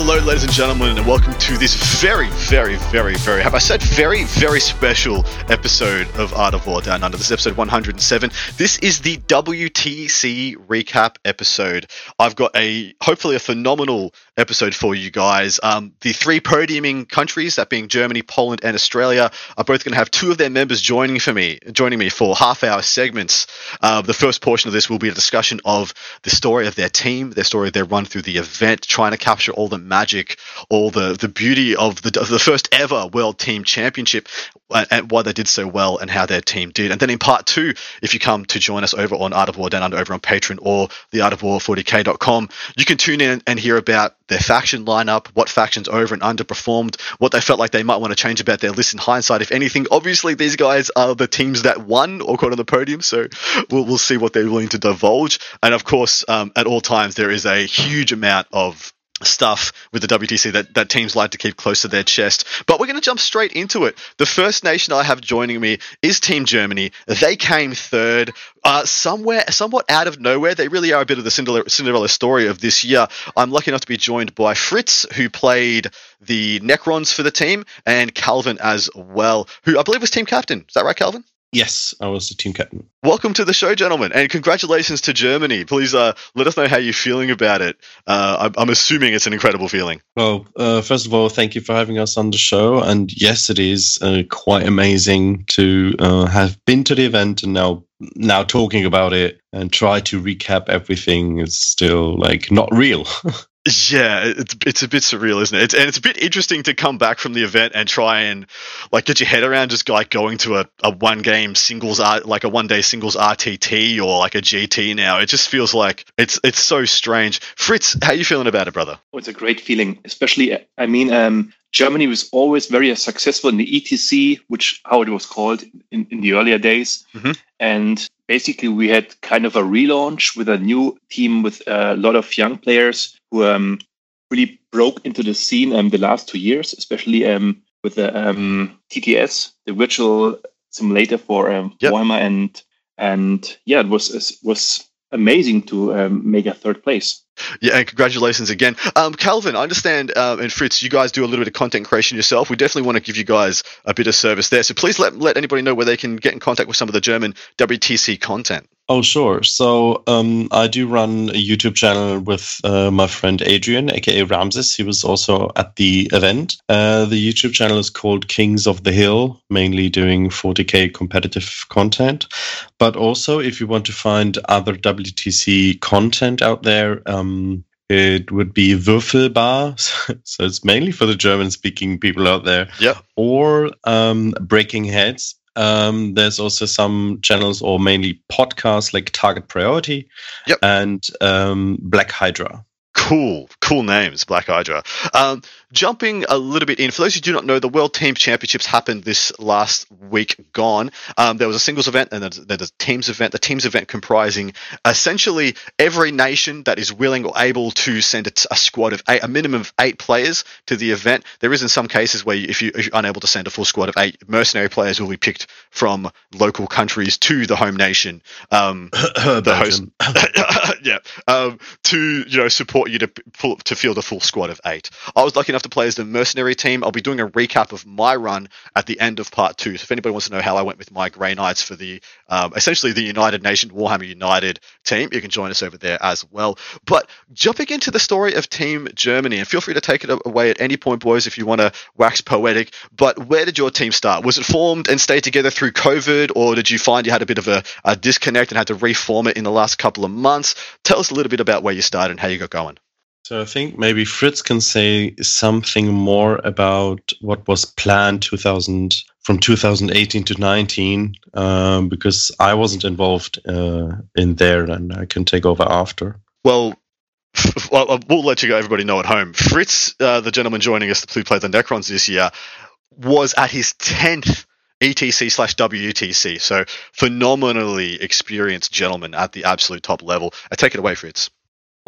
Hello, ladies and gentlemen, and welcome to this very, very, very, very, have I said very, very special episode of Art of War Down Under. This is episode 107. This is the WTC recap episode. I've got a, hopefully, a phenomenal episode for you guys. Um, the three podiuming countries, that being Germany, Poland, and Australia, are both going to have two of their members joining for me, joining me for half-hour segments. Uh, the first portion of this will be a discussion of the story of their team, their story of their run through the event, trying to capture all the magic, all the the beauty of the of the first ever World Team Championship, uh, and why they did so well, and how their team did. And then in part two, if you come to join us over on Art of War Down Under over on Patreon or the Art of War 40k.com, you can tune in and hear about their faction lineup, what factions over and underperformed, what they felt like they might want to change about their list in hindsight, if anything. Obviously, these guys are the teams that won or got on the podium, so we'll, we'll see what they're willing to divulge. And of course, um, at all times, there is a huge amount of stuff with the WTC that, that teams like to keep close to their chest. But we're going to jump straight into it. The first nation I have joining me is Team Germany. They came third, uh, somewhere, somewhat out of nowhere. They really are a bit of the Cinderella, Cinderella story of this year. I'm lucky enough to be joined by Fritz, who played the Necrons for the team, and Calvin as well, who I believe was team captain. Is that right, Calvin? Yes, I was the team captain. Welcome to the show, gentlemen, and congratulations to Germany. Please uh, let us know how you're feeling about it. Uh, I'm assuming it's an incredible feeling. Well, uh, first of all, thank you for having us on the show. And yes, it is uh, quite amazing to uh, have been to the event and now now talking about it and try to recap everything is still like not real. Yeah, it's it's a bit surreal, isn't it? It's, and it's a bit interesting to come back from the event and try and like get your head around just like going to a, a one game singles art like a one day singles RTT or like a GT now. It just feels like it's it's so strange. Fritz, how you feeling about it, brother? Oh, it's a great feeling, especially. I mean, um, Germany was always very successful in the ETC, which how it was called in, in the earlier days, Mhm. and basically we had kind of a relaunch with a new team with a lot of young players who um, really broke into the scene um, the last two years, especially um, with the um, TTS, the virtual simulator for um, Yep. Warhammer, and and yeah, it was it was amazing to um, make a third place. Yeah, and congratulations again. Um, Calvin, I understand, um, and Fritz, you guys do a little bit of content creation yourself. We definitely want to give you guys a bit of service there. So please let, let anybody know where they can get in contact with some of the German WTC content. Oh, sure. So um, I do run a YouTube channel with uh, my friend Adrian, aka Ramses. He was also at the event. Uh, the YouTube channel is called Kings of the Hill, mainly doing 40k competitive content. But also, if you want to find other WTC content out there, um, it would be Würfelbar. so it's mainly for the German speaking people out there Yeah. or um, Breaking Heads. Um, there's also some channels or mainly podcasts like Target Priority Yep. and um, Black Hydra. Cool, cool names, Black Hydra. Um, jumping a little bit in, for those who do not know, the World Team Championships happened this last week gone. Um, there was a singles event and then there's a teams event. The teams event comprising essentially every nation that is willing or able to send a, a squad of eight, a minimum of eight players to the event. There is in some cases where if, you, if you're unable to send a full squad of eight, mercenary players will be picked from local countries to the home nation. Um, the host, yeah, um, to you know support you to pull, to field a full squad of eight. I was lucky enough to play as the mercenary team. I'll be doing a recap of my run at the end of part two. So if anybody wants to know how I went with my Grey Knights for the um, essentially the United Nation Warhammer United team, you can join us over there as well. But jumping into the story of Team Germany, and feel free to take it away at any point, boys, if you want to wax poetic. But where did your team start? Was it formed and stayed together through COVID, or did you find you had a bit of a, a disconnect and had to reform it in the last couple of months? Tell us a little bit about where you started and how you got going. So I think maybe Fritz can say something more about what was planned 2000 from 2018 to 19 um, because I wasn't involved uh, in there and I can take over after. Well, well, we'll let you. Everybody know at home. Fritz, uh, the gentleman joining us who played the Necrons this year, was at his tenth ETC slash WTC. So phenomenally experienced gentleman at the absolute top level. I take it away, Fritz.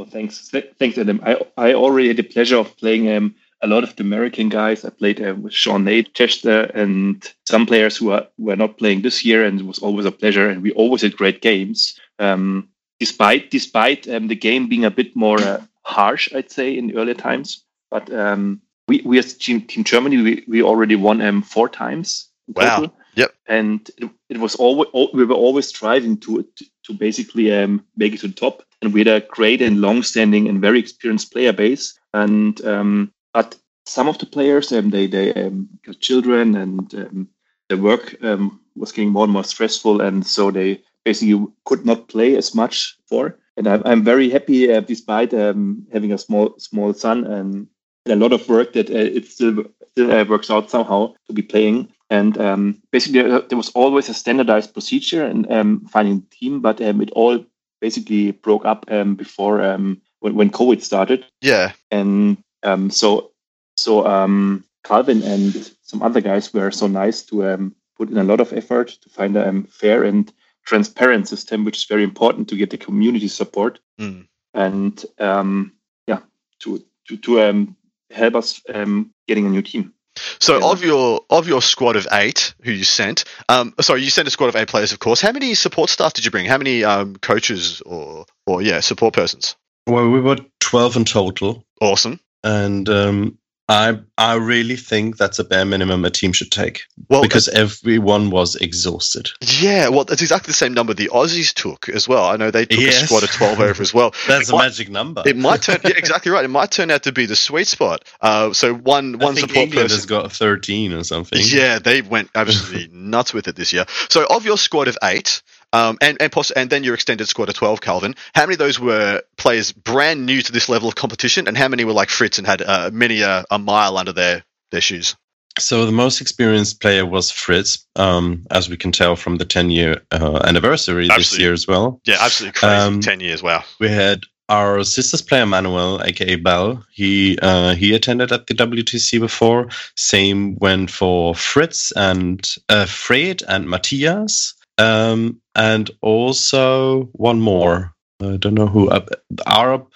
Well, thanks, Th- thanks, Adam. I I already had the pleasure of playing um, a lot of the American guys. I played uh, with Sean Nate, Chester, and some players who are were not playing this year, and it was always a pleasure. And we always had great games. Um, despite despite um, the game being a bit more uh, harsh, I'd say in earlier times. But um, we we as Team, team Germany we, we already won um, four times. Wow. Yep. And it, it was always we were always striving to to, basically um, make it to the top. And we had a great and long-standing and very experienced player base. And um, but some of the players um, they they um, got children and um, their work um, was getting more and more stressful, and so they basically could not play as much for. And I'm, I'm very happy, uh, despite having a small small son and a lot of work, that uh, it still still uh, works out somehow to be playing. And um, basically, uh, there was always a standardized procedure and um, finding a team, but um, it all basically broke up um, before um, when, when COVID started. Yeah. And um, so so um, Calvin and some other guys were so nice to um, put in a lot of effort to find a um, fair and transparent system, which is very important to get the community support Mm. and um, yeah, to to to um, help us um, getting a new team. So Yeah. of your of your squad of eight who you sent, um, sorry, you sent a squad of eight players, of course. How many support staff did you bring? How many um, coaches or or yeah, support persons? Well, we were 12 in total. Awesome. And um, I I really think that's a bare minimum a team should take Well, because everyone was exhausted. yeah, well, that's exactly the same number the Aussies took as well. I know they took a squad of twelve over as well. That's It a might- magic number. It might turn yeah, exactly right. It might turn out to be the sweet spot. Uh, so one I one think support England person. has got 13 or something. Yeah, they went absolutely nuts with it this year. So, of your squad of eight, um, and and, poss- and then your extended squad of twelve, Calvin, how many of those were players brand new to this level of competition, and how many were like Fritz and had uh, many uh, a mile under their their shoes? So the most experienced player was Fritz, um, as we can tell from the 10 year uh, anniversary this year as well. Yeah, absolutely crazy. Um, Ten years, wow. We had our sisters player Manuel, aka Bell. He uh, he attended at the WTC before. Same went for Fritz and uh, Fred and Matthias, um, and also one more. I don't know who. Uh, our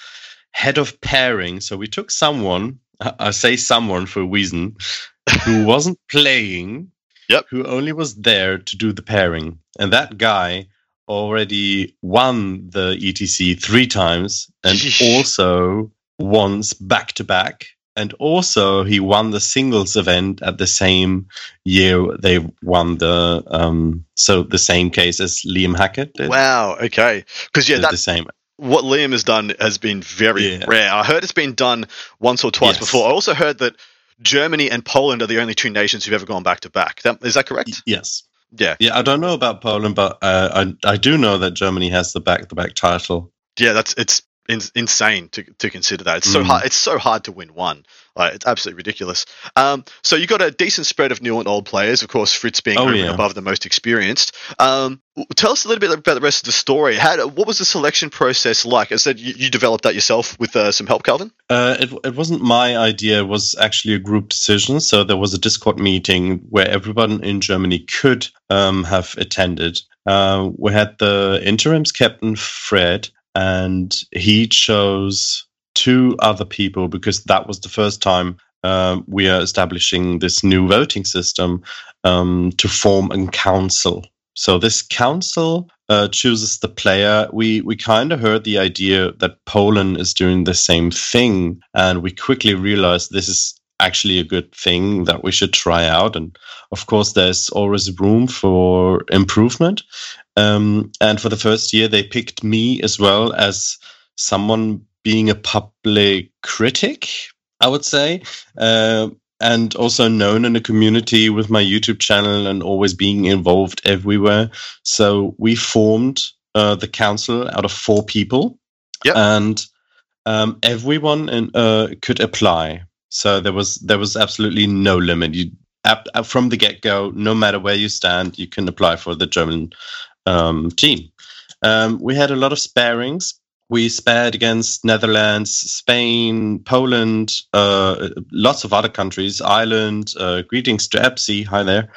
head of pairing. So we took someone. I say someone for a reason who wasn't playing. Yep. Who only was there to do the pairing, and that guy already won the ETC three times and also once back to back. And also, he won the singles event at the same year they won the um, so the same case as Liam Hackett did. Wow. Okay. Because yeah, Did that the same. what Liam has done has been very Yeah. rare. I heard it's been done once or twice Yes. before. I also heard that Germany and Poland are the only two nations who've ever gone back to back. That is that correct? Yes. Yeah. Yeah, I don't know about Poland, but uh, I I do know that Germany has the back to back title. Yeah, that's it's in, insane to, to consider that. It's so Mm. hard. It's so hard to win one. Like, it's absolutely ridiculous. Um, so you got a decent spread of new and old players. Of course, Fritz being Oh, over and yeah. above the most experienced. Um, tell us a little bit about the rest of the story. How what was the selection process like? I said you, you developed that yourself with uh, some help, Calvin. Uh, it it wasn't my idea. It was actually a group decision. So there was a Discord meeting where everyone in Germany could um, have attended. Uh, we had the interims captain Fred, and he chose two other people because that was the first time um, we are establishing this new voting system um, to form a council. So this council uh, chooses the player. We we kind of heard the idea that Poland is doing the same thing, and we quickly realized this is actually a good thing that we should try out. And of course, there's always room for improvement. Um, and for the first year, they picked me as well as someone being a public critic. I would say. Uh, and also known in the community with my YouTube channel and always being involved everywhere. So we formed uh, the council out of four people, Yep. and um, everyone in, uh, could apply. So there was there was absolutely no limit. You from the get go, no matter where you stand, you can apply for the German um, team. Um, we had a lot of sparings. We spared against Netherlands, Spain, Poland, uh, lots of other countries, Ireland. Uh, greetings to Epsi. Hi there.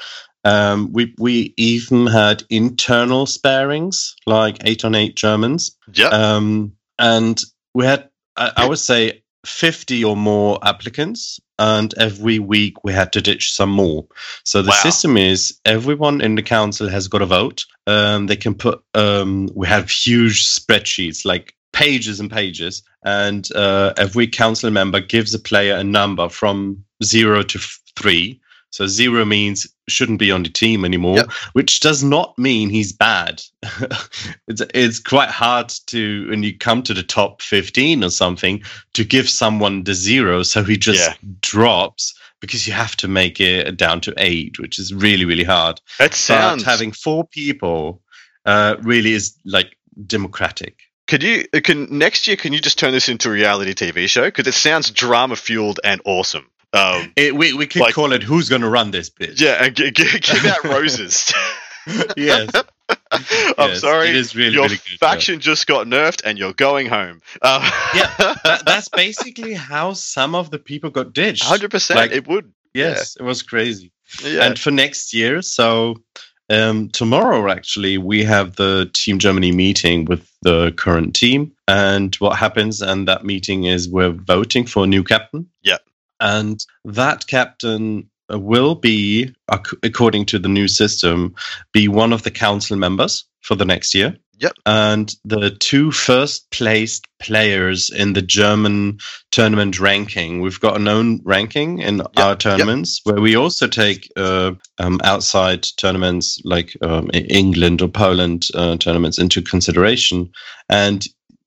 Um, we we even had internal sparings, like eight on eight Germans. Yeah. Um, and we had, I, I would say, 50 or more applicants. And every week we had to ditch some more. So the Wow. system is everyone in the council has got a vote. Um, they can put, um, we have huge spreadsheets, like pages and pages. And uh, every council member gives a player a number from zero to f- three. So zero means shouldn't be on the team anymore, Yep. which does not mean he's bad. it's it's quite hard to when you come to the top 15 or something to give someone the zero so he just Yeah. drops because you have to make it down to eight, which is really really hard. That sounds. But having four people uh, really is like democratic. Could you uh, can next year? Can you just turn this into a reality TV show? Because it sounds drama fueled and awesome. Um, It, we we could Like- call it "Who's Gonna Run This Bitch." yeah, and g- g- give out roses. yes, I'm Yes, sorry, it is really your really good. yeah. faction just got nerfed, and you're going home. Uh, Yeah, That, that's basically how some of the people got ditched. hundred percent. Like- It would. Yes, it was crazy. Yeah. And for next year, so um, tomorrow actually we have the Team Germany meeting with the current team, and what happens? And that meeting is we're voting for a new captain. Yeah. And that captain uh, will be, according to the new system, be one of the council members for the next year. Yep. And the two first placed players in the German tournament ranking, we've got an own ranking in our tournaments where we also take uh, um, outside tournaments like um, England or Poland uh, tournaments into consideration. And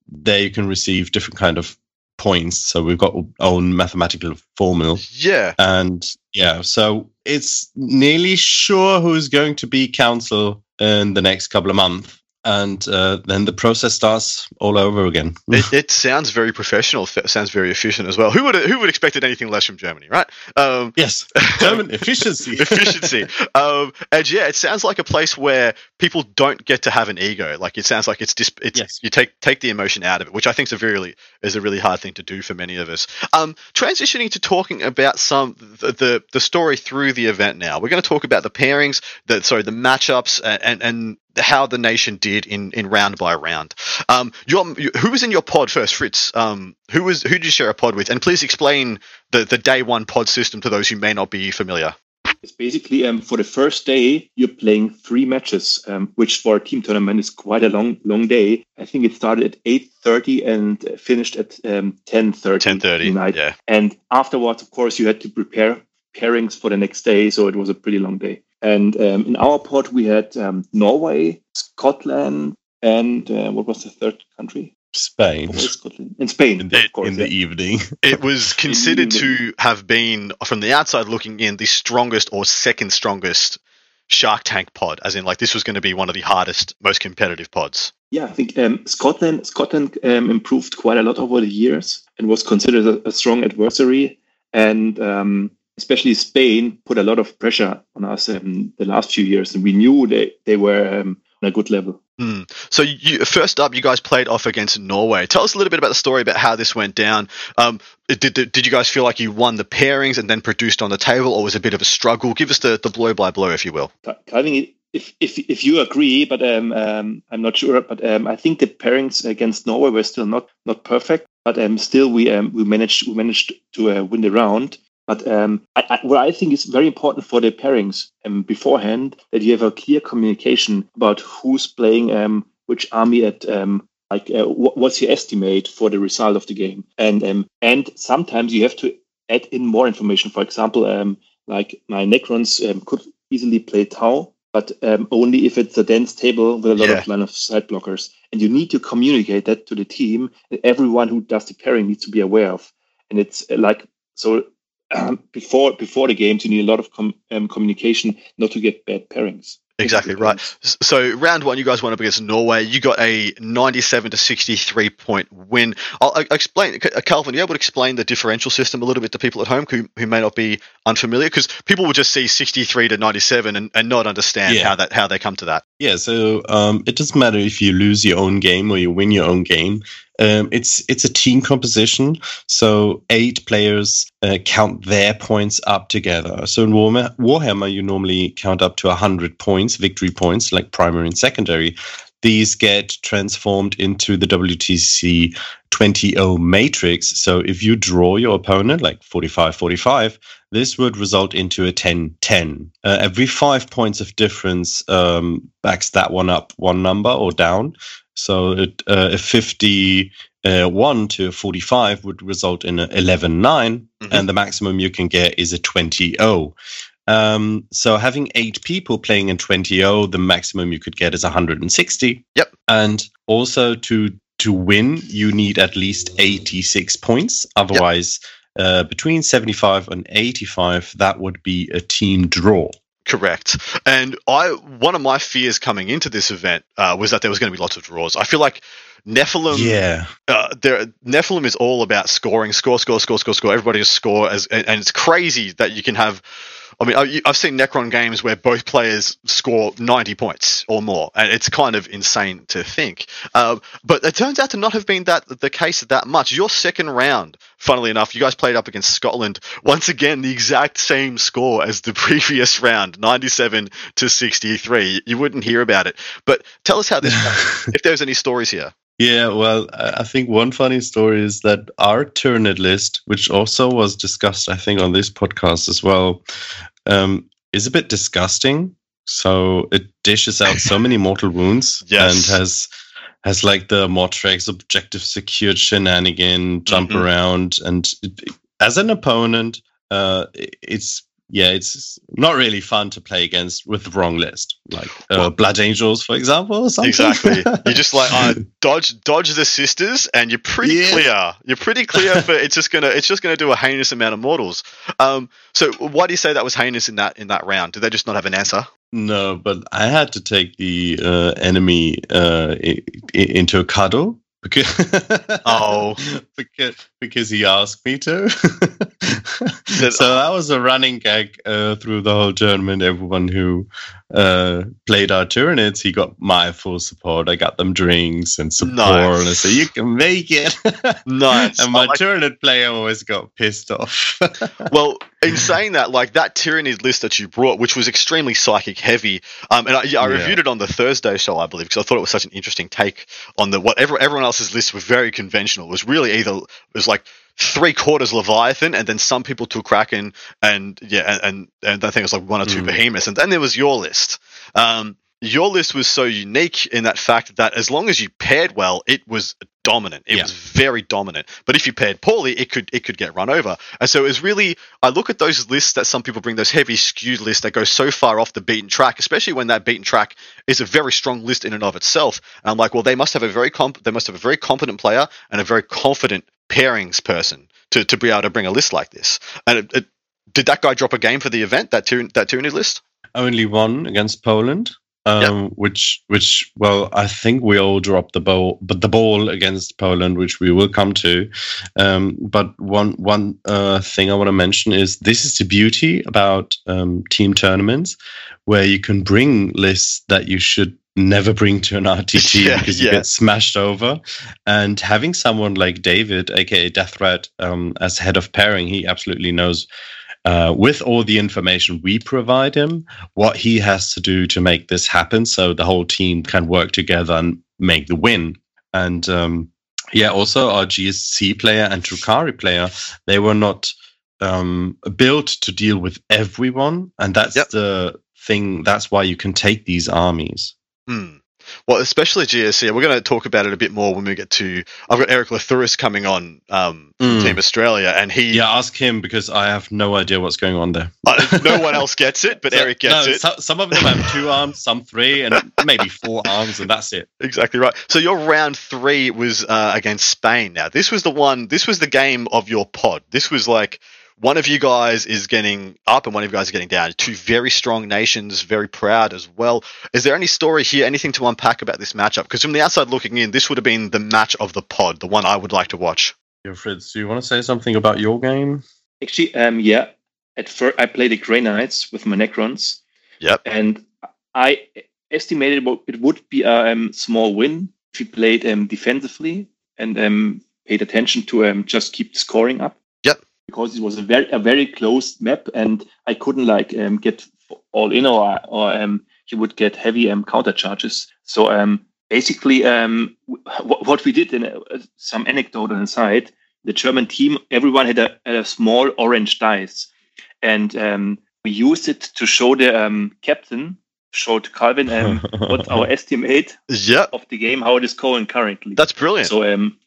there you can receive different kind of points. So we've got our own mathematical formula. yeah. And yeah, so it's nearly sure who's going to be council in the next couple of months. And uh, then the process starts all over again. It, it sounds very professional. It sounds very efficient as well. Who would who would expected anything less from Germany, right? Um, yes, German efficiency. efficiency. Um, and yeah, it sounds like a place where people don't get to have an ego. Like it sounds like it's dis- it's Yes. you take take the emotion out of it, which I think is a really is a really hard thing to do for many of us. Um, transitioning to talking about some the the, the story through the event. Now we're going to talk about the pairings, the sorry the matchups, and and, and how the nation did in, in round by round. Um, your, who was in your pod first, Fritz? Um, who was who did you share a pod with? And please explain the, the day one pod system to those who may not be familiar. It's basically um, for the first day you're playing three matches, um, which for a team tournament is quite a long long day. I think it started at eight thirty and finished at um, ten thirty. Ten thirty. Yeah. And afterwards, of course, you had to prepare pairings for the next day, so it was a pretty long day. And um, in our pod, we had um, Norway, Scotland, and uh, what was the third country? Spain What was Scotland and Spain, in the, of course. in the yeah. evening. It was considered to have been, from the outside looking in, the strongest or second strongest Shark Tank pod, as in, like, this was going to be one of the hardest, most competitive pods. Yeah, I think um, Scotland Scotland um, improved quite a lot over the years and was considered a, a strong adversary. And um, especially Spain put a lot of pressure on us um, the last few years, and we knew they they were um, on a good level. Hmm. So, you, first up, you guys played off against Norway. Tell us a little bit about the story about how this went down. Um, did, did, did you guys feel like you won the pairings and then produced on the table, or was it a bit of a struggle? Give us the, the blow by blow, if you will. Ca- Calvin, if if if you agree, but um, um, I'm not sure. But um, I think the pairings against Norway were still not not perfect. But um, still, we um, we managed we managed to uh, win the round. But um, I, I, what I think is very important for the pairings um, beforehand that you have a clear communication about who's playing um, which army at um, like uh, wh- what's your estimate for the result of the game, and um, and sometimes you have to add in more information. For example, um, like my Necrons um, could easily play Tau, but um, only if it's a dense table with a lot Yeah. of line of sight blockers. And you need to communicate that to the team. And everyone who does the pairing needs to be aware of. And it's uh, like so. Um, before before the games, you need a lot of com- um, communication not to get bad pairings. Exactly right. So round one, you guys went up against Norway. You got a 97 to 63 point win. I'll, I'll explain, uh, Calvin. You able to explain the differential system a little bit to people at home who, who may not be unfamiliar? Because people will just see 63 to 97 and, and not understand Yeah. how that how they come to that. Yeah, so um, it doesn't matter if you lose your own game or you win your own game. Um, it's it's a team composition. So eight players uh, count their points up together. So in Warhammer, you normally count up to hundred points, victory points, like primary and secondary. These get transformed into the WTC 20 matrix. So if you draw your opponent like 45 45, this would result into a 10 10. Uh, every five points of difference um, backs that one up one number or down. So it, uh, a 50 uh, 1 to 45 would result in a 11 9, mm-hmm. and the maximum you can get is a 20 0. Um, so having eight people playing in 20 0, the maximum you could get is 160. Yep. And also to to win, you need at least 86 points. Otherwise, yep. uh, between 75 and 85, that would be a team draw. Correct. And I one of my fears coming into this event uh, was that there was going to be lots of draws. I feel like Nephilim, yeah, uh, there Nephilim is all about scoring, score, score, score, score, score. Everybody just score, as and, and it's crazy that you can have I mean, I've seen Necron games where both players score 90 points or more, and it's kind of insane to think. Uh, but it turns out to not have been that the case that much. Your second round, funnily enough, you guys played up against Scotland. Once again, the exact same score as the previous round, 97 to 63. You wouldn't hear about it. But tell us how this, if there's any stories here. Yeah, well, I think one funny story is that our Tyranid list, which also was discussed, I think, on this podcast as well, um, is a bit disgusting. So it dishes out so many mortal wounds yes. and has has like the Mortrex objective secured shenanigan jump mm-hmm. around and it, as an opponent, uh, it's yeah, it's not really fun to play against with the wrong list, like uh, well, Blood Angels, for example. Exactly. You're just like uh, dodge, dodge the sisters, and you're pretty yeah. clear. You're pretty clear, but it's just gonna, it's just gonna do a heinous amount of mortals. Um, so why do you say that was heinous in that in that round? Did they just not have an answer? No, but I had to take the uh, enemy uh, into a cuddle because oh because because he asked me to so that was a running gag uh, through the whole tournament everyone who uh, played our Tyranids, he got my full support. I got them drinks and support, nice. and I said, "You can make it." nice. And my like- Tyranid player always got pissed off. well, in saying that, like that Tyranid list that you brought, which was extremely psychic heavy, um, and I, yeah, I yeah. reviewed it on the Thursday show, I believe, because I thought it was such an interesting take on the what everyone else's lists were very conventional. It was really either it was like three quarters Leviathan, and then some people took Kraken, and yeah, and and I think it was like one or two mm. Behemoths, and then there was your list. Um, your list was so unique in that fact that as long as you paired well, it was dominant. It yeah. was very dominant. But if you paired poorly, it could it could get run over. And so it was really I look at those lists that some people bring, those heavy skewed lists that go so far off the beaten track, especially when that beaten track is a very strong list in and of itself. And I'm like, well, they must have a very comp- they must have a very competent player and a very confident pairings person to, to be able to bring a list like this. And it, it, did that guy drop a game for the event? That two that Tyranid list? Only one against Poland. Um, yep. which which well I think we all dropped the ball but the ball against Poland which we will come to um, but one one uh, thing I want to mention is this is the beauty about um, team tournaments where you can bring lists that you should never bring to an RTT yeah, because you yeah. get smashed over. And having someone like David, aka Death Threat, um, as head of pairing, he absolutely knows. Uh, with all the information we provide him, what he has to do to make this happen, so the whole team can work together and make the win. And um, yeah, also our GSC player and Drukhari player, they were not um, built to deal with everyone, and that's yep. the thing. That's why you can take these armies. Hmm. Well, especially GSC. We're going to talk about it a bit more when we get to. I've got Eric Lathuris coming on um, mm. Team Australia, and he. Yeah, ask him because I have no idea what's going on there. Uh, no one else gets it, but so, Eric gets no, it. So, some of them have two arms, some three, and maybe four arms, and that's it. Exactly right. So your round three was uh, against Spain. Now this was the one. This was the game of your pod. This was like one of you guys is getting up and one of you guys is getting down. Two very strong nations, very proud as well. Is there any story here, anything to unpack about this matchup? Because from the outside looking in, this would have been the match of the pod, the one I would like to watch. Yeah, Fritz, do you want to say something about your game? Actually, um, yeah. At first, I played the Grey Knights with my Necrons. Yep. And I estimated it would be a um, small win if we played um, defensively and um, paid attention to um, just keep scoring up. Yep. Because it was a very a very closed map, and I couldn't like um, get all in or or um, he would get heavy um, counter charges. So um, basically, um, w- what we did in uh, some anecdote on the side, the German team, everyone had a, a small orange dice, and um, we used it to show the um, captain, showed Calvin um, what our estimate of the game, how it is going currently. That's brilliant. So um,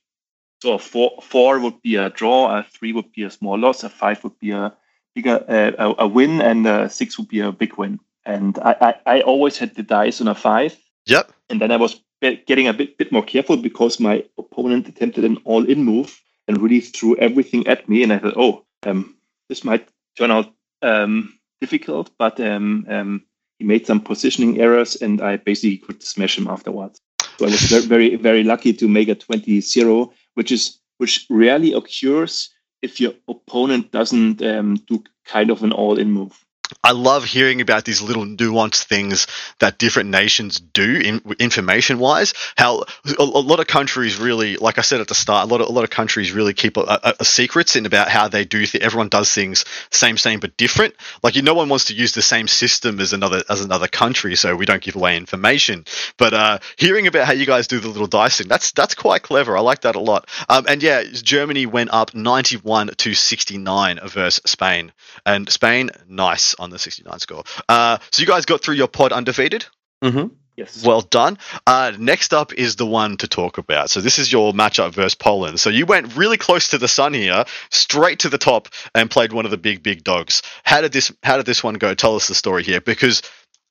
so a four four would be a draw, a three would be a small loss, a five would be a bigger uh, a, a win, and a six would be a big win. And I, I, I always had the dice on a five, yep. and then I was getting a bit bit more careful because my opponent attempted an all in move and really threw everything at me, and I thought, oh, um, this might turn out um, difficult, but um, um, he made some positioning errors, and I basically could smash him afterwards. So I was very, very, very lucky to make a 20-0, which is which rarely occurs if your opponent doesn't um, do kind of an all-in move. I love hearing about these little nuanced things that different nations do in, information wise. How a, a, lot of countries really, like I said at the start, a lot of a lot of countries really keep a, a, a secrets in about how they do. Th- everyone does things same, same but different. Like you, no one wants to use the same system as another as another country, so we don't give away information. But uh, hearing about how you guys do the little dicing, that's that's quite clever. I like that a lot. Um, and yeah, Germany went up ninety one to sixty nine versus Spain, and Spain nice on the 69 score. Uh, so you guys got through your pod undefeated. hmm Yes. Well done. Uh, next up is the one to talk about. So this is your matchup versus Poland. So you went really close to the sun here, straight to the top, and played one of the big, big dogs. How did this? How did this one go? Tell us the story here, because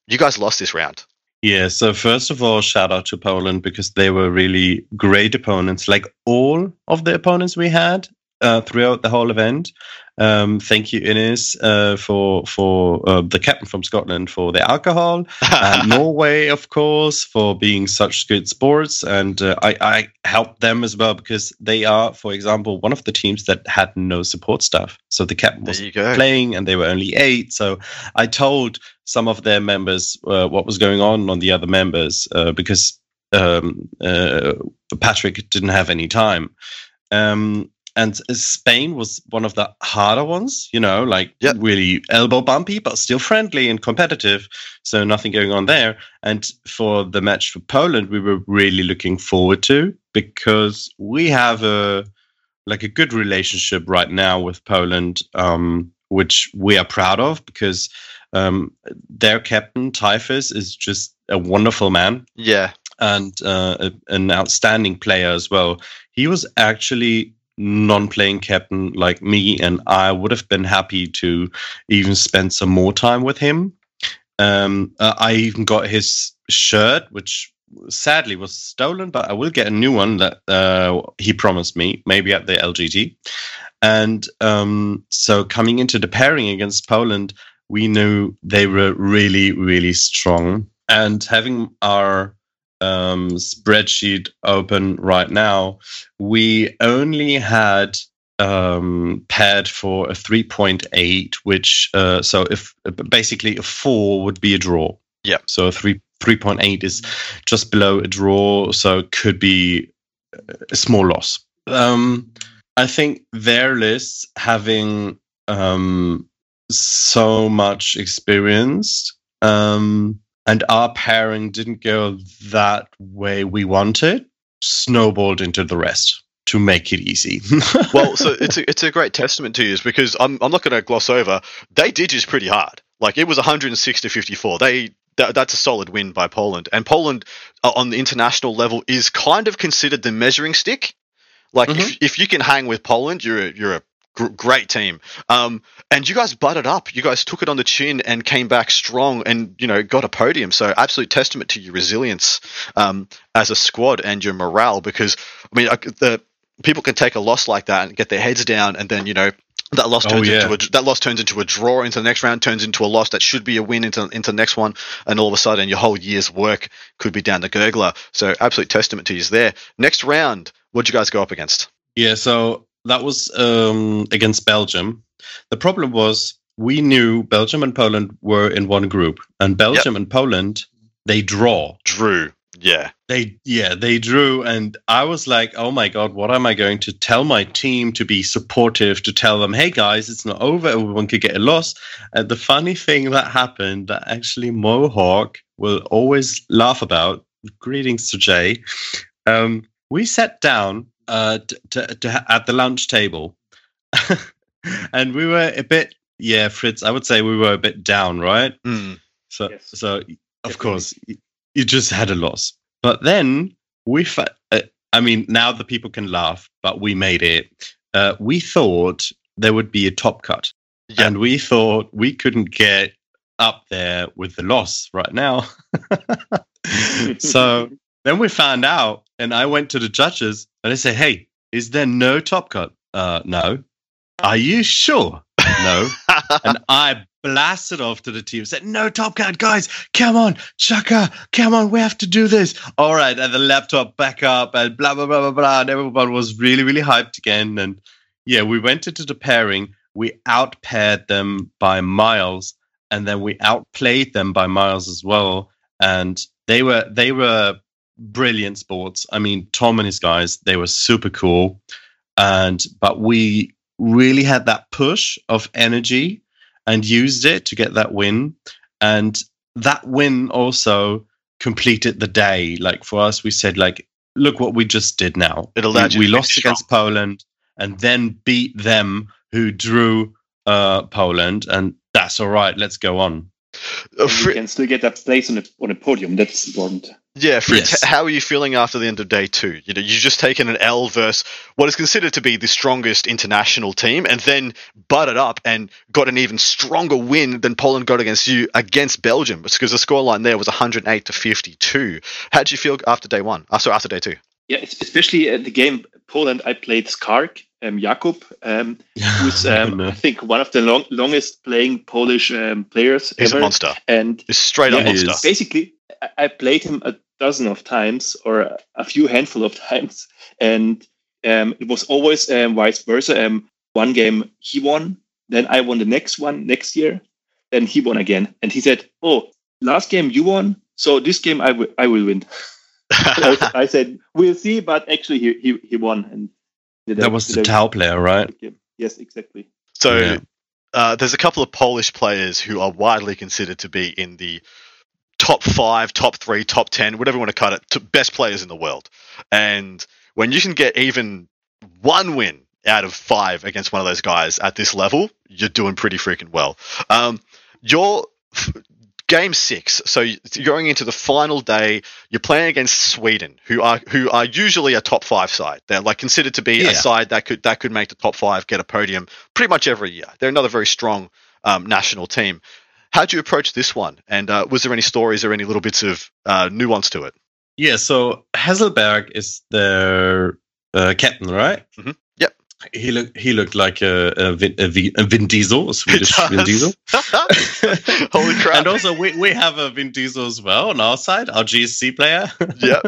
you guys lost this round. Yeah, so first of all, shout out to Poland because they were really great opponents. Like all of the opponents we had uh, throughout the whole event. Um, thank you, Ines, uh, for for uh, the captain from Scotland for the alcohol, Norway, of course, for being such good sports. And uh, I, I helped them as well because they are, for example, one of the teams that had no support staff. So the captain was playing, and they were only eight. So I told some of their members uh, what was going on on the other members uh, because um, uh, Patrick didn't have any time. Um, and Spain was one of the harder ones, you know, like really elbow bumpy, but still friendly and competitive. So nothing going on there. And for the match for Poland, we were really looking forward to because we have a like a good relationship right now with Poland, um, which we are proud of because um, their captain Typhus is just a wonderful man Yeah. and uh, a- an outstanding player as well. He was actually non-playing captain like me, and I would have been happy to even spend some more time with him. Um, uh, I even got his shirt, which sadly was stolen, but I will get a new one that uh, he promised me, maybe at the LGT. And um, so coming into the pairing against Poland, we knew they were really, really strong. And having our um, spreadsheet open right now, we only had um, paired for a 3.8, which uh, so if basically a four would be a draw. Yeah. So a three 3.8 is just below a draw, so it could be a small loss. Um, I think their lists having um, so much experience um, and our pairing didn't go that way we wanted, snowballed into the rest to make it easy. well, so it's a, it's a great testament to you because I'm, I'm not going to gloss over. They did just pretty hard. Like it was 106 to 54. They that, that's a solid win by Poland. And Poland uh, on the international level is kind of considered the measuring stick. Like if, if you can hang with Poland, you're a, you're a great team. Um, and you guys butted up. You guys took it on the chin and came back strong and you know got a podium. So absolute testament to your resilience um, as a squad and your morale. Because I mean, the people can take a loss like that and get their heads down, and then you know that loss Oh, turns yeah. into a that loss turns into a draw into the next round, turns into a loss that should be a win into into the next one, and all of a sudden your whole year's work could be down the gurgler. So absolute testament to you there. Next round, what'd you guys go up against? Yeah, so that was um, against Belgium. The problem was we knew Belgium and Poland were in one group, and Belgium and Poland they draw. Drew. Yeah. They yeah, they drew and I was like, "Oh my god, what am I going to tell my team to be supportive to tell them, "Hey guys, it's not over. Everyone could get a loss." And the funny thing that happened that actually Mohawk will always laugh about. Greetings to Jay. Um, we sat down uh, to, to, to, at the lunch table, and we were a bit yeah, Fritz. I would say we were a bit down, right? Mm. So Yes. so of Definitely. course you just had a loss, but then we. Fa- uh, I mean, now the people can laugh, but we made it. Uh, we thought there would be a top cut, Yeah. and we thought we couldn't get up there with the loss right now. so then we found out, and I went to the judges and I said, "Hey, is there no top cut? Uh, no. Are you sure? No." and I blasted off to the team, said, "No top cut, guys! Come on, Chaka, come on, we have to do this." All right, and the laptop back up, and blah blah blah blah blah, and everyone was really really hyped again. And yeah, we went into the pairing. We outpaired them by miles, and then we outplayed them by miles as well. And they were they were brilliant sports. I mean, Tom and his guys, they were super cool. And but we really had that push of energy and used it to get that win. And that win also completed the day. Like for us, we said, like, look what we just did now. It allowed you we to be lost against Poland and then beat them who drew uh, Poland. And that's all right. Let's go on. Uh, you Fri- can still get that place on a on a podium. That's important. Yeah, Fritz, Yes. h- how are you feeling after the end of day two? You know, you've just taken an L versus what is considered to be the strongest international team, and then butted up and got an even stronger win than Poland got against you against Belgium, because the scoreline there was 108 to 52. How did you feel after day one? Uh, sorry, after day two. Yeah, especially at the game Poland. I played Skark, um, Jakub, um, who's um, No. I think one of the long, longest playing Polish um, players He's ever. a monster. And He's straight Yeah, up he monster. basically, I- I played him a dozen of times or a few handful of times, and um, it was always um, vice versa. Um, one game he won, then I won the next one next year, then he won again, and he said, "Oh, last game you won, so this game I will I will win." I, I said, "We'll see," but actually he he, he won, and did a- That was the a Tau player, right? Yes, exactly. So Yeah. uh, there's a couple of Polish players who are widely considered to be in the top five, top three, top ten, whatever you want to cut it, to best players in the world. And when you can get even one win out of five against one of those guys at this level, you're doing pretty freaking well. Um, your f- game six, so going into the final day, you're playing against Sweden, who are who are usually a top five side. They're like considered to be Yeah. a side that could that could make the top five, get a podium pretty much every year. They're another very strong um, national team. How'd you approach this one? And uh, was there any stories or any little bits of uh, nuance to it? Yeah, so Hasselberg is their uh, captain, right? Mhm. He looked he looked like a, a, Vin, a, Vin, Diesel, a Swedish Vin. Diesel. Holy crap. And also, we, we have a Vin Diesel as well on our side, our GSC player. yeah.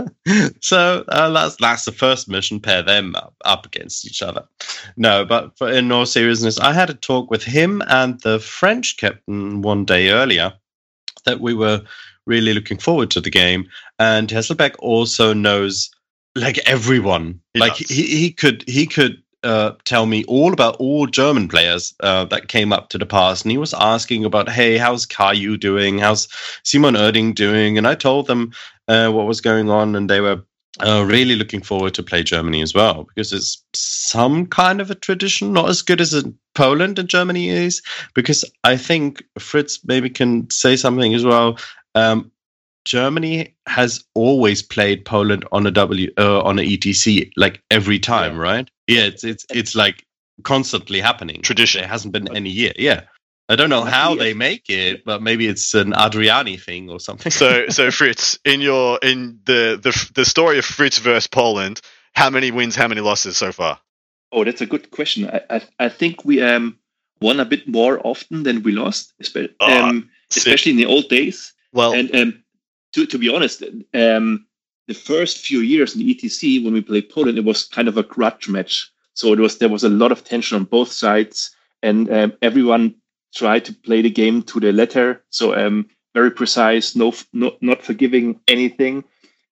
so uh, that's that's the first mission. Pair them up, up against each other. No, but for, in all seriousness, I had a talk with him and the French captain one day earlier that we were really looking forward to the game. And Hasselbeck also knows like everyone. He like does. he, he could he could uh, tell me all about all German players uh, that came up to the pass, and he was asking about, hey, how's Caillou doing? How's Simon Erding doing? And I told them uh, what was going on, and they were uh, really looking forward to play Germany as well because it's some kind of a tradition, not as good as in Poland and Germany is. Because I think Fritz maybe can say something as well. Um, Germany has always played Poland on a W uh, on a ETC like every time, Yeah. right? Yeah, it's it's it's like constantly happening. Tradition. There hasn't been any year. Yeah. I don't know how they make it, but maybe it's an Adriani thing or something. so so Fritz, in your in the the the story of Fritz versus Poland, how many wins, how many losses so far? Oh, that's a good question. I I, I think we um won a bit more often than we lost, espe- Ah, um, sick. especially in the old days. Well, And um, to to be honest, um, the first few years in the ETC when we played Poland, it was kind of a grudge match. So it was there was a lot of tension on both sides, and um, everyone tried to play the game to the letter. So um, very precise, no, no not forgiving anything.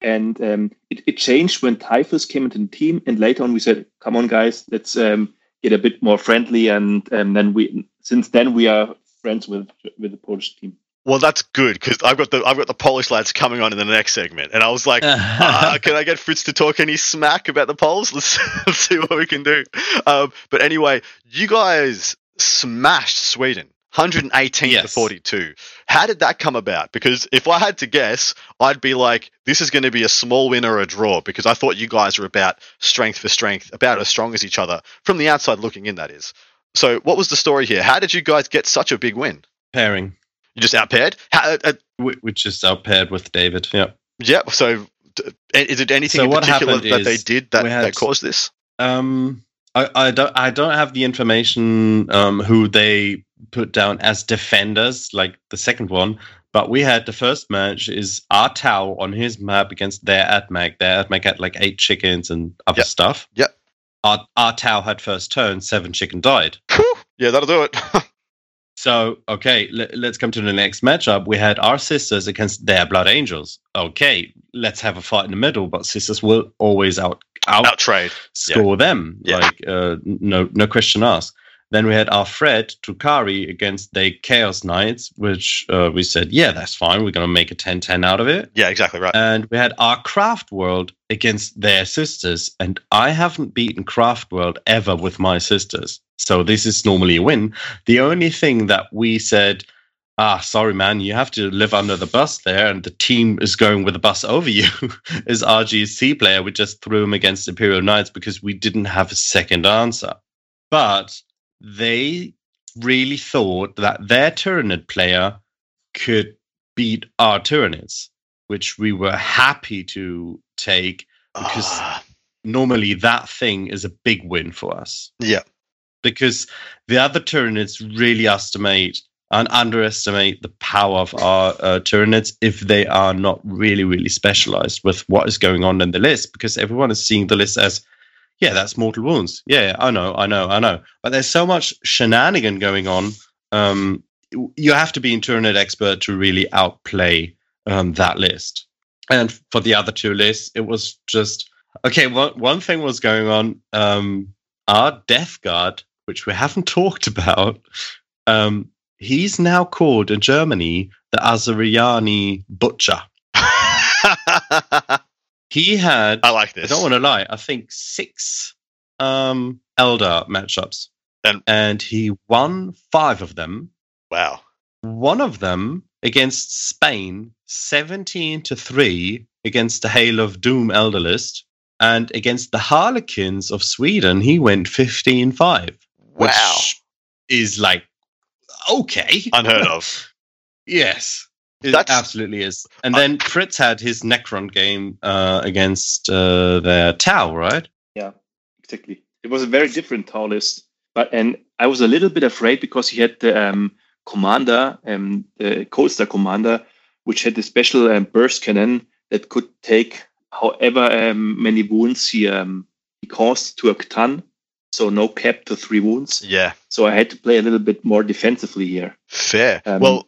and um, it, it changed when Typhus came into the team, and later on we said, "Come on, guys, let's um, get a bit more friendly," and and then we since then we are friends with with the Polish team. Well, that's good because I've got the I've got the Polish lads coming on in the next segment, and I was like, uh, "Can I get Fritz to talk any smack about the Poles? Let's, let's see what we can do." Um, but anyway, you guys smashed Sweden. 118 to 42. How did that come about? Because if I had to guess, I'd be like, this is going to be a small win or a draw because I thought you guys were about strength for strength, about as strong as each other from the outside looking in, that is. So, what was the story here? How did you guys get such a big win? Pairing, You just outpaired? How, uh, whi- which is out paired with David. Yeah. Yeah. So, is it anything So in what particular that they did that, had- that caused this? Um, I, I don't I don't have the information um, who they put down as defenders like the second one, but we had the first match is our Tau on his map against their AdMech. Their AdMech had like eight chickens and other Yep. stuff. Yep. Our our Tau had first turn, seven chicken died. Whew. Yeah, that'll do it. So okay, let, let's come to the next matchup. We had our sisters against their Blood Angels. Okay, let's have a fight in the middle, but sisters will always out out Out trade. score them. Yeah. Like uh, no no question asked. Then we had our Fred Tukari against the Chaos Knights, which uh, we said, yeah, that's fine. We're gonna make a 10-10 out of it. Yeah, exactly right. And we had our Craft World against their sisters, and I haven't beaten Craft World ever with my sisters, so this is normally a win. The only thing that we said. Ah, sorry, man. You have to live under the bus there, and the team is going with the bus over you. is our GC player? We just threw him against Imperial Knights because we didn't have a second answer. But they really thought that their Tyranid player could beat our Tyranids, which we were happy to take because Ah, normally that thing is a big win for us yeah. because the other Tyranids really estimate and underestimate the power of our uh, Tyranids if they are not really, really specialized with what is going on in the list because everyone is seeing the list as, yeah, that's mortal wounds. Yeah, I know, I know, I know. But there's so much shenanigan going on. Um, you have to be Tyranid expert to really outplay um, that list. And for the other two lists, it was just okay. One one thing was going on. Um, our Death Guard, which we haven't talked about, um, he's now called in Germany the Asuryani Butcher. He had, I like this. I don't want to lie, I think six um, Eldar matchups. And- and he won five of them. wow. One of them against Spain, 17 to 3 against the Hail of Doom Eldar list. And against the Harlequins of Sweden, he went 15 5 Wow. which is like okay, Unheard of. yes, it That's- absolutely is. And then Fritz had his Necron game uh, against uh, their Tau, right? Yeah, exactly. It was a very different Tau list, but and I was a little bit afraid because he had the um, commander, um, the Coldstar commander, which had the special um, burst cannon that could take however um, many wounds he um, he caused to a ton, so no cap to three wounds. Yeah. So I had to play a little bit more defensively here. Fair. Um, well,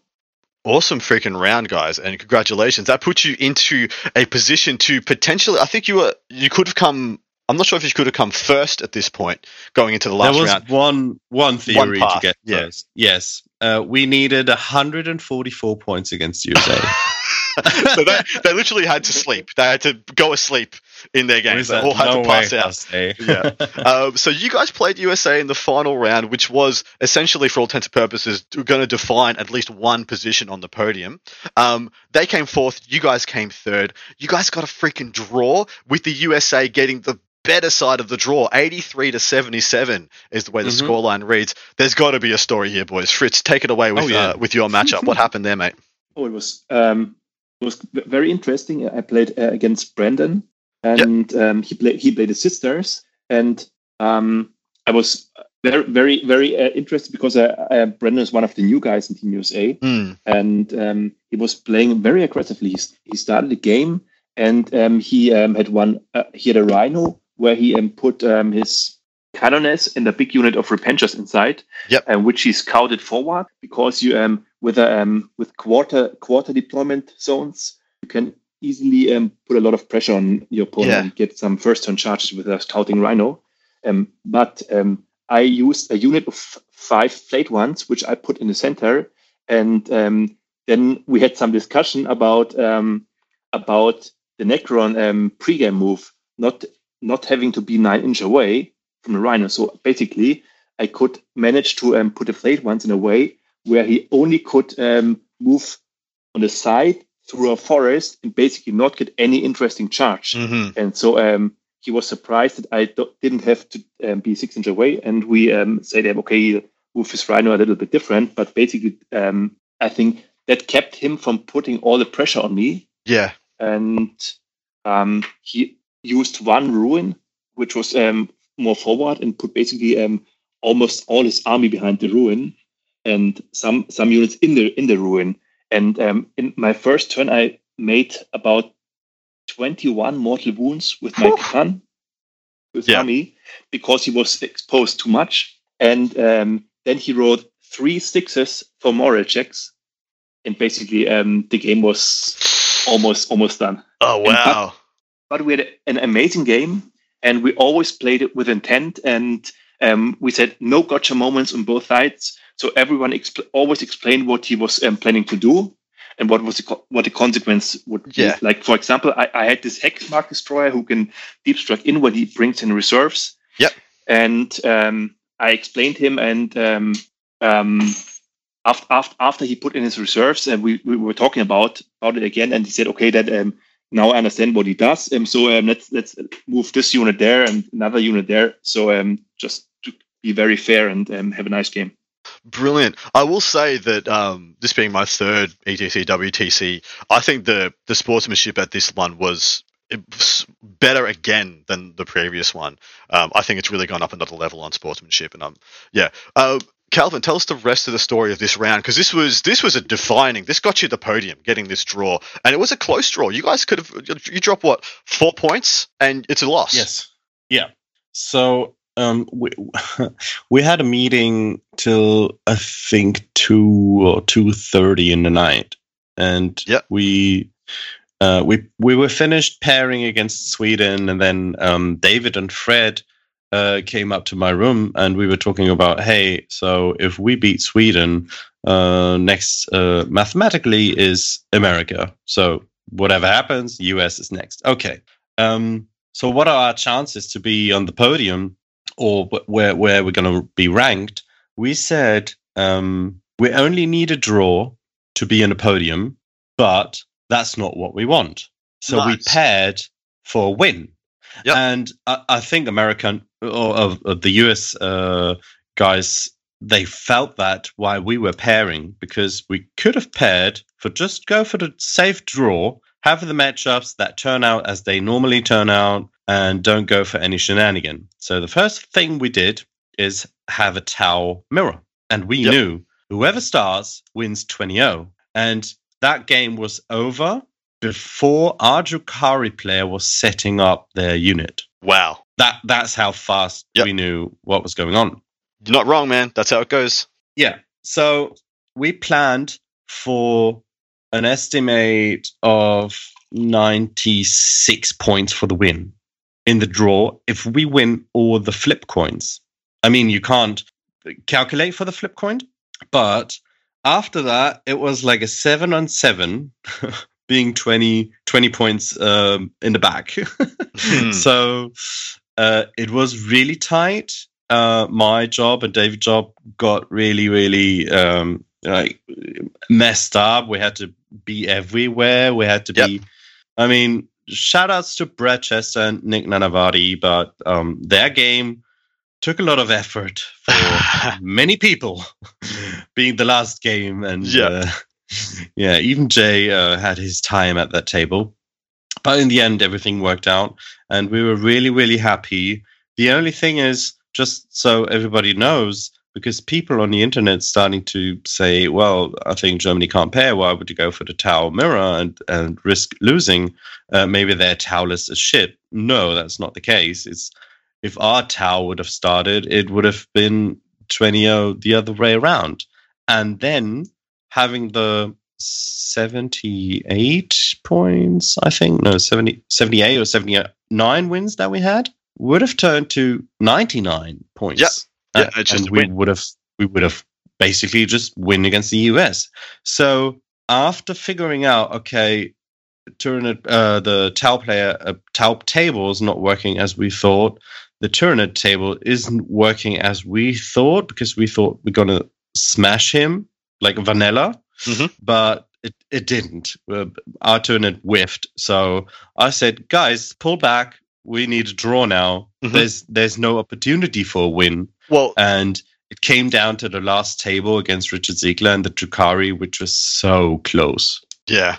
awesome freaking round, guys, and congratulations. That puts you into a position to potentially. I think you were. You could have come. I'm not sure if you could have come first at this point, going into the last round. there was round. one one theory path, to get yeah. first. Yes, uh, we needed 144 points against USA. so they, they literally had to sleep. They had to go asleep in their We games. They all had "No to pass way, out. Yeah. Um, so you guys played USA in the final round, which was essentially, for all intents and purposes, going to define at least one position on the podium. Um, they came fourth. You guys came third. You guys got a freaking draw with the USA getting the better side of the draw. 83 to 77 is the way the Mhm. scoreline reads. There's got to be a story here, boys. Fritz, take it away with Oh, yeah. uh, with your matchup. what happened there, mate? Oh, it was um, it was very interesting. I played uh, against Brandon, and um, he played he played the sisters, and um, I was very very very uh, interested because uh, uh, Brandon is one of the new guys in Team USA, Hmm. and um, he was playing very aggressively. He, he started the game, and um, he um, had one. Uh, he had a Rhino where he um, put um, his Canoness and a big unit of Repentia inside, Yep. and which he scouted forward because you um with a um with quarter quarter deployment zones you can easily um, put a lot of pressure on your opponent Yeah. and get some first turn charges with a scouting rhino. Um, but um, I used a unit of five flayed ones, which I put in the center, and um, then we had some discussion about um, about the Necron um, pregame move, not not having to be nine inch away from the rhino. So basically, I could manage to um, put the flayed ones in a way where he only could um, move on the side through a forest and basically not get any interesting charge. hmm And so um, he was surprised that I do- didn't have to um, be six inch away. And we um, said, um, okay, move his rhino a little bit different. But basically, um, I think that kept him from putting all the pressure on me. Yeah. And um, he used one ruin, which was um, more forward, and put basically um, almost all his army behind the ruin, and some some units in the in the ruin. And um, in my first turn, I made about 21 mortal wounds with my Whew. Khan, with Yeah. army, because he was exposed too much. And um, then he rolled three sixes for moral checks, and basically um, the game was almost almost done. Oh wow. But we had an amazing game, and we always played it with intent. And um, we said no gotcha moments on both sides. So everyone expl- always explained what he was um, planning to do and what was the co- what the consequence would be. Yeah. Like for example, I, I had this hex mark destroyer who can deep strike in when he brings in reserves. Yep. And um, I explained him, and um, um, after, after after he put in his reserves, and we, we were talking about about it again, and he said, okay, that um, now I understand what he does. Um, so um, let's let's move this unit there and another unit there. So um, just to be very fair and um, have a nice game. Brilliant. I will say that um, this being my third ETC WTC, I think the the sportsmanship at this one was was better again than the previous one. Um, I think it's really gone up another level on sportsmanship, and um, yeah. Uh, Calvin, tell us the rest of the story of this round because this was this was a defining. This got you the podium, getting this draw, and it was a close draw. You guys could have you drop what four points, and it's a loss. Yes. Yeah. So um, we we had a meeting till I think two or two thirty in the night, and we uh, we we were finished pairing against Sweden, and then um, David and Fred uh, came up to my room, and we were talking about, hey, so if we beat Sweden, uh, next uh, mathematically is America. So whatever happens, US is next. Okay. Um, so what are our chances to be on the podium or where where we're going to be ranked? We said um, we only need a draw to be in a podium, but that's not what we want. So we paired for a win. Yep. And I, I think American or of, of the US uh, guys they felt that while we were pairing because we could have paired for just go for the safe draw, have the matchups that turn out as they normally turn out, and don't go for any shenanigan. So the first thing we did is have a Tau mirror, and we Yep. knew whoever starts wins 20-0. And that game was over before our Drukari player was setting up their unit. Wow. That that's how fast Yep. we knew what was going on. You're not wrong, man. That's how it goes. Yeah. So we planned for an estimate of 96 points for the win in the draw if we win all the flip coins. I mean, you can't calculate for the flip coin, but after that, it was like a seven on seven, being 20, 20 points um, in the back. Hmm. So uh, it was really tight. Uh, my job and David's job got really, really um, like messed up. We had to be everywhere. We had to Yep. be. I mean, shout outs to Brad Chester and Nick Nanavati, but um, their game took a lot of effort for many people, being the last game, and Yeah. uh, yeah, even Jay uh, had his time at that table. But in the end, everything worked out, and we were really, really happy. The only thing is, just so everybody knows, because people on the internet starting to say, "Well, I think Germany can't pay. Why would you go for the Tau mirror and and risk losing? Uh, maybe their Tau list is shit." No, that's not the case. It's if our Tau would have started, it would have been 20 the other way around, and then having the 78 points, I think. No, 70, 78 or 79 wins that we had would have turned to 99 points. Yep. Yeah, Uh, just and we win. would have we would have basically just win against the US. So after figuring out, okay, Tyranid, uh, the Tau player, uh, Tau table is not working as we thought. The Tyranid table isn't working as we thought because we thought we're gonna smash him like vanilla, Mhm. but it, it didn't. Uh, our Tyranid whiffed. So I said, guys, pull back. We need a draw now. Mhm. There's there's no opportunity for a win Well, and it came down to the last table against Richard Siegler and the Drukari, which was so close. Yeah.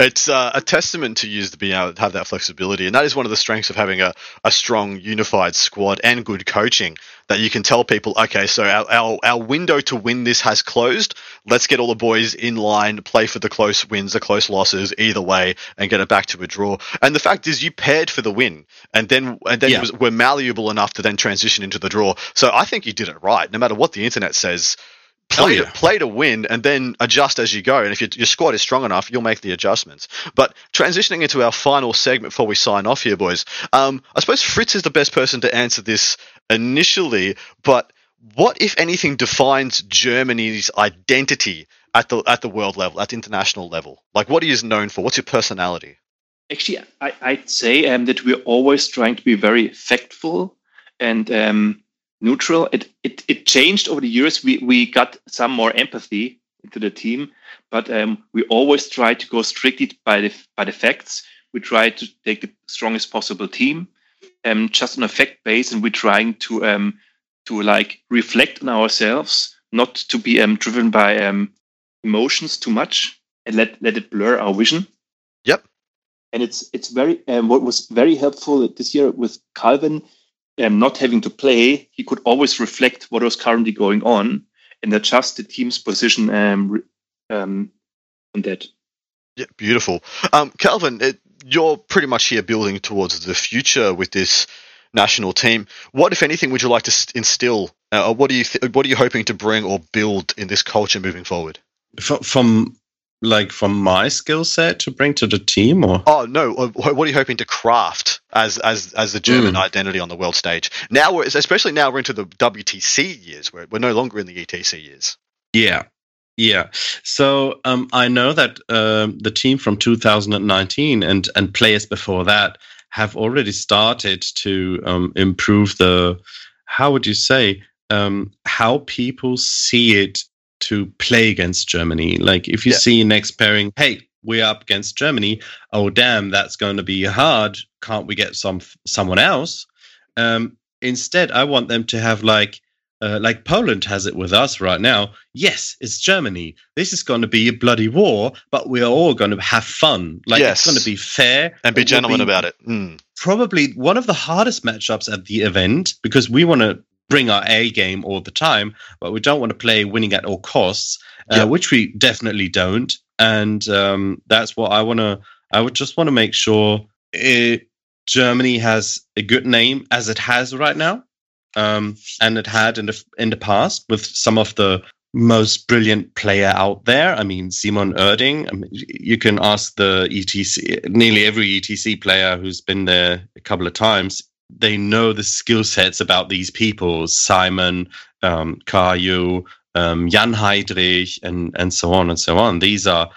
It's uh, a testament to use to be able to have that flexibility. And that is one of the strengths of having a, a strong, unified squad and good coaching that you can tell people, okay, so our, our, our window to win this has closed. Let's get all the boys in line, play for the close wins, the close losses, either way, and get it back to a draw. And the fact is, you paired for the win, and then and then Yeah. was, were malleable enough to then transition into the draw. So I think you did it right, no matter what the internet says play, Oh, to, play to win and then adjust as you go. And if your, your squad is strong enough, you'll make the adjustments. But transitioning into our final segment before we sign off here, boys, um, I suppose Fritz is the best person to answer this initially. But what, if anything, defines Germany's identity at the at the world level, at the international level? Like, what are you known for? What's your personality? Actually, I, I'd say um, that we're always trying to be very factful and um, neutral. It, it it changed over the years. We we got some more empathy into the team, but um, we always try to go strictly by the by the facts. We try to take the strongest possible team, um, just on a fact base, and we're trying to um, to like reflect on ourselves, not to be um, driven by um, emotions too much, and let let it blur our vision Yep. and it's it's very um, what was very helpful this year with Calvin um, not having to play. He could always reflect what was currently going on and adjust the team's position um, um, on that. Yeah, beautiful. Um, Calvin, it, you're pretty much here building towards the future with this national team. What, if anything, would you like to instill? Uh, or what are you th- What are you hoping to bring or build in this culture moving forward? From, from like from my skill set to bring to the team, or Oh no! uh, What are you hoping to craft as as as the German Mm. identity on the world stage? Now, we're, especially now, we're into the WTC years. Where we're no longer in the ETC years. yeah, yeah. So um, I know that um, the team from 2019 and and players before that have already started to um, improve the how would you say um, how people see it to play against Germany. Like if you Yeah. see next pairing, hey, we're up against Germany. Oh damn, that's going to be hard. Can't we get some someone else? Um, instead, I want them to have like uh, like Poland has it with us right now. Yes, it's Germany. This is going to be a bloody war, but we're all going to have fun. Like Yes. it's going to be fair And be gentlemen be about it. Mm. probably one of the hardest matchups at the event because we want to bring our A game all the time, but we don't want to play winning at all costs, uh, Yeah. which we definitely don't. And um, that's what I want to. I would just want to make sure it, Germany has a good name as it has right now, um, and it had in the in the past with some of the most brilliant player out there. I mean, Simon Erding. I mean, you can ask the ETC, nearly every ETC player who's been there a couple of times. They know the skill sets about these people: Simon, um, Kayu, um, Jan Heydrich, and and so on and so on. These are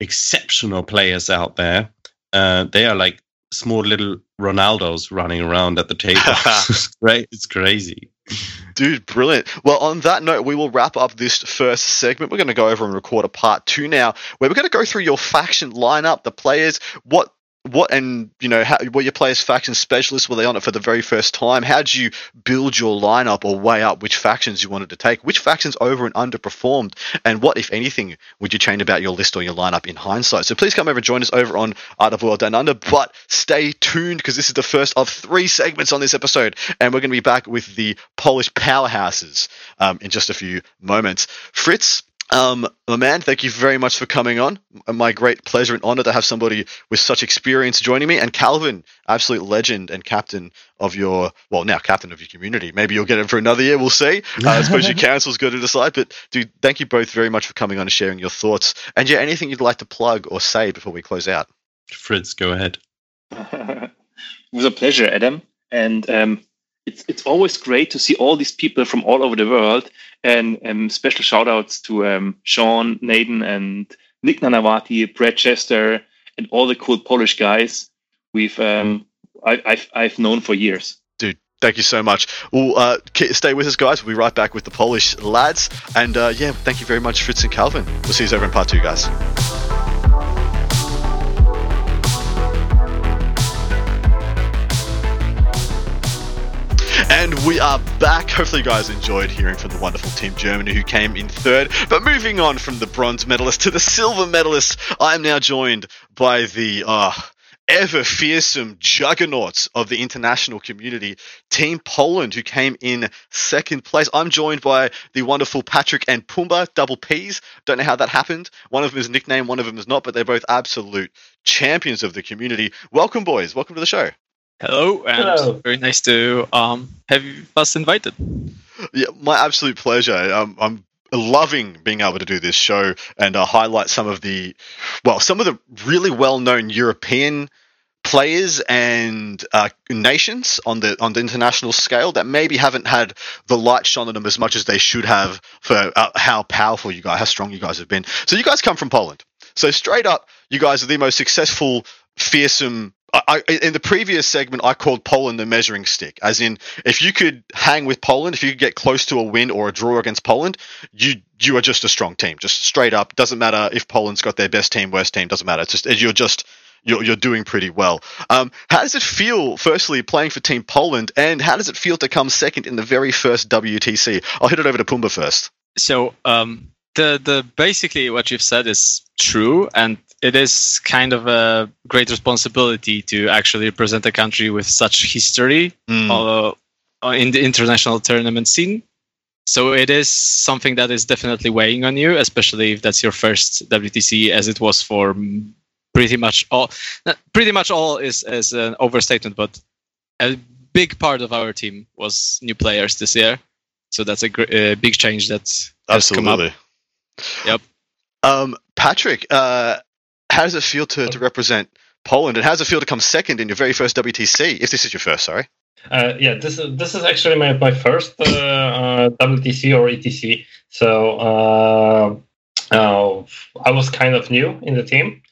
exceptional players out there. Uh, they are like small little Ronaldos running around at the table. right? It's crazy. Dude, brilliant. Well, on that note, we will wrap up this first segment. We're going to go over and record a part two now, where we're going to go through your faction lineup, the players, what what and you know how were your players faction specialists were they on it for the very first time? How did you build your lineup or weigh up which factions you wanted to take? Which factions over and underperformed? And what if anything would you change about your list or your lineup in hindsight? So please come over and join us over on art of war down under but stay tuned because this is the first of three segments on this episode and we're going to be back with the polish powerhouses um, in just a few moments. Fritz Um, my man, thank you very much for coming on. My great pleasure and honor to have somebody with such experience joining me. And Calvin, absolute legend and captain of your, well, now captain of your community. Maybe you'll get it for another year. We'll see. Uh, I suppose your council's got to decide. But, dude, thank you both very much for coming on and sharing your thoughts. And yeah, anything you'd like to plug or say before we close out? Fritz, go ahead. it was a pleasure, Adam. And um, it's it's always great to see all these people from all over the world. And um, special shout outs to um, Sean, Nathan, and Nick Nanavati, Brad Chester, and all the cool Polish guys we've um, I, I've I've known for years. Dude, thank you so much. Well, uh, stay with us, guys. We'll be right back with the Polish lads. And uh, yeah, thank you very much, Fritz and Calvin. We'll see you over in part two, guys. And we are back. Hopefully, you guys enjoyed hearing from the wonderful Team Germany who came in third. But moving on from the bronze medalist to the silver medalist, I am now joined by the uh, ever fearsome juggernauts of the international community, Team Poland, who came in second place. I'm joined by the wonderful Patrick and Pumba, double P's. Don't know how that happened. One of them is nicknamed, one of them is not, but they're both absolute champions of the community. Welcome, boys. Welcome to the show. Hello, and Hello. very nice to um, have us invited. Yeah, my absolute pleasure. Um, I'm loving being able to do this show and uh, highlight some of the, well, some of the really well-known European players and uh, nations on the on the international scale that maybe haven't had the light shone on them as much as they should have for uh, how powerful you guys, how strong you guys have been. So you guys come from Poland. So straight up, you guys are the most successful, fearsome I, in the previous segment, I called Poland the measuring stick, as in if you could hang with Poland, if you could get close to a win or a draw against Poland, you you are just a strong team, just straight up. Doesn't matter if Poland's got their best team, worst team, doesn't matter. It's just you're just you're, you're doing pretty well. Um, how does it feel, firstly, playing for Team Poland, and how does it feel to come second in the very first WTC? I'll hit it over to Pumba first. So um, the the basically what you've said is true, and it is kind of a great responsibility to actually represent a country with such history mm. uh, in the international tournament scene. So it is something that is definitely weighing on you, especially if that's your first WTC, as it was for pretty much all. Pretty much all is is an overstatement, but a big part of our team was new players this year. So that's a, gr- a big change that's Absolutely. come up. Yep. Um, Patrick, uh, how does it feel to, to represent Poland, and how does it feel to come second in your very first WTC? If this is your first, sorry. Uh, yeah, this is this is actually my, my first uh, uh, WTC or ETC. So uh, uh, I was kind of new in the team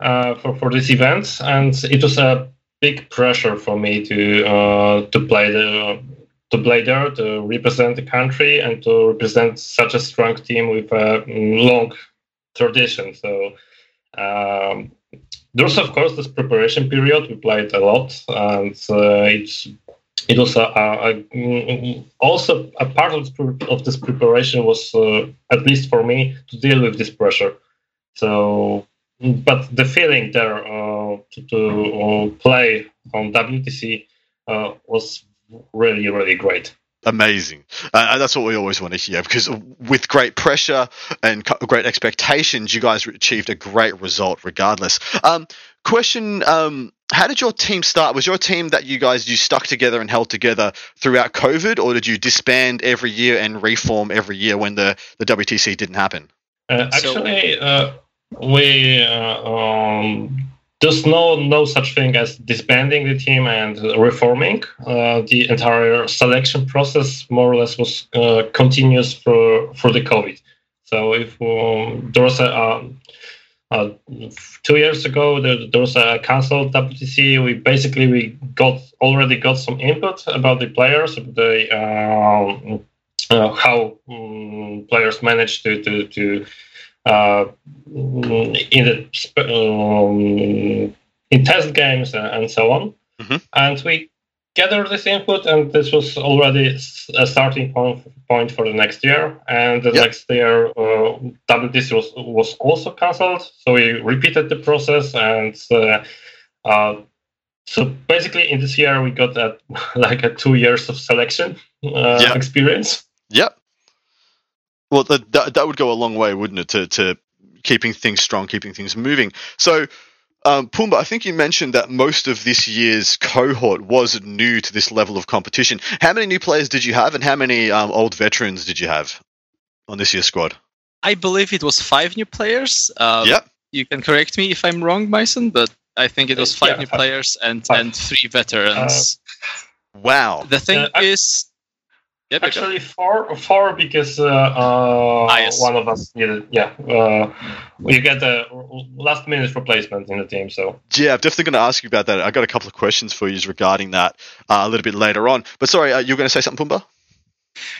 uh, for for this event, and it was a big pressure for me to to play the to play there, to represent the country, and to represent such a strong team with a long tradition. So um, there's of course this preparation period. We played a lot, and uh, it's it was a, a, a, also a part of of this preparation was uh, at least for me to deal with this pressure. So, but the feeling there uh, to, to uh, play on WTC uh, was really really great amazing. Uh, and that's what we always want to hear because with great pressure and great expectations, you guys achieved a great result regardless. Um, question um, How did your team start? Was your team that you guys you stuck together and held together throughout COVID, or did you disband every year and reform every year when the, the WTC didn't happen? Uh, actually, uh, we uh, um, there's no no such thing as disbanding the team and reforming. Uh, the entire selection process more or less was uh, continuous for for the COVID. So if um, there was a um, uh, two years ago there, there was a cancelled WTC, we basically we got already got some input about the players, the um, uh, how um, players managed to to to in the um, in test games and so on. Mm-hmm. And we gathered this input, and this was already a starting point point for the next year. And the yep. next year, uh, WTC was was also cancelled, so we repeated the process, and uh, uh, so basically in this year we got that like a two years of selection uh, yep. experience. Yep. Well, that, that, that would go a long way, wouldn't it, to, to keeping things strong, keeping things moving. So, um, Pumba, I think you mentioned that most of this year's cohort was new to this level of competition. How many new players did you have, and how many um, old veterans did you have on this year's squad? I believe it was five new players. Um, Yep. You can correct me if I'm wrong, Mason, but I think it was Uh, five yeah, new five. players and, Five. and three veterans. Wow. the thing Uh, I- is, yeah, Becca? Actually, four, four because uh, uh, Ah, yes. one of us needed. Yeah, uh, you get a last minute replacement in the team. So Yeah, I'm definitely going to ask you about that. I got a couple of questions for you regarding that uh, a little bit later on. But sorry, uh, you were going to say something, Pumba?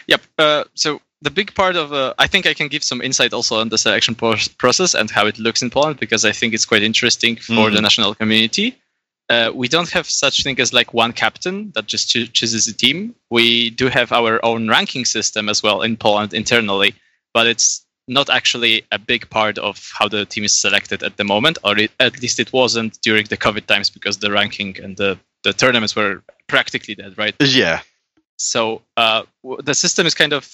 Yep. Uh, so the big part of, uh, I think I can give some insight also on the selection process and how it looks in Poland because I think it's quite interesting for Mm. the national community. Uh, we don't have such thing as like one captain that just choo- chooses a team. We do have our own ranking system as well in Poland internally, but it's not actually a big part of how the team is selected at the moment, or it, at least it wasn't during the COVID times because the ranking and the, the tournaments were practically dead, right? Yeah. So uh, w- the system is kind of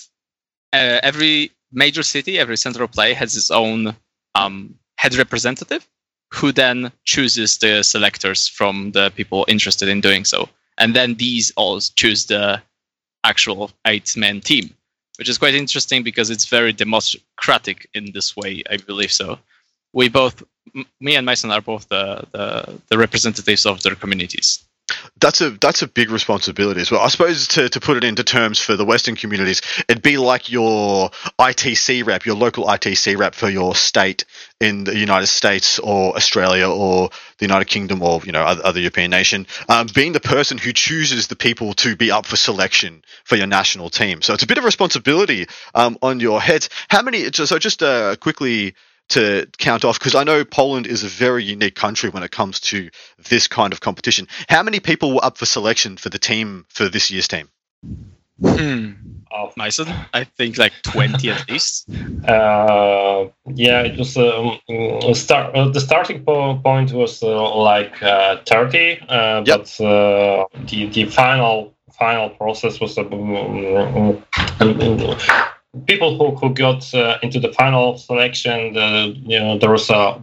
uh, every major city, every central play has its own um, head representative, who then chooses the selectors from the people interested in doing so, and then these all choose the actual eight-man team, which is quite interesting because it's very democratic in this way. I believe so. We both, me and Mason, are both the the, the representatives of their communities. That's a that's a big responsibility as well. I suppose to, to put it into terms for the Western communities, it'd be like your ITC rep, your local ITC rep for your state in the United States or Australia or the United Kingdom or you know other, other European nation, um, being the person who chooses the people to be up for selection for your national team. So it's a bit of responsibility um, on your heads. How many? So just uh, quickly to count off because I know Poland is a very unique country when it comes to this kind of competition. How many people were up for selection for the team for this year's team? Hmm. uh, Mason, I think like 20 at least. uh, yeah, it was um, start. Uh, the starting po- point was uh, like uh, thirty, uh, Yep. but uh, the the final final process was. Mm, People who, who got uh, into the final selection, the, you know, there was uh,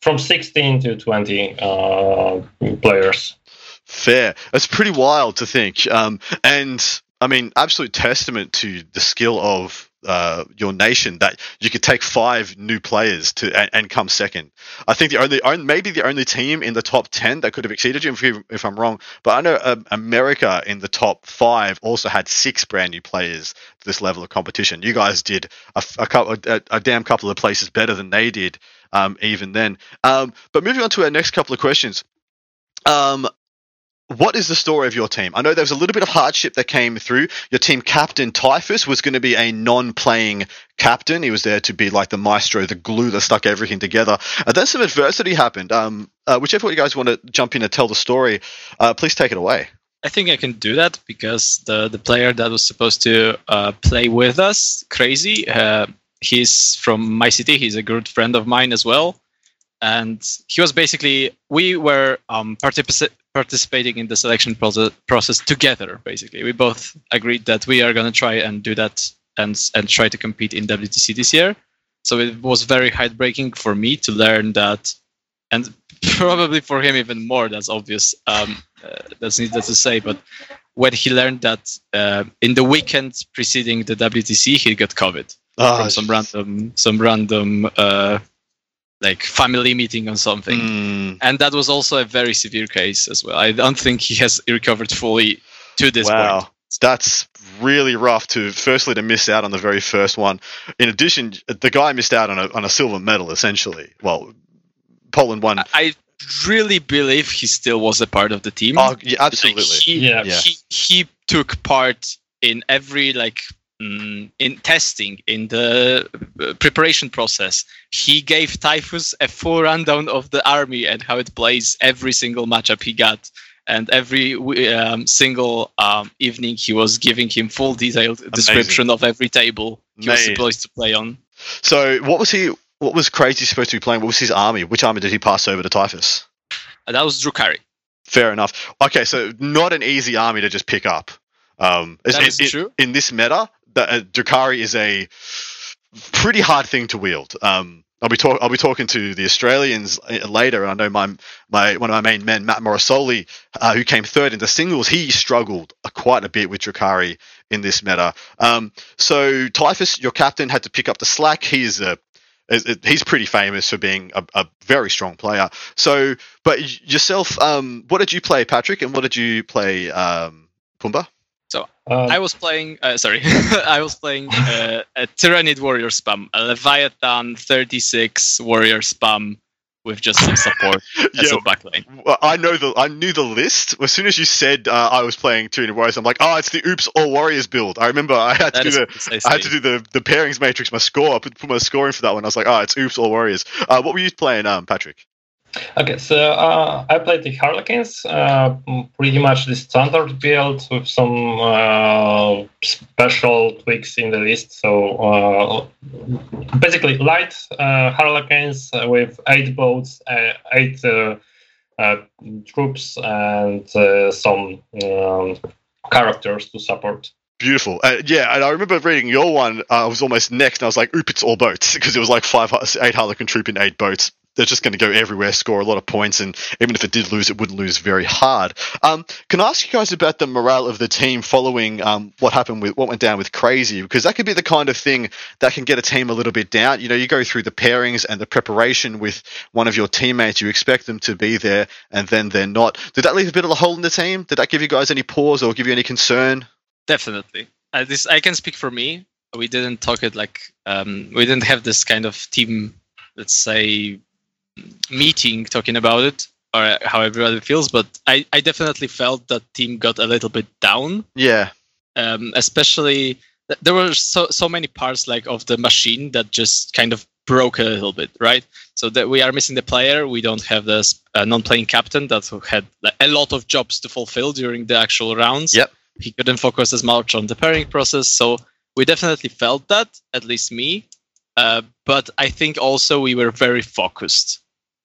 from 16 to 20 uh, players. Fair. That's pretty wild to think. Um, and I mean, absolute testament to the skill of uh, your nation that you could take five new players to and, and come second. I think the only, maybe the only team in the top ten that could have exceeded you, if, you, if I'm wrong. But I know um, America in the top five also had six brand new players this level of competition. You guys did a, a, couple, a, a damn couple of places better than they did um, even then. Um, but moving on to our next couple of questions. Um, what is the story of your team? I know there was a little bit of hardship that came through. Your team captain Typhus was going to be a non-playing captain. He was there to be like the maestro, the glue that stuck everything together. And then some adversity happened. Um, uh, whichever you guys want to jump in and tell the story, uh, please take it away. I think I can do that because the, the player that was supposed to uh, play with us, Crazy, uh, he's from my city. He's a good friend of mine as well. And he was basically, we were um, partici- participating in the selection process, process together, basically. We both agreed that we are going to try and do that and, and try to compete in WTC this year. So it was very heartbreaking for me to learn that, and probably for him even more, that's obvious. Um, uh, that's needless to say, but when he learned that uh, in the weekend preceding the WTC, he got COVID Ah, from some random, some random, uh, like family meeting or something, mm, and that was also a very severe case as well. I don't think he has recovered fully to this wow. point. That's really rough to firstly to miss out on the very first one. In addition, the guy missed out on a on a silver medal essentially. Well, Poland won. I- I really believe he still was a part of the team. Oh, yeah, Like, absolutely. he, Yeah. Yeah. he he took part in every like mm, in testing in the uh, preparation process he gave typhus a full rundown of the army and how it plays every single matchup he got and every um, single um, evening he was giving him full detailed description of every table he was supposed to play on So, what was he? What was Crazy supposed to be playing? What was his army? Which army did he pass over to Typhus? and that was Drukari. Fair enough. Okay, so not an easy army to just pick up. Um, That is in, true. In this meta, that uh, is a pretty hard thing to wield. Um, I'll be talk- I'll be talking to the Australians uh, later. I know my my one of my main men, Matt Morosoli, uh, who came third in the singles. He struggled quite a bit with Drukhari in this meta. Um, so Typhus, your captain, had to pick up the slack. He's a he's pretty famous for being a, a, very strong player. So, but yourself, um, what did you play, Patrick, and what did you play, um, Pumba? So um, I was playing. Uh, sorry, I was playing uh, a Tyranid warrior spam, a Leviathan 36 warrior spam with just some support as a backline. I know the I knew the list. As soon as you said uh, I was playing Tyranid warriors, I'm like, oh, it's the Oops All Warriors build. I remember I had to that do the I had to do the the pairings matrix, my score. I put, put my score in for that one. I was like, oh, it's Oops All Warriors. Uh, what were you playing, um, Patrick? Okay, so uh, I played the Harlequins, uh, pretty much the standard build with some uh, special tweaks in the list. So uh, basically, light uh, Harlequins with eight boats, uh, eight troops, and some um, characters to support. Beautiful. Uh, yeah, and I remember reading your one. Uh, I was almost next, and I was like, "Oop, it's all boats," because it was like five, eight Harlequin troop in eight boats they're just going to go everywhere, score a lot of points, and even if it did lose, it wouldn't lose very hard. Um, can I ask you guys about the morale of the team following um, what happened with what went down with Crazy? Because that could be the kind of thing that can get a team a little bit down. You know, you go through the pairings and the preparation with one of your teammates, you expect them to be there, and then they're not. Did that leave a bit of a hole in the team? Did that give you guys any pause or give you any concern? Definitely. Uh, this I can speak for me. We didn't talk it like um, we didn't have this kind of team let's say meeting talking about it or how everybody feels, but I, I definitely felt that team got a little bit down. Yeah. Um, especially there were so so many parts like of the machine that just kind of broke a little bit, right? So that we are missing the player. We don't have the uh, non-playing captain that had a lot of jobs to fulfill during the actual rounds. Yep. He couldn't focus as much on the pairing process, so we definitely felt that. At least me. Uh, but I think also we were very focused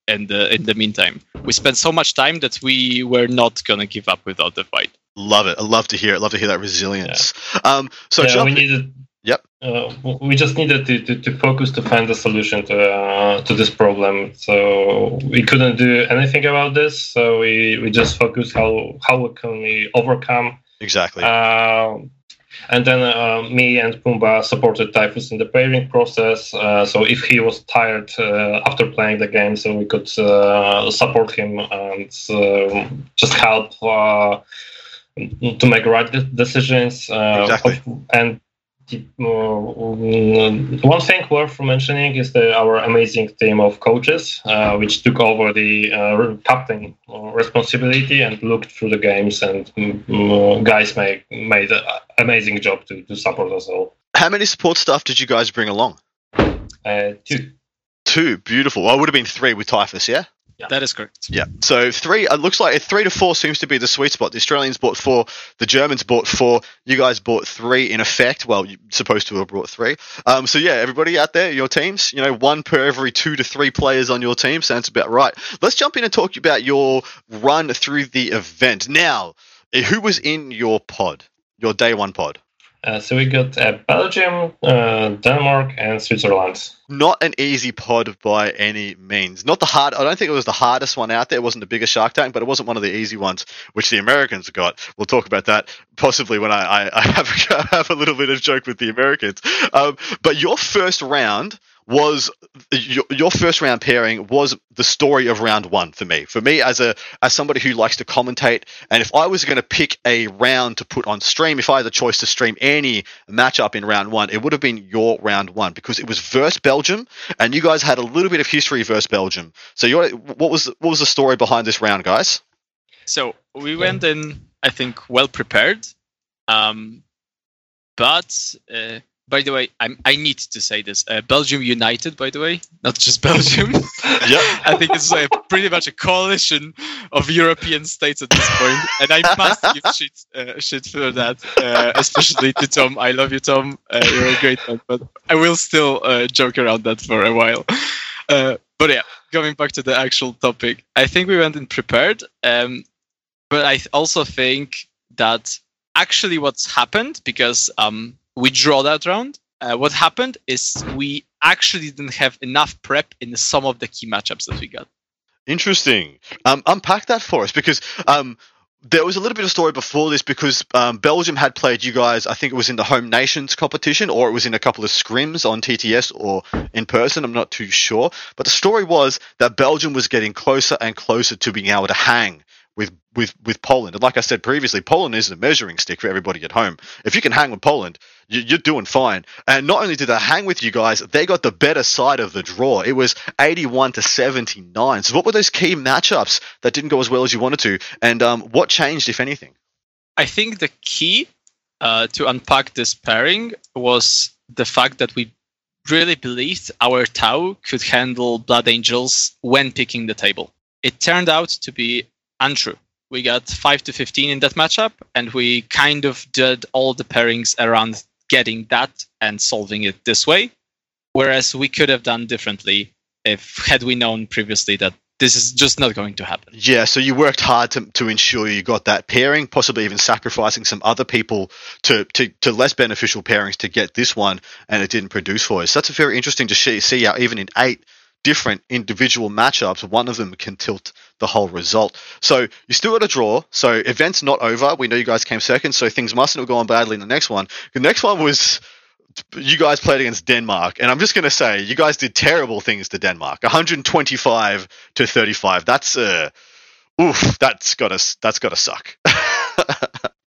in the in the meantime. We spent so much time that we were not gonna give up without the fight. Love it. I love to hear it. Love to hear that resilience. Yeah. Um, so yeah, we needed. Yep. Uh, we just needed to, to, to, focus to find a solution to uh, to this problem. So we couldn't do anything about this. So we, we just focused how how can we overcome exactly. Uh, and then uh, me and Pumba supported Typhus in the pairing process. Uh, so if he was tired uh, after playing the game, so we could uh, support him and um, just help uh, to make right decisions. Uh, exactly. And one thing worth mentioning is the, our amazing team of coaches, uh, which took over the uh, captain responsibility and looked through the games, and um, guys made made an amazing job to, to support us all. How many support staff did you guys bring along? Uh, two. Two, beautiful. Well, it would have been three with Typhus, yeah. Yeah. That is correct. Yeah. So three, it looks like three to four seems to be the sweet spot. The Australians bought four, the Germans bought four, you guys bought three in effect. Well, you're supposed to have brought three. Um, so yeah, everybody out there, your teams, you know, one per every two to three players on your team sounds about right. Let's jump in and talk about your run through the event. Now, who was in your pod, your day one pod? Uh, so we got uh, Belgium, uh, Denmark, and Switzerland. Not an easy pod by any means. Not the hard. I don't think it was the hardest one out there. It wasn't the biggest Shark Tank, but it wasn't one of the easy ones, which the Americans got. We'll talk about that possibly when I, I, I have, have a little bit of joke with the Americans. Um, but your first round was your, your first round pairing was the story of round one for me. For me, as a as somebody who likes to commentate, and if I was going to pick a round to put on stream, if I had the choice to stream any matchup in round one, it would have been your round one because it was versus Belgium, and you guys had a little bit of history versus Belgium. So, your what was what was the story behind this round, guys? So we went in, I think, well prepared, um, but. Uh, by the way, I'm, I need to say this. Uh, Belgium United, by the way, not just Belgium. yeah, I think it's a, pretty much a coalition of European states at this point, and I must give shit, uh, shit for that, uh, especially to Tom. I love you, Tom. Uh, you're a great man, but I will still uh, joke around that for a while. Uh, but yeah, going back to the actual topic, I think we went in prepared, um, but I also think that actually what's happened because um, we draw that round. Uh, what happened is we actually didn't have enough prep in some of the key matchups that we got. Interesting. Um, unpack that for us because um, there was a little bit of story before this because um, Belgium had played you guys. I think it was in the Home Nations competition, or it was in a couple of scrims on TTS or in person. I'm not too sure. But the story was that Belgium was getting closer and closer to being able to hang with with with Poland. And like I said previously, Poland is a measuring stick for everybody at home. If you can hang with Poland, you're doing fine. And not only did they hang with you guys, they got the better side of the draw. It was 81 to 79. So what were those key matchups that didn't go as well as you wanted to? And um, what changed, if anything? I think the key uh, to unpack this pairing was the fact that we really believed our Tau could handle Blood Angels when picking the table. It turned out to be untrue. We got 5 to 15 in that matchup, and we kind of did all the pairings around getting that and solving it this way. Whereas we could have done differently if had we known previously that this is just not going to happen. Yeah, so you worked hard to, to ensure you got that pairing, possibly even sacrificing some other people to, to, to less beneficial pairings to get this one, and it didn't produce for us. That's very interesting to see, see how even in eight different individual matchups, one of them can tilt the whole result. So you still got a draw. So event's not over. We know you guys came second, so things mustn't have gone badly in the next one. The next one was you guys played against Denmark, and I'm just going to say you guys did terrible things to Denmark. 125 to 35. That's uh, oof. That's gotta that's gotta suck.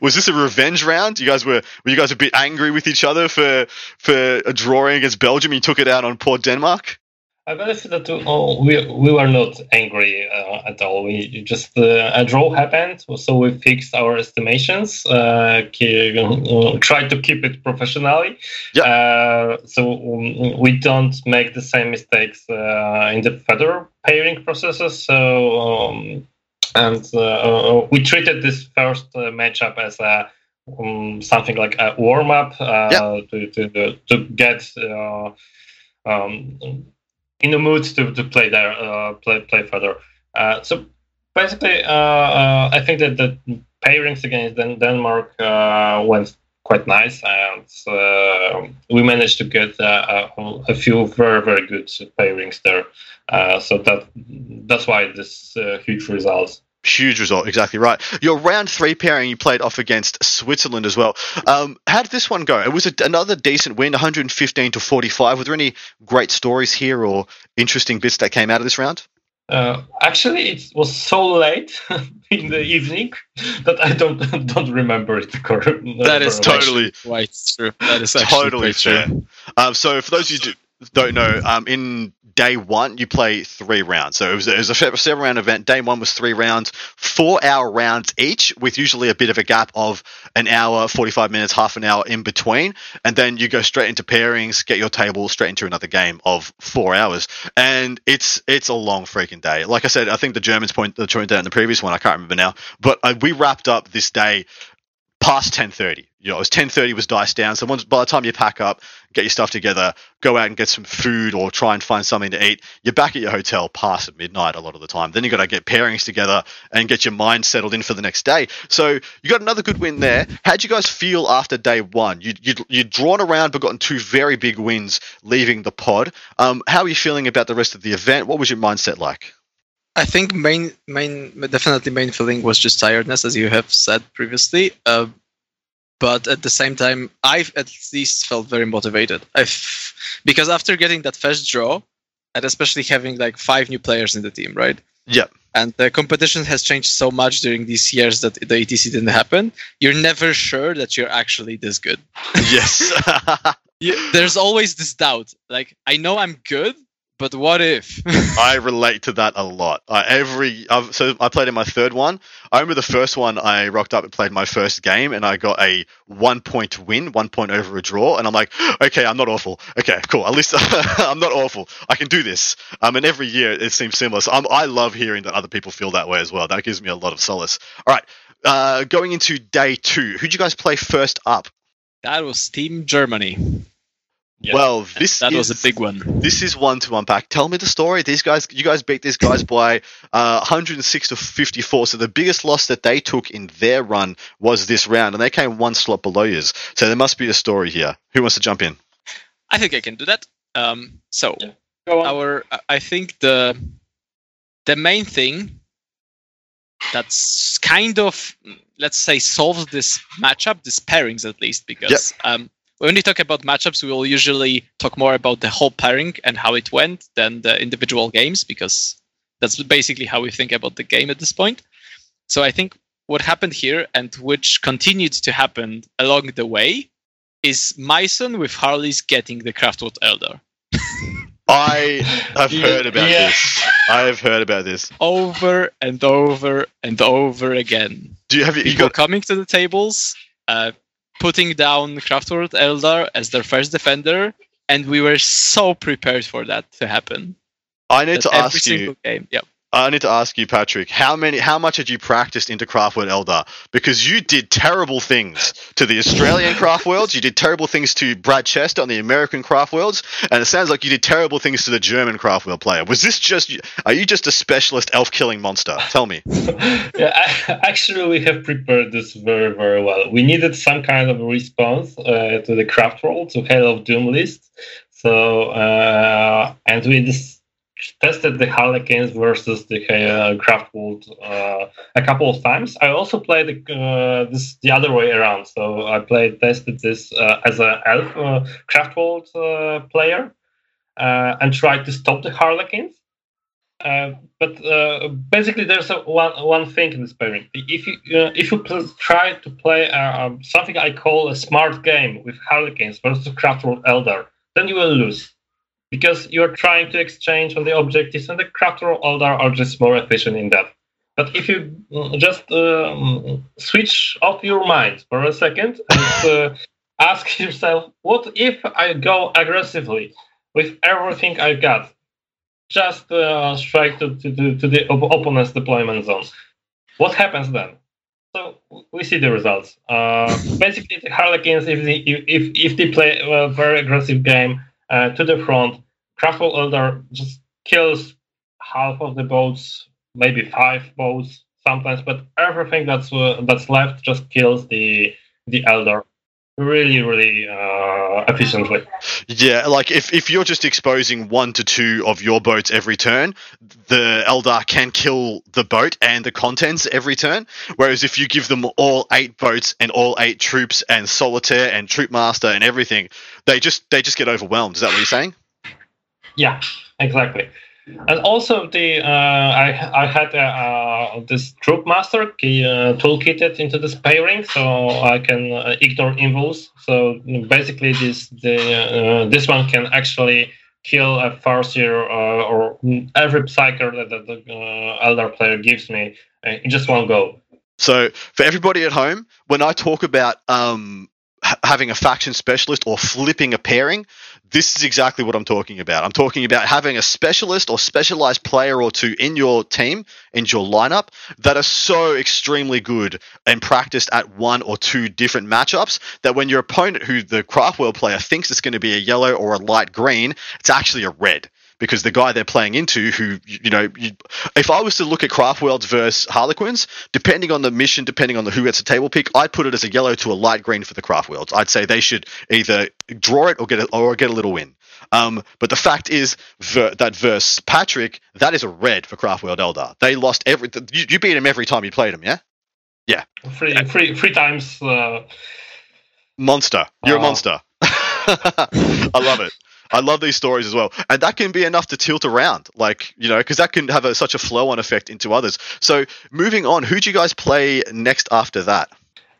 was this a revenge round? You guys were were you guys a bit angry with each other for for a drawing against Belgium? You took it out on poor Denmark. I believe that oh, we we were not angry uh, at all. We just uh, a draw happened, so we fixed our estimations. Uh, uh tried to keep it professionally. Yeah. Uh, so um, we don't make the same mistakes uh, in the further pairing processes. So um, and we treated this first matchup as a um, something like a warm up yeah. to, to to get. Um, in the mood to, to play there, uh, play play further. Uh, so basically, uh, uh, I think that the pairings against Den- Denmark uh, went quite nice, and uh, we managed to get a, a, few very very good pairings there. So that that's why this huge result. Huge result, exactly right. Your round three pairing you played off against Switzerland as well. Um, how did this one go? It was a, another decent win, 115 to 45. Were there any great stories here or interesting bits that came out of this round? Uh, actually, it was so late in the evening that I don't don't remember it. Correctly. That is totally quite true. That is totally true. Um, so, for those of you who don't know, um, in day one, you play three rounds. So it was, it was a seven round event. Day one was three rounds, four hour rounds each, with usually a bit of a gap of an hour, 45 minutes, half an hour in between. And then you go straight into pairings, get your table straight into another game of four hours. And it's it's a long freaking day. Like I said, I think the Germans point the joint out in the previous one. I can't remember now. But uh, we wrapped up this day past 10.30 you know it was 10.30 was diced down so once by the time you pack up get your stuff together go out and get some food or try and find something to eat you're back at your hotel past midnight a lot of the time. Then you got to get pairings together and get your mind settled in for the next day. So you got another good win there. How'd you guys feel after day one? You, you, you'd drawn around but gotten two very big wins leaving the pod. Um, how are you feeling about the rest of the event? What was your mindset like? I think main main definitely main feeling was just tiredness, as you have said previously. Uh, but at the same time, i've at least felt very motivated. I've because after getting that first draw, and especially having like five new players in the team, right? Yeah. And the competition has changed so much during these years that the ETC didn't happen. You're never sure that you're actually this good. Yes. there's always this doubt. Like I know I'm good, but what if? I relate to that a lot. Uh, every I've, so I played in my third one. I remember the first one I rocked up and played my first game, and I got a one point win, one point over a draw, and I'm like, okay, I'm not awful. Okay, cool. At least I'm not awful. I can do this. Um, and every year it seems similar. So I'm, I love hearing that other people feel that way as well. That gives me a lot of solace. All right, uh, going into day two, who'd you guys play first up? That was Team Germany. Yeah. Well, this that is, was a big one. This is one to unpack. Tell me the story. These guys, you guys beat these guys by uh, 106 to 54. So the biggest loss that they took in their run was this round, and they came one slot below yours. So there must be a story here. Who wants to jump in? I think I can do that. Um, so Yeah. Our, I think the the main thing that's kind of let's say solves this matchup, this pairings at least, because um, when we talk about matchups, we will usually talk more about the whole pairing and how it went than the individual games, because that's basically how we think about the game at this point. So I think what happened here and which continued to happen along the way is Myson with Harley's getting the Craftworld Eldar. I have heard about yeah. this. I have heard about this. over and over and over again. Do you have you, you People got? coming to the tables, uh, putting down Craftworld Eldar as their first defender, and we were so prepared for that to happen. I need That to every ask single you. game. Yeah. I need to ask you, Patrick. How many? How much had you practiced into Craftworld Eldar? Because you did terrible things to the Australian Craft Worlds. You did terrible things to Brad Chester on the American Craft Worlds, and it sounds like you did terrible things to the German Craft World player. Was this just? Are you just a specialist elf killing monster? Tell me. yeah, I- actually, we have prepared this very, very well. We needed some kind of response uh, to the Craftworld, to Hail of Doom list. So, uh, and we just tested the Harlequins versus the uh, craft world uh, a couple of times. I also played uh, this the other way around. So I played tested this uh, as a elf uh, uh, player uh, and tried to stop the Harlequins. But basically, there's a one one thing in this pairing. If you if you try to play um, something I call a smart game with Harlequins versus Craftworld Eldar, then you will lose because you're trying to exchange on the objectives, and the Craftworld Eldar are just more efficient in that. But if you mm, just um, switch off your mind for a second and uh, ask yourself, what if I go aggressively with everything I got? just uh, strike to, to, to, to the op- opponent's deployment zone. What happens then? So we see the results. Uh, basically, the Harlequins, if they, if, if they play a very aggressive game uh, to the front, Craftworld Eldar just kills half of the boats, maybe five boats sometimes, but everything that's uh, that's left just kills the the Eldar really, really uh, efficiently. Yeah, like if, if you're just exposing one to two of your boats every turn, the Eldar can kill the boat and the contents every turn. Whereas if you give them all eight boats and all eight troops and solitaire and Troupe Master and everything, they just they just get overwhelmed. Is that what you're saying? Yeah, exactly. And also the uh, I I had uh, uh, this Troupe Master key, uh, toolkitted into this pairing, so I can uh, ignore invulns. So basically, this the uh, this one can actually kill a farseer or every psyker that, that the Eldar player gives me in just one go. So for everybody at home, when I talk about um, ha- having a faction specialist or flipping a pairing, this is exactly what I'm talking about. I'm talking about having a specialist or specialized player or two in your team, in your lineup, that are so extremely good and practiced at one or two different matchups that when your opponent, who the craft world player thinks it's going to be a yellow or a light green, it's actually a red because the guy they're playing into, who you know, you, if I was to look at Craftworlds versus Harlequins, depending on the mission, depending on the who gets a table pick, I'd put it as a yellow to a light green for the Craftworlds. I'd say they should either draw it or get a, or get a little win. Um, but the fact is ver- that versus Patrick, that is a red for Craftworld Eldar. They lost every. You, you beat him every time you played him, yeah. Three three three times. Uh, Monster. You're a Oh. monster. I love it. I love these stories as well. And that can be enough to tilt around, like, you know, because that can have a, such a flow on effect into others. So, moving on, who do you guys play next after that?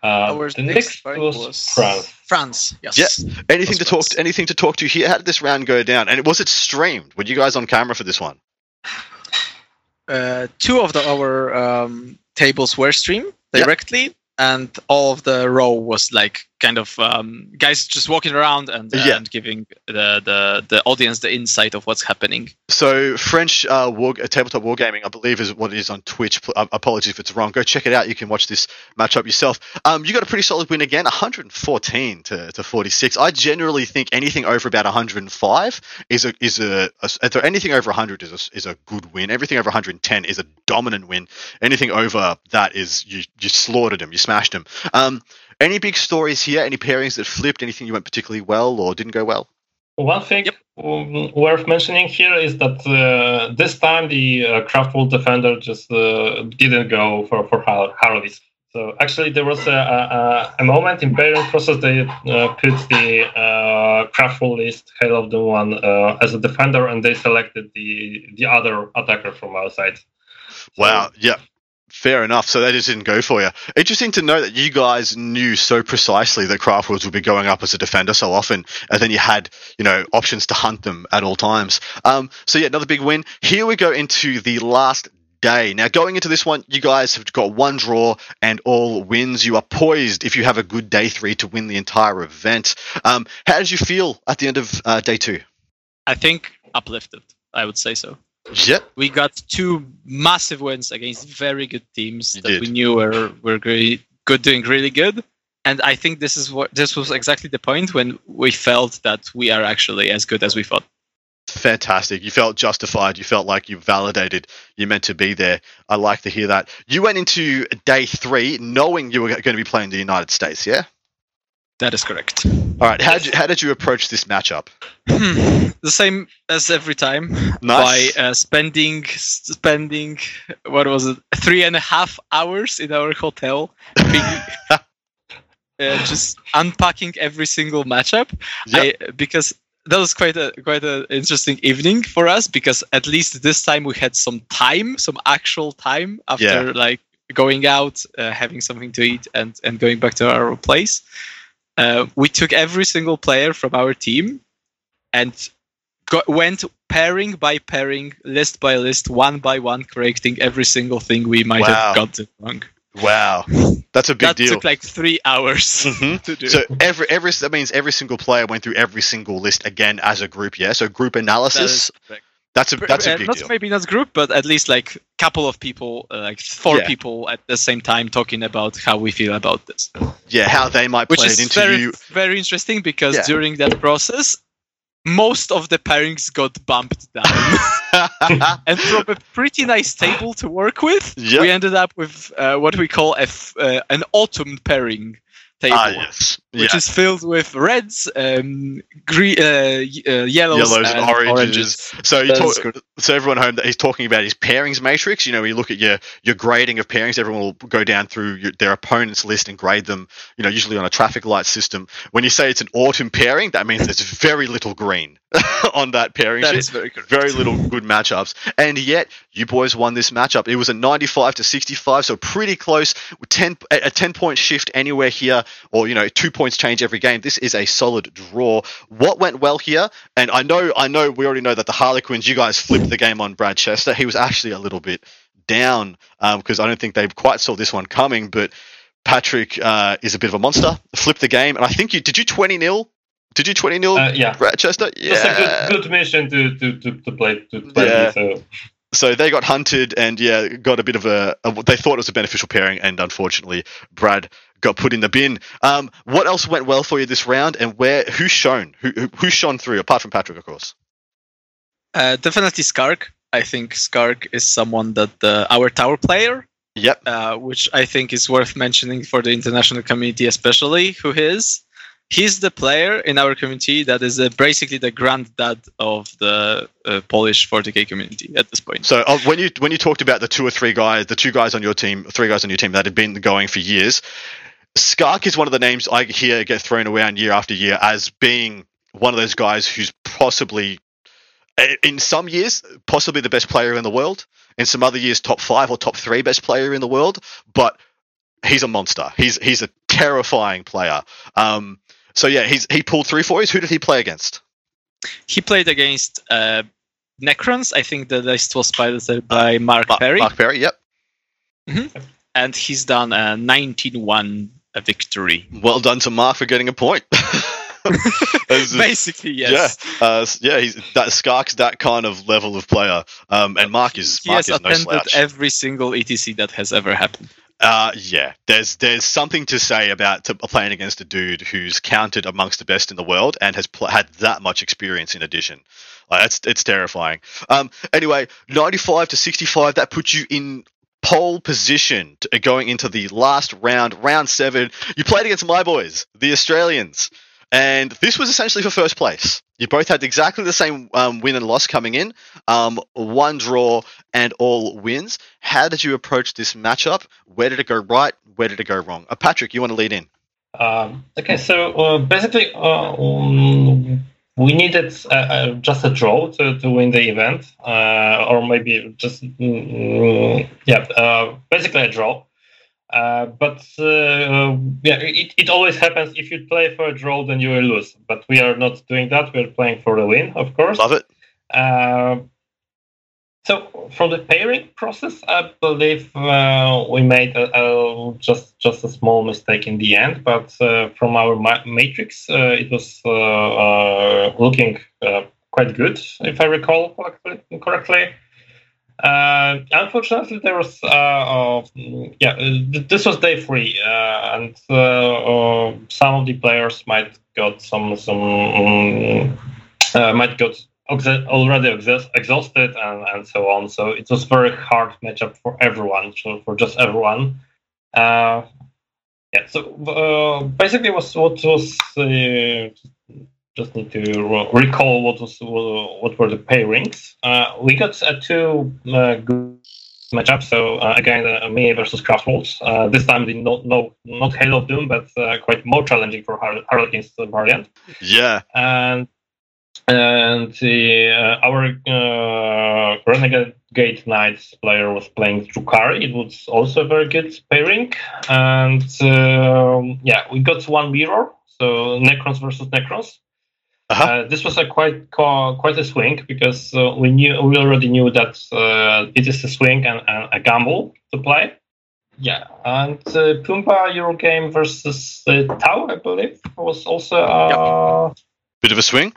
uh, Our the next next was, was France. France. Yes. Yeah. Anything Was to talk France. anything to talk to here? How did this round go down? And was it streamed? Were you guys on camera for this one? uh, two of the, our um, tables were streamed Yeah. directly, and all of the row was like kind of um, guys just walking around and, Yeah. and giving the, the the audience the insight of what's happening. So French uh, war, uh, tabletop wargaming, I believe, is what it is on Twitch. Pl- uh, apologies if it's wrong. Go check it out. You can watch this matchup yourself. Um, you got a pretty solid win again, 114 to, to 46. I generally think anything over about 105 is a is a, a anything over 100 is a, is a good win. Everything over 110 is a dominant win. Anything over that is you you slaughtered him, you smashed him. Um, any big stories here? Any pairings that flipped? Anything you went particularly well or didn't go well? One thing Yep. um, worth mentioning here is that uh, this time the uh, Craftworld Defender just uh, didn't go for for Har- Harleys. So actually, there was a, a, a moment in pairing process they uh, put the uh, Craftworld list Hail of the One uh, as a defender, and they selected the the other attacker from our side. So- Wow. Yeah. Fair enough. So that just didn't go for you. Interesting to know that you guys knew so precisely that Craftworlds would be going up as a defender so often, and then you had, you know, options to hunt them at all times. Um, so yeah, another big win. Here we go into the last day. Now, going into this one, you guys have got one draw and all wins. You are poised if you have a good day three to win the entire event. Um, how did you feel at the end of uh, day two? I think uplifted. I would say so. Yep. We got two massive wins against very good teams You that did. we knew were were great, good, doing really good. And I think this is what this was exactly the point when we felt that we are actually as good as we thought. Fantastic. You felt justified. You felt like you validated. You meant to be there. I like to hear that. You went into day three knowing you were going to be playing the United States, yeah? That is correct. All right. How did you, how did you approach this matchup? the same as every time Nice. by uh, spending spending what was it three and a half hours in our hotel being, uh, just unpacking every single matchup Yep. I, because that was quite a quite an interesting evening for us because at least this time we had some time some actual time after Yeah. like going out uh, having something to eat and and going back to our place uh, we took every single player from our team and go- went pairing by pairing, list by list, one by one, correcting every single thing we might Wow. have gotten wrong. Wow. That's a big that deal. That took like three hours Mhm. to do. So every every that means every single player went through every single list again as a group, yeah. So group analysis. Is. That's a that's a Uh, big not deal. maybe not group, but at least like couple of people, uh, like four Yeah. people at the same time talking about how we feel about this, Yeah, how they might which play is it into very you. very interesting because Yeah. during that process, most of the pairings got bumped down. and from a pretty nice table to work with, Yep. we ended up with uh, what we call a f- uh, an autumn pairing table, ah, yes. Which yeah. is filled with reds, um, green, uh, uh, yellows, Yellows and oranges. oranges. So you talk, so everyone home that he's talking about his pairings matrix. You know, when you look at your your grading of pairings, everyone will go down through your, their opponent's list and grade them. You know, usually on a traffic light system. When you say it's an autumn pairing, that means there's very little green on that pairing That sheet. is very correct. very little good matchups. And yet, you boys won this matchup. It was a 95 to 65, so pretty close. 10, a a 10 point shift anywhere here, or, you know, two points change every game. This is a solid draw. What went well here? And I know, I know, we already know that the Harlequins, you guys flipped the game on Brad Chester. He was actually a little bit down because I don't think they quite saw this one coming, but. Patrick uh, is a bit of a monster. Flipped the game, and I think you did. You twenty 0 Did you twenty 0 Uh, yeah. Brad Chester? It's Yeah. a good, good mission to, to, to, to play to play Yeah. So so they got hunted and yeah got a bit of a, a they thought it was a beneficial pairing and unfortunately brad got put in the bin um what else went well for you this round and where who shone who who, shone through apart from patrick of course Uh, definitely Skark. I think Skark is someone that uh, our Tau player, yep uh, which I think is worth mentioning for the international community, especially who he is. He's the player in our community that is uh, basically the granddad of the uh, Polish 40k community at this point. so uh, when you when you talked about the two or three guys the two guys on your team three guys on your team that had been going for years skark is one of the names i hear get thrown around year after year as being one of those guys who's possibly in some years possibly the best player in the world in some other years top five or top three best player in the world but he's a monster. He's he's a terrifying player. Um so yeah he's he pulled through for us. Who did he play against? He played against uh, Necrons. I think the list was piloted by Mark Ma- Perry, mark perry yep. And he's done a 19-1 a victory. Well done to Mark for getting a point. Basically, yes. Yeah, uh, yeah. He's that Skark's that kind of level of player, um, and Mark is he Mark has is no attended every single ETC that has ever happened. Uh, yeah, there's there's something to say about to, playing against a dude who's counted amongst the best in the world and has pl- had that much experience in addition. Like, that's it's terrifying. Um, anyway, 95 to 65, that puts you in pole position to, going into the last round, round seven. You played against my boys, the Australians, and this was essentially for first place. You both had exactly the same um, win and loss coming in, um, one draw and all wins. How did you approach this matchup? Where did it go right? Where did it go wrong? Uh, Patrick, you want to lead in? Um, okay, so uh, basically, uh, um, we needed uh, uh, just a draw to, to win the event, uh, or maybe just mm, yeah, basically a draw. Uh, but uh, yeah, it, it always happens. If you play for a draw, then you will lose. But we are not doing that. We're playing for a win, of course. Love it. Uh, so from the pairing process, I believe uh, we made a, a, just just a small mistake in the end. But uh, from our ma- matrix, it was looking quite good, if I recall correctly. Uh, unfortunately, there was uh, uh, yeah, this was day three, uh, and uh, uh, some of the players might got some some um, might got already exhausted and, and so on. So it was very hard matchup for everyone, for just everyone. yeah. So basically, was what was just need to recall what was what were the pairings. Uh, we got uh, two uh, good matchups. So uh, again, uh, me versus Craftworlds. Uh, this time, the no, no not Hail of Doom, but uh, quite more challenging for Har- Harlequin's variant. Yeah. And and the, our Renegade Gate Knights player was playing Drukhari. It was also a very good pairing. And um, yeah, we got one mirror. So Necrons versus Necrons. Uh-huh. Uh, this was a quite quite a swing because uh, we knew we already knew that uh, it is a swing and, and, a gamble to play. Yeah, and uh, Pumbaa Eurogame versus uh, Tau, I believe, was also a yep. bit of a swing.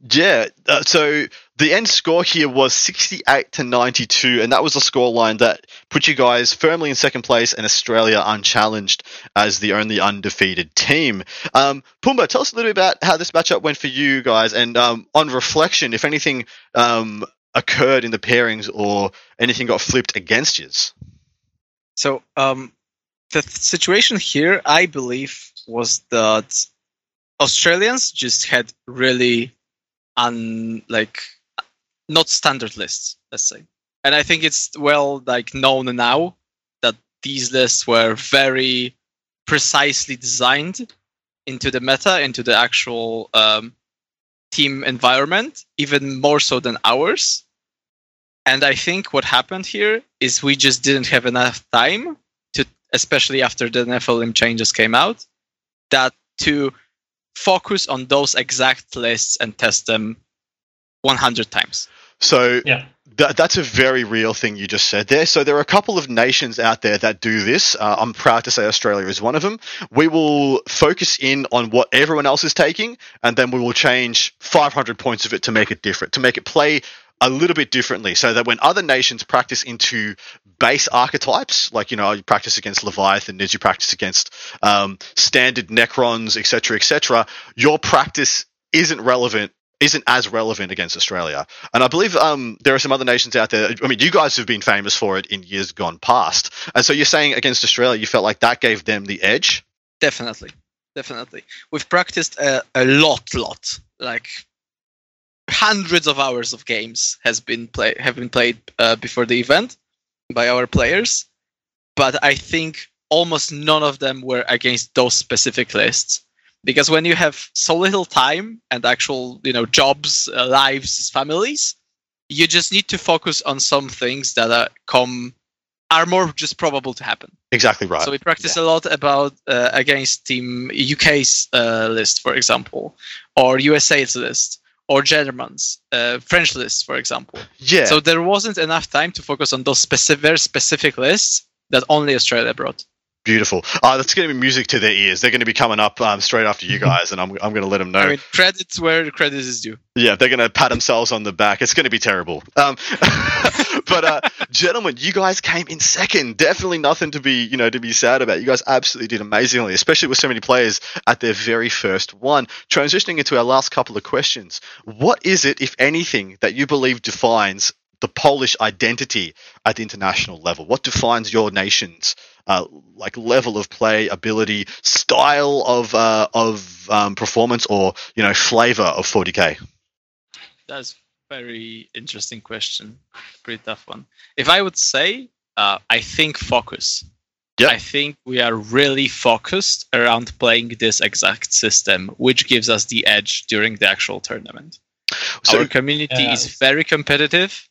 Yeah, uh, so the end score here was 68 to 92, and that was a scoreline that put you guys firmly in second place and Australia unchallenged as the only undefeated team. Um, Pumbaa, tell us a little bit about how this matchup went for you guys, and um, on reflection, if anything um, occurred in the pairings or anything got flipped against you. So um, the situation here, I believe, was that Australians just had really un like not standard lists, let's say. And I think it's well like known now that these lists were very precisely designed into the meta, into the actual um, team environment, even more so than ours. And I think what happened here is we just didn't have enough time to, especially after the Nephilim changes came out, that to focus on those exact lists and test them 100 times. So yeah. Th- that's a very real thing you just said there. So there are a couple of nations out there that do this. Uh, I'm proud to say Australia is one of them. We will focus in on what everyone else is taking, and then we will change 500 points of it to make it different, to make it play a little bit differently so that when other nations practice into base archetypes, like, you know, you practice against Leviathan, as you practice against um, standard Necrons, etc., etc., your practice isn't relevant isn't as relevant against Australia. And I believe um, there are some other nations out there. I mean, you guys have been famous for it in years gone past. And so you're saying against Australia, you felt like that gave them the edge? Definitely. Definitely. We've practiced a, a lot, lot. Like hundreds of hours of games has been play have been played uh, before the event by our players. But I think almost none of them were against those specific lists because when you have so little time and actual you know jobs uh, lives families you just need to focus on some things that are come are more just probable to happen exactly right so we practice yeah. a lot about uh, against team uk's uh, list for example or usa's list or germans uh, french lists, for example. Yeah. So there wasn't enough time to focus on those specific specific lists that only australia brought Beautiful. Uh, that's going to be music to their ears. They're going to be coming up um, straight after you guys, and I'm, I'm going to let them know. I mean, credits where credit is due. Yeah, they're going to pat themselves on the back. It's going to be terrible. Um, but uh, gentlemen, you guys came in second. Definitely nothing to be, you know, to be sad about. You guys absolutely did amazingly, especially with so many players at their very first one. Transitioning into our last couple of questions, what is it, if anything, that you believe defines the Polish identity at the international level? What defines your nation's uh, like level of play, ability, style of uh, of um, performance, or you know, flavor of 40k? That's very interesting question. Pretty tough one. If I would say, uh, I think focus. Yeah. I think we are really focused around playing this exact system, which gives us the edge during the actual tournament. So, Our community Yeah. is very competitive, f-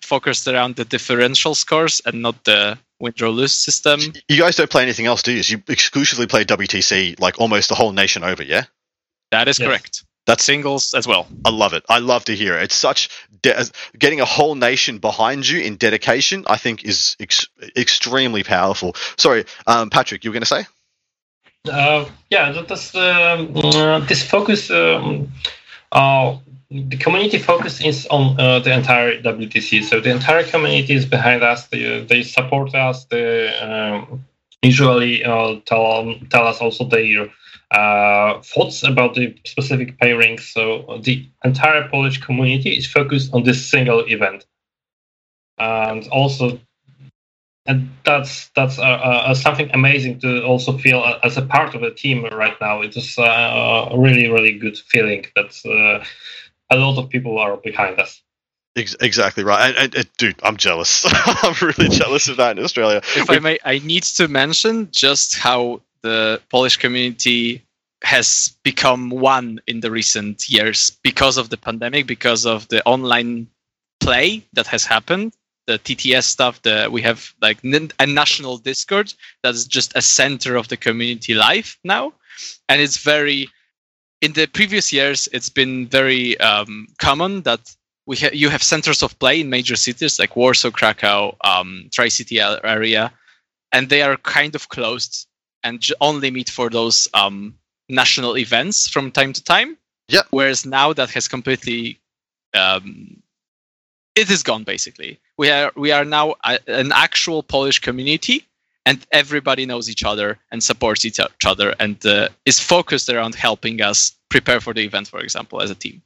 focused around the differential scores and not the win draw lose system. you guys don't play anything else, do you? You exclusively play WTC like almost the whole nation over, yeah? That is Yes. correct. That's Singles as well. I love it. I love to hear it. It's such de- getting a whole nation behind you in dedication. I think is ex- extremely powerful. Sorry, um, Patrick, you were going to say? Uh, yeah, that, that's um, uh, this focus. Um, uh, the community focus is on uh, the entire WTC. So the entire community is behind us. They, they support us. They um, usually uh, tell tell us also their uh, thoughts about the specific pairings. So the entire Polish community is focused on this single event, and also and that's that's uh, uh, something amazing to also feel as a part of the team right now. It is uh, a really really good feeling that uh, a lot of people are behind us. Exactly right. And, and, and dude, I'm jealous. I'm really jealous of that in Australia. if I may, I need to mention just how the Polish community has become one in the recent years because of the pandemic, because of the online play that has happened, the TTS stuff. The we have like a national Discord that's just a center of the community life now, and it's very. In the previous years, it's been very um, common that we ha- you have centers of play in major cities like Warsaw, Krakow, um, Tri-City area, and they are kind of closed and j- only meet for those um, national events from time to time. Yep. Whereas now that has completely, um, it is gone basically. We are we are now a, an actual Polish community, and everybody knows each other and supports each other, and uh, is focused around helping us prepare for the event, for example, as a team.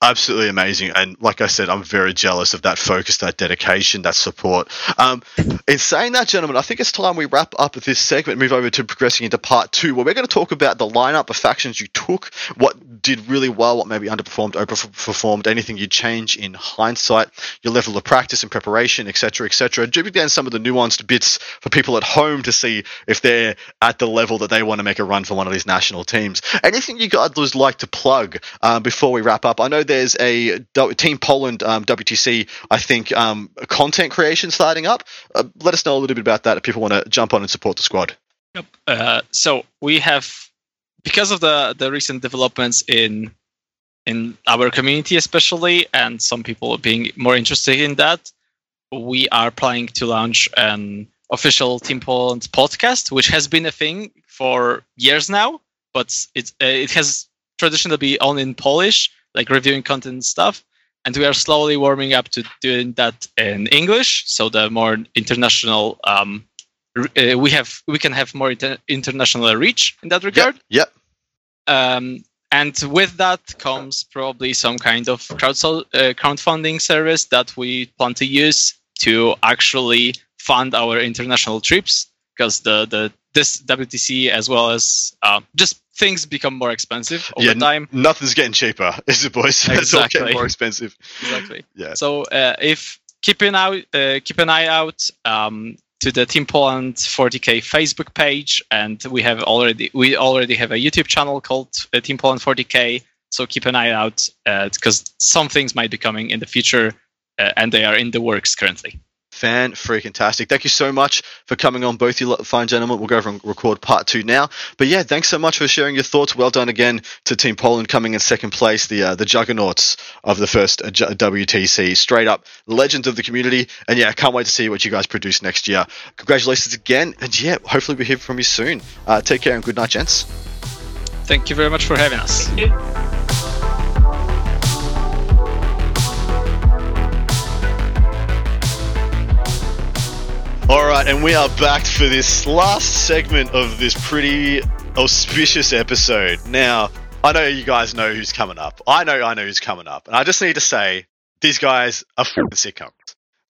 Absolutely amazing. And like I said, I'm very jealous of that focus, that dedication, that support. Um, in saying that, gentlemen, I think it's time we wrap up this segment, move over to progressing into part two, where we're going to talk about the lineup of factions you took, what did really well, what maybe underperformed, overperformed, anything you'd change in hindsight, your level of practice and preparation, etc., etc. Dribbling down some of the nuanced bits for people at home to see if they're at the level that they want to make a run for one of these national teams. Anything you guys would like to plug um, before we wrap up? I know there's a Team Poland um, WTC, I think, um, content creation starting up. Uh, let us know a little bit about that if people want to jump on and support the squad. Yep. Uh, so we have, because of the the recent developments in in our community, especially, and some people being more interested in that, we are planning to launch an official Team Poland podcast, which has been a thing for years now, but it's uh, it has traditionally been only in Polish, like reviewing content and stuff. And we are slowly warming up to doing that in English, so the more international um, uh, we have we can have more inter- international reach in that regard. Yep. Um, and with that comes probably some kind of crowd uh, crowdfunding service that we plan to use to actually fund our international trips because the the this WTC as well as uh, just things become more expensive over Yeah, time. Nothing's getting cheaper, is it, boys? It's all getting Exactly. more expensive. Exactly. Yeah. So uh, if keep an out uh, keep an eye out um, to the Team Poland 40k Facebook page, and we have already we already have a YouTube channel called uh, Team Poland 40k. So keep an eye out because some things might be coming in the future, uh, and they are in the works currently. Fan freaking tastic. Thank you so much for coming on, both you fine gentlemen. We'll go over and record part two now. But yeah, thanks so much for sharing your thoughts. Well done again to Team Poland coming in second place, the uh, the juggernauts of the first uh, WTC. Straight up legends of the community. And yeah, I can't wait to see what you guys produce next year. Congratulations again. And yeah, hopefully we hear from you soon. Uh, take care and good night, gents. Thank you very much for having us. All right, and we are back for this last segment of this pretty auspicious episode. Now, I know you guys know who's coming up. I know I know who's coming up. And I just need to say, these guys are fucking sitcoms.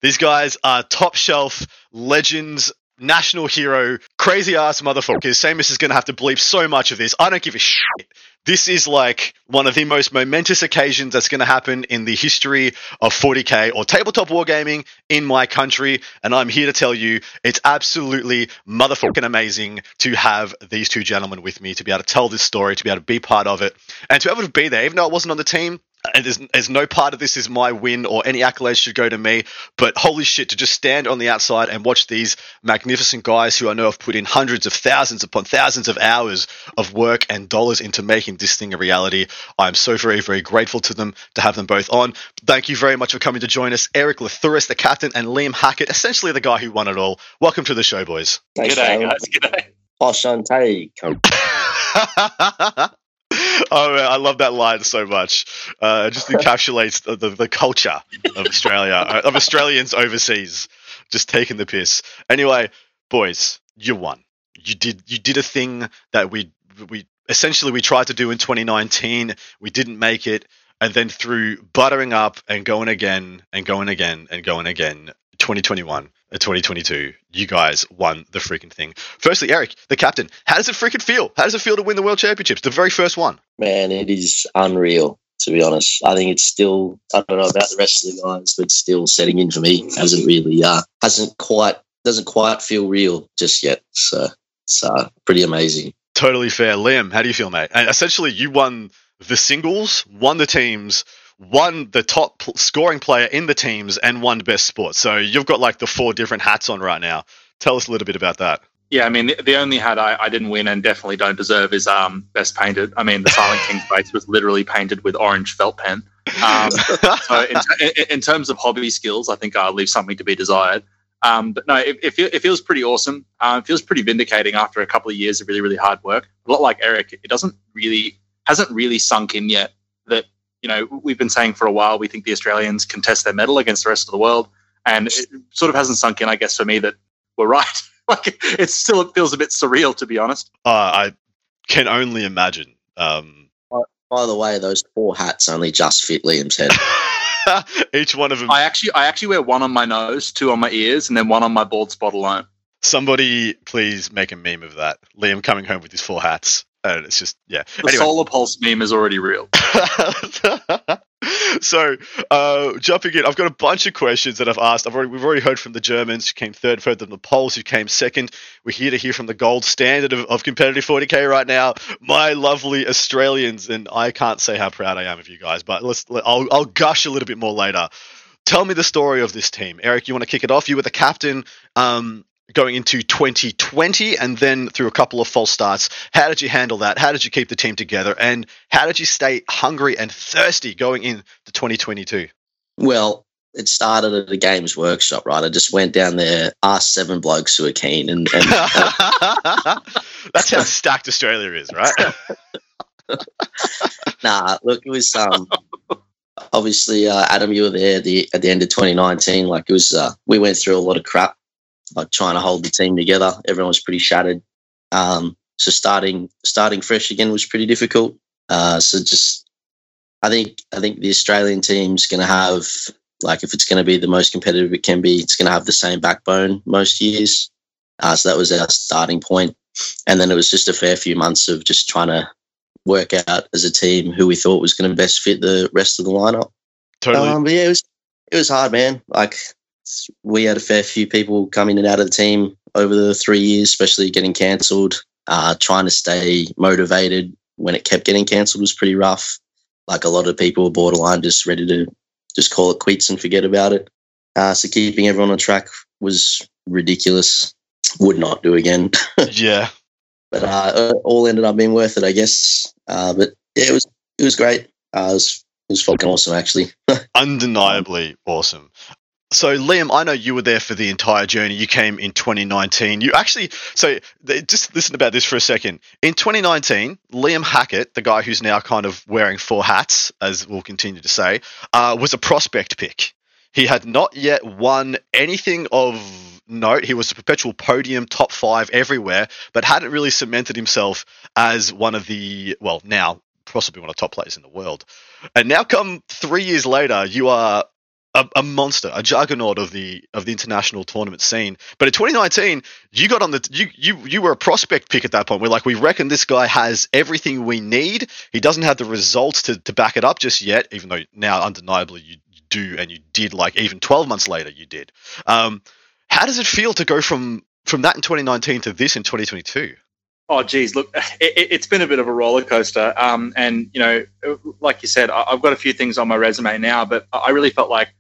These guys are top shelf legends, national hero, crazy ass motherfuckers. Samus is going to have to bleep so much of this. I don't give a shit. This is like one of the most momentous occasions that's going to happen in the history of 40k or tabletop wargaming in my country. And I'm here to tell you it's absolutely motherfucking amazing to have these two gentlemen with me to be able to tell this story, to be able to be part of it, and to be able to be there, even though I wasn't on the team and there's, there's no part of this is my win or any accolades should go to me. But holy shit, to just stand on the outside and watch these magnificent guys who I know have put in hundreds of thousands upon thousands of hours of work and dollars into making this thing a reality. I'm so very, very grateful to them to have them both on. Thank you very much for coming to join us. Eric Lathuris, the captain, and Liam Hackett, essentially the guy who won it all. Welcome to the show, boys. Thanks, G'day, guys. G'day. Oh, Enchanté. oh man, I love that line so much. Uh, it just encapsulates the, the, the culture of Australia, uh, of Australians overseas, just taking the piss. Anyway, boys, you won. You did you did a thing that we we essentially we tried to do in 2019. We didn't make it, and then through buttering up and going again and going again and going again, 2021 2022, you guys won the freaking thing. Firstly, Eric, the captain, how does it freaking feel? How does it feel to win the World Championships, the very first one? Man, it is unreal, to be honest. I think it's still, I don't know about the rest of the guys, but still setting in for me. Hasn't really, uh, hasn't quite, doesn't quite feel real just yet. So it's uh, pretty amazing. Totally fair. Liam, how do you feel, mate? And essentially, you won the singles, won the teams, won the top scoring player in the teams and won best sport. So you've got like the four different hats on right now. Tell us a little bit about that. Yeah, I mean, the, the only hat I, I, didn't win and definitely don't deserve is um, best painted. I mean, the Silent King's face was literally painted with orange felt pen. Um, so in, t- in, terms of hobby skills, I think I'll leave something to be desired. Um, but no, it, it, feel, it, feels pretty awesome. Uh, it feels pretty vindicating after a couple of years of really, really hard work. A lot like Eric, it doesn't really hasn't really sunk in yet that you know, we've been saying for a while we think the Australians can test their medal against the rest of the world, and it sort of hasn't sunk in, I guess, for me that we're right. like it still it feels a bit surreal, to be honest. Uh, I can only imagine. Um, by, the way, those four hats only just fit Liam's head. Each one of them. I actually, I actually wear one on my nose, two on my ears, and then one on my bald spot alone. Somebody, please make a meme of that. Liam coming home with his four hats and it's just yeah. The anyway. solar pulse meme is already real. so uh, jumping in, I've got a bunch of questions that I've asked. I've already we've already heard from the Germans who came third, heard from the Poles who came second. We're here to hear from the gold standard of, of competitive 40k right now, my lovely Australians, and I can't say how proud I am of you guys, but let's let, I'll I'll gush a little bit more later. Tell me the story of this team, Eric. You want to kick it off? You were the captain. Um, going into 2020 and then through a couple of false starts. How did you handle that? How did you keep the team together? And how did you stay hungry and thirsty going into 2022? Well, it started at a games workshop, right? I just went down there, asked seven blokes who were keen, and, and uh, that's how stacked Australia is, right? nah, look, it was um, obviously uh, Adam, you were there the, at the end of 2019. Like it was, uh, we went through a lot of crap like trying to hold the team together. Everyone was pretty shattered. Um, so starting starting fresh again was pretty difficult. Uh, so just I think I think the Australian team's going to have like if it's going to be the most competitive it can be, it's going to have the same backbone most years. Uh, so that was our starting point, and then it was just a fair few months of just trying to work out as a team who we thought was going to best fit the rest of the lineup. Totally. Um, but yeah, it was it was hard, man. Like we had a fair few people come in and out of the team over the three years, especially getting cancelled. Uh, trying to stay motivated when it kept getting cancelled was pretty rough. Like a lot of people were borderline just ready to just call it quits and forget about it. Uh, so keeping everyone on track was ridiculous. Would not do again. yeah. But uh, all ended up being worth it, I guess. Uh, but yeah, it was it was great. Uh, it was it was fucking awesome, actually. Undeniably awesome. So Liam, I know you were there for the entire journey. You came in 2019. You actually, so just listen about this for a second. In 2019, Liam Hackett, the guy who's now kind of wearing four hats, as we'll continue to say, uh, was a prospect pick. He had not yet won anything of note. He was a perpetual podium, top five everywhere, but hadn't really cemented himself as one of the, well, now possibly one of the top players in the world. And now, come three years later, you are a, a, monster, a juggernaut of the of the international tournament scene. But in 2019, you got on the you you you were a prospect pick at that point. We're like, we reckon this guy has everything we need. He doesn't have the results to to back it up just yet, even though now undeniably you do and you did. Like even 12 months later, you did. Um, how does it feel to go from from that in 2019 to this in 2022? Oh, geez, look, it, has been a bit of a roller coaster. Um, and, you know, like you said, I've got a few things on my resume now, but I really felt like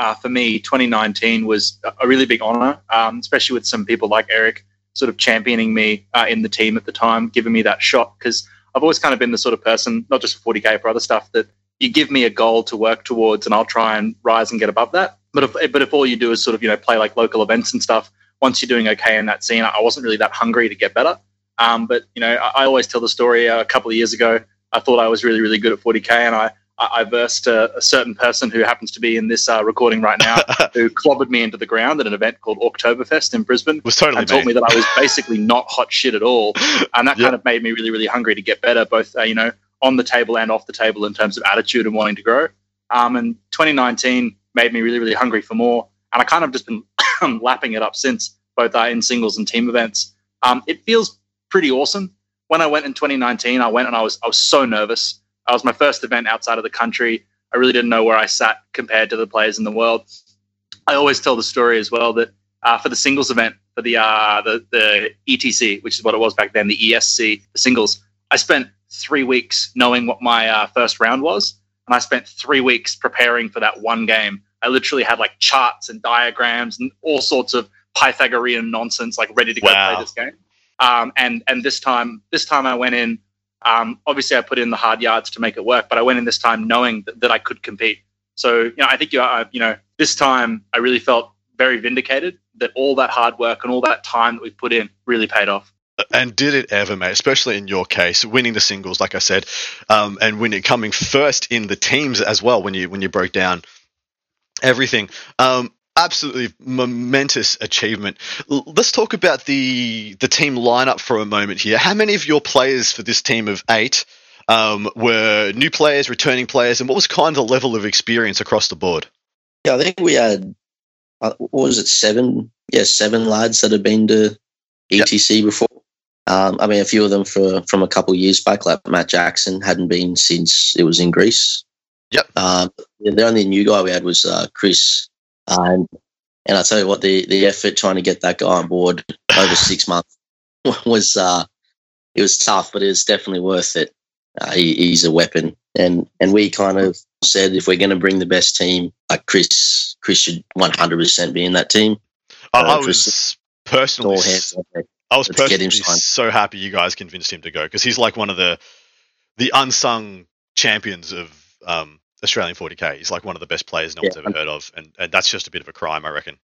uh, for me, 2019 was a really big honor, um, especially with some people like Eric sort of championing me uh, in the team at the time, giving me that shot. Because I've always kind of been the sort of person, not just for 40K, for other stuff, that you give me a goal to work towards and I'll try and rise and get above that. But if, but if all you do is sort of, you know, play like local events and stuff, once you're doing okay in that scene, I wasn't really that hungry to get better. Um, but you know, I, I, always tell the story. Uh, a couple of years ago, I thought I was really, really good at 40k, and I I, versed a, a, certain person who happens to be in this uh, recording right now, who clobbered me into the ground at an event called Oktoberfest in Brisbane. Was totally and told me that I was basically not hot shit at all, and that yep. kind of made me really, really hungry to get better, both uh, you know on the table and off the table in terms of attitude and wanting to grow. Um, and 2019 made me really, really hungry for more, and I kind of just been lapping it up since, both uh, in singles and team events. Um, it feels pretty awesome. When I went in 2019, I went and I was I was so nervous. I was my first event outside of the country. I really didn't know where I sat compared to the players in the world. I always tell the story as well that uh, for the singles event for the uh, the the ETC, which is what it was back then, the ESC, the singles, I spent three weeks knowing what my uh, first round was, and I spent three weeks preparing for that one game. I literally had like charts and diagrams and all sorts of Pythagorean nonsense, like ready to go wow. play this game. Um, and and this time, this time I went in. Um, obviously, I put in the hard yards to make it work, but I went in this time knowing that, that I could compete. So you know, I think you, uh, you know, this time I really felt very vindicated that all that hard work and all that time that we put in really paid off. And did it ever, mate? Especially in your case, winning the singles, like I said, um, and winning coming first in the teams as well. When you when you broke down everything, um, absolutely momentous achievement. let's talk about the the team lineup for a moment here. How many of your players for this team of eight um, were new players, returning players, and what was kind of the level of experience across the board? Yeah, I think we had uh, what was it seven? Yeah, seven lads that had been to ETC yep. before. Um, I mean, a few of them for from a couple of years back, like Matt Jackson, hadn't been since it was in Greece. Yep. Um, the only new guy we had was uh, Chris um, and I tell you what, the the effort trying to get that guy on board over six months was uh, it was tough, but it was definitely worth it. Uh, he, he's a weapon, and and we kind of said if we're going to bring the best team, like Chris, Chris should one hundred percent be in that team. I, uh, I was personally, I was personally so happy you guys convinced him to go because he's like one of the the unsung champions of um, Australian 40k. He's like one of the best players no yeah. one's ever heard of, and, and that's just a bit of a crime, I reckon.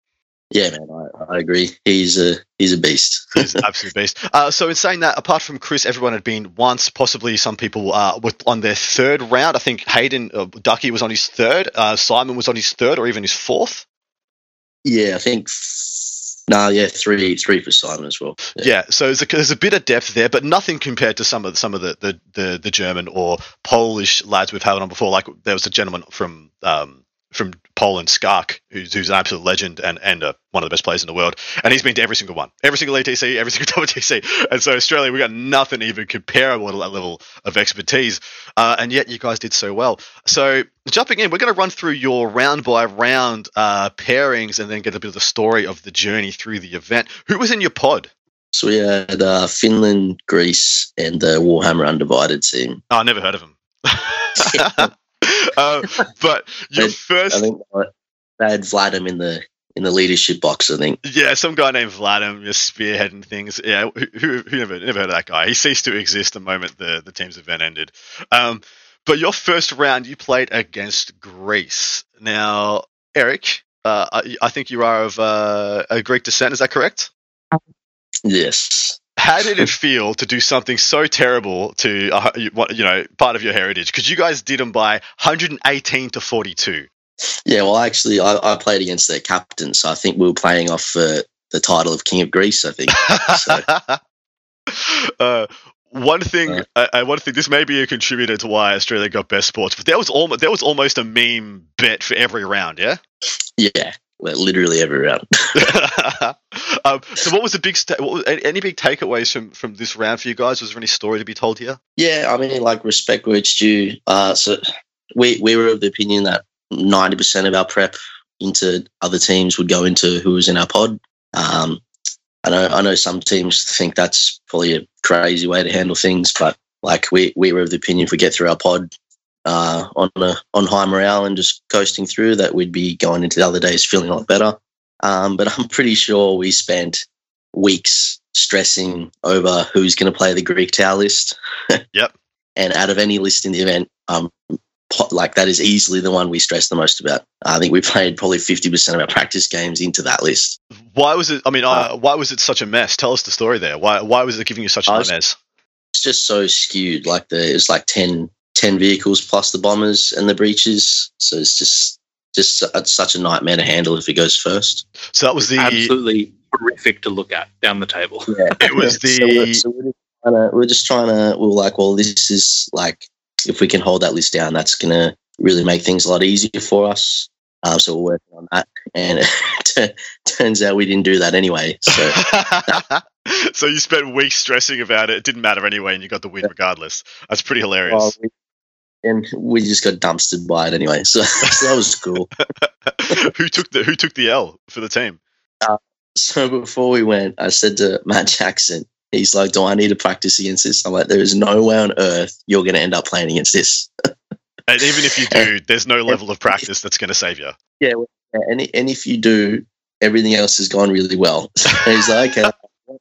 Yeah, man, I, I agree. He's a he's a beast. he's an absolute beast. Uh, so in saying that, apart from Chris, everyone had been once, possibly some people uh, were on their third round. I think Hayden uh, Ducky was on his third. Uh, Simon was on his third, or even his fourth. Yeah, I think no, yeah, three, three for Simon as well. Yeah, yeah so there's a, there's a, bit of depth there, but nothing compared to some of some of the, the, the, the German or Polish lads we've had on before. Like there was a gentleman from um, from Poland, Skark, who's, who's an absolute legend and, and uh, one of the best players in the world. And he's been to every single one, every single ETC, every single WTC. And so Australia, we got nothing even comparable to that level of expertise. Uh, and yet you guys did so well. So jumping in, we're going to run through your round by round uh, pairings and then get a bit of the story of the journey through the event. Who was in your pod? So we had uh, Finland, Greece, and the Warhammer Undivided team. Oh, I never heard of them. uh, but your I first. think they had Vladim in the in the leadership box. I think. Yeah, some guy named Vladim just spearheading things. Yeah, who, who, who never never heard of that guy? He ceased to exist the moment the the team's event ended. Um, but your first round, you played against Greece. Now, Eric, uh, I, I think you are of uh, a Greek descent. Is that correct? Yes. How did it feel to do something so terrible to uh, you you know part of your heritage? Because you guys did them by 118 to 42. Yeah, well, actually, I, I played against their captain, so I think we were playing off for the title of King of Greece. I think. So, uh, one thing, uh, uh, one thing. This may be a contributor to why Australia got best sports, but there was almost there was almost a meme bet for every round. Yeah. yeah, literally every round. um, so, what was the big sta- what was, any any big takeaways from from this round for you guys? Was there any story to be told here? Yeah, I mean, like respect where it's due. Uh, so we we were of the opinion that ninety percent of our prep into other teams would go into who was in our pod. Um, I know I know some teams think that's probably a crazy way to handle things, but like we we were of the opinion if we get through our pod uh, on a on high morale and just coasting through, that we'd be going into the other days feeling a lot better. Um, but I'm pretty sure we spent weeks stressing over who's going to play the Greek Tau list. Yep. And out of any list in the event, um, like that is easily the one we stress the most about. I think we played probably 50% of our practice games into that list. Why was it? I mean, uh, why was it such a mess? Tell us the story there. Why why was it giving you such was- nightmares? It's just so skewed. Like the, it's like 10, 10 vehicles plus the bombers and the breaches. So it's just, just it's such a nightmare to handle if it goes first. So that was the Absolutely horrific to look at down the table. Yeah. it was So we're, the so we're, just trying to, we're just trying to, we we're like, well, this is like, if we can hold that list down, that's going to really make things a lot easier for us. Um, so we're working on that. And it turns out we didn't do that anyway. So so you spent weeks stressing about it. It didn't matter anyway, and you got the win regardless. That's pretty well, hilarious. we, and we just got dumpstered by it anyway. So, so that was cool. who took the Who took the L for the team? Uh, so before we went, I said to Matt Jackson, he's like, Do I need to practice against this? I'm like, There is no way on earth you're going to end up playing against this. And even if you do, there's no level of practice that's going to save you. Yeah, and, and if you do, everything else has gone really well. And he's like, okay,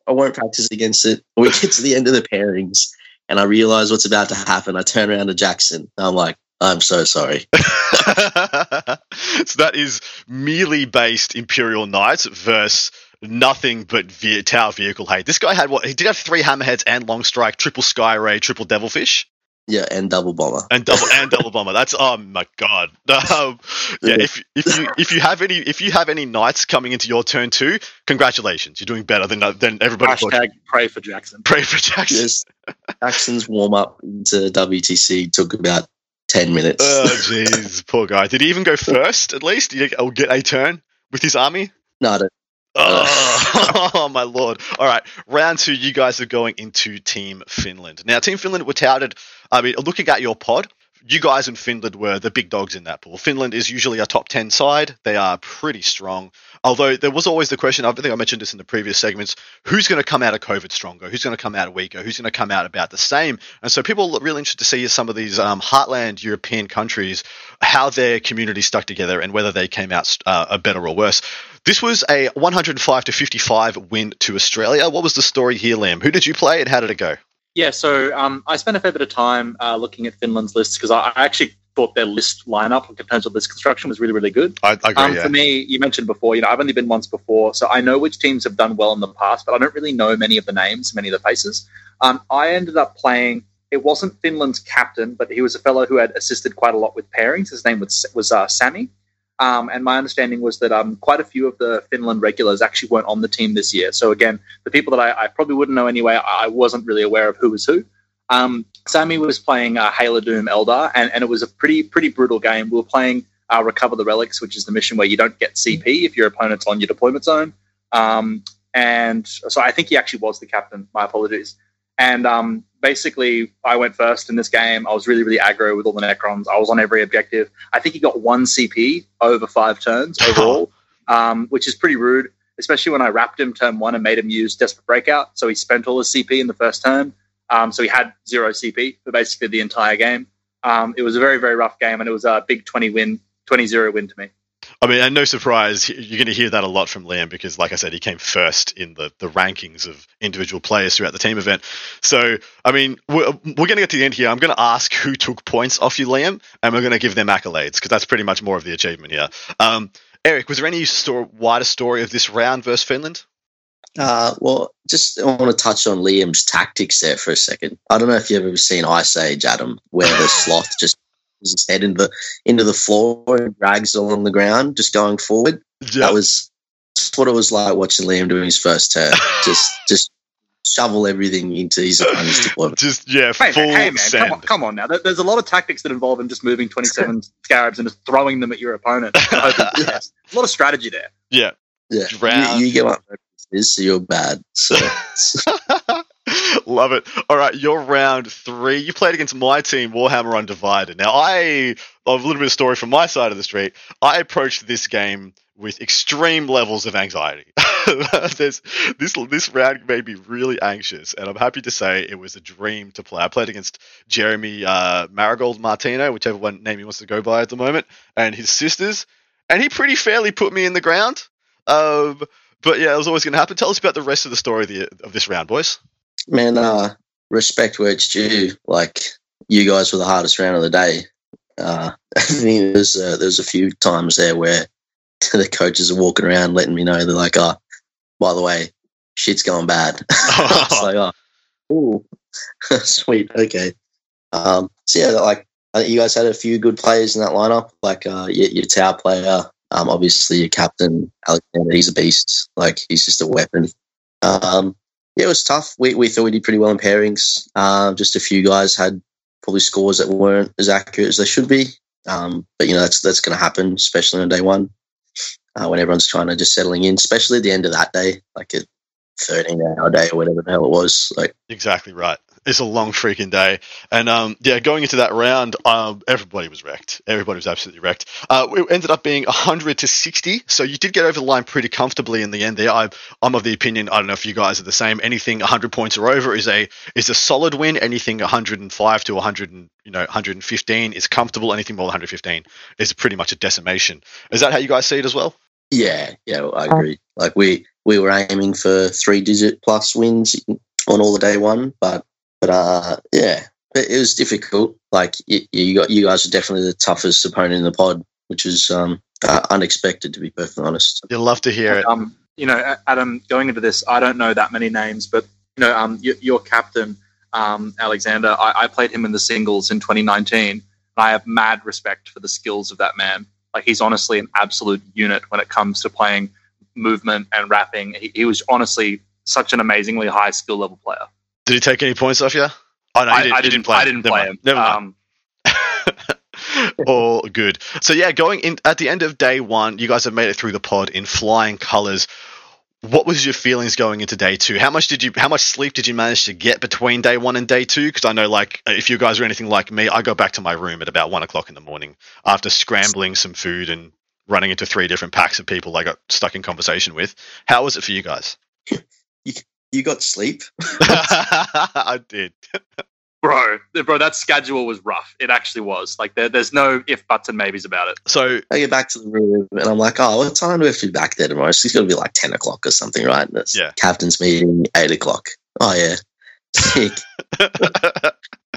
I won't practice against it. We get to the end of the pairings, and I realize what's about to happen. I turn around to Jackson. I'm like, I'm so sorry. so that is merely based Imperial Knights versus nothing but ve- Tau Vehicle hate. This guy had what? He did have three Hammerheads and Longstrike, triple Sky Ray, triple Devilfish, Yeah, and double bomber. and double and double bomber. That's oh my god. Um, yeah, if if you if you have any if you have any knights coming into your turn two, congratulations, you're doing better than than everybody. thought. Hashtag pray for Jackson. Pray for Jackson. Yes, Jackson's warm up into WTC took about 10 minutes. Oh jeez, poor guy. Did he even go first? At least, he'll get a turn with his army? no, I don't- Oh, oh, my lord. All right. Round two, you guys are going into Team Finland. Now, Team Finland were touted. I mean, looking at your pod, you guys in Finland were the big dogs in that pool. Finland is usually a top 10 side. They are pretty strong. Although there was always the question, I think I mentioned this in the previous segments who's going to come out of COVID stronger? Who's going to come out weaker? Who's going to come out about the same? And so people are really interested to see some of these um, heartland European countries, how their community stuck together and whether they came out uh, better or worse. This was a 105 to 55 win to Australia. What was the story here, Liam? Who did you play and how did it go? Yeah, so um, I spent a fair bit of time uh, looking at Finland's lists because I, I actually thought their list lineup in terms of list construction was really, really good. I, I agree. Um, yeah. For me, you mentioned before, you know, I've only been once before, so I know which teams have done well in the past, but I don't really know many of the names, many of the faces. Um, I ended up playing. It wasn't Finland's captain, but he was a fellow who had assisted quite a lot with pairings. His name was was uh, Sammy, um, and my understanding was that um, quite a few of the Finland regulars actually weren't on the team this year. So again, the people that I, I probably wouldn't know anyway, I wasn't really aware of who was who. Um, Sammy was playing uh, Halo Doom Eldar, and, and it was a pretty pretty brutal game. We were playing uh, Recover the Relics, which is the mission where you don't get CP if your opponent's on your deployment zone. Um, and so I think he actually was the captain. My apologies. And um, basically, I went first in this game. I was really, really aggro with all the Necrons. I was on every objective. I think he got one CP over five turns overall, um, which is pretty rude, especially when I wrapped him turn one and made him use Desperate Breakout. So he spent all his CP in the first turn. Um, so he had zero CP for basically the entire game. Um, it was a very, very rough game, and it was a big 20 win, 20 0 win to me. I mean, and no surprise, you're going to hear that a lot from Liam because, like I said, he came first in the, the rankings of individual players throughout the team event. So, I mean, we're, we're going to get to the end here. I'm going to ask who took points off you, Liam, and we're going to give them accolades because that's pretty much more of the achievement here. Um, Eric, was there any wider story of this round versus Finland? Uh, well, just I want to touch on Liam's tactics there for a second. I don't know if you've ever seen Ice Age, Adam, where the sloth just his head into the into the floor and drags along the ground, just going forward. Yep. That was that's what it was like watching Liam doing his first turn. just just shovel everything into his opponent's deployment. Just yeah, hey, full hey man, send. come on, come on now. There's a lot of tactics that involve him just moving 27 scarabs and just throwing them at your opponent. A lot of strategy there. Yeah, yeah. You, you get what is, so you're bad. So. Love it. All right, you're round three. You played against my team, Warhammer Undivided. Now, I have a little bit of story from my side of the street. I approached this game with extreme levels of anxiety. this this round made me really anxious, and I'm happy to say it was a dream to play. I played against Jeremy uh, Marigold Martino, whichever one name he wants to go by at the moment, and his sisters, and he pretty fairly put me in the ground. Um, but yeah, it was always going to happen. Tell us about the rest of the story of, the, of this round, boys man, uh, respect where it's due. Like you guys were the hardest round of the day. Uh, I mean, there's uh, there's a few times there where the coaches are walking around letting me know they're like, oh, by the way, shit's going bad. it's like, oh, ooh, sweet, okay. Um, so yeah, like you guys had a few good players in that lineup, like uh, your, your Tau player. Um, obviously your captain Alexander, he's a beast. Like he's just a weapon. Um, yeah, it was tough. We, we thought we did pretty well in pairings. Um, just a few guys had probably scores that weren't as accurate as they should be. Um, but you know that's that's going to happen, especially on day one uh, when everyone's trying to just settling in, especially at the end of that day, like a 13 hour day or whatever the hell it was. Like exactly right it's a long freaking day. And um, yeah, going into that round, um, everybody was wrecked. Everybody was absolutely wrecked. Uh, it ended up being 100 to 60. So you did get over the line pretty comfortably in the end there. I, I'm of the opinion, I don't know if you guys are the same. Anything 100 points or over is a is a solid win. Anything 105 to 100 and, you know 115 is comfortable. Anything more than 115 is pretty much a decimation. Is that how you guys see it as well? Yeah, yeah, I agree. Like we we were aiming for three digit plus wins on all the day one, but but uh, yeah, it was difficult. Like you, you got you guys are definitely the toughest opponent in the pod, which is um, uh, unexpected to be perfectly honest. You'll love to hear it. Um, you know, Adam, going into this, I don't know that many names, but you know, um, your, your captain, um, Alexander, I, I played him in the singles in 2019, and I have mad respect for the skills of that man. Like he's honestly an absolute unit when it comes to playing movement and rapping. He, he was honestly such an amazingly high skill level player. Did he take any points off you? Oh no, I, didn't, I didn't, play. I didn't play him. Never mind. Um, All good. So yeah, going in at the end of day one, you guys have made it through the pod in flying colors. What was your feelings going into day two? How much did you, how much sleep did you manage to get between day one and day two? Because I know, like, if you guys are anything like me, I go back to my room at about one o'clock in the morning after scrambling some food and running into three different packs of people I got stuck in conversation with. How was it for you guys? You got sleep? I did. bro, bro, that schedule was rough. It actually was. Like there, there's no if buts and maybes about it. So I get back to the room and I'm like, oh, what time do we have to be back there tomorrow? It's going to be like ten o'clock or something, right? And it's yeah. captain's meeting eight o'clock. Oh yeah, sick.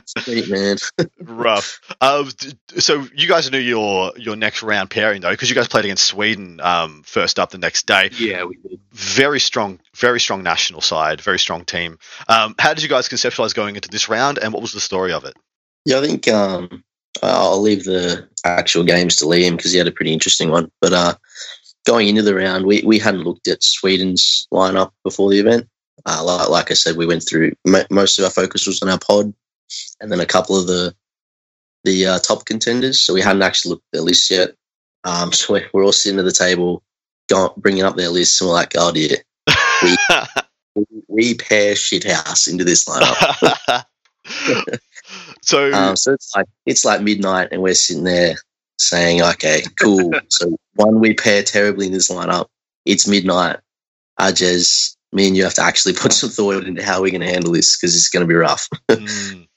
Sweet man. Rough. Uh, so you guys knew your your next round pairing though, because you guys played against Sweden um, first up the next day. Yeah, we did. Very strong, very strong national side, very strong team. Um, how did you guys conceptualize going into this round, and what was the story of it? Yeah, I think um, I'll leave the actual games to Liam because he had a pretty interesting one. But uh, going into the round, we, we hadn't looked at Sweden's lineup before the event. Uh, like, like, I said, we went through most of our focus was on our pod and then a couple of the the uh, top contenders. So we hadn't actually looked at their list yet. Um, so we're, we're all sitting at the table, going, bringing up their list, and we're like, "Oh dear, we, we pair shithouse into this lineup." so, um, so it's like it's like midnight, and we're sitting there saying, "Okay, cool." so one, we pair terribly in this lineup. It's midnight. Ajez, me and you have to actually put some thought into how we're going to handle this because it's going to be rough. mm.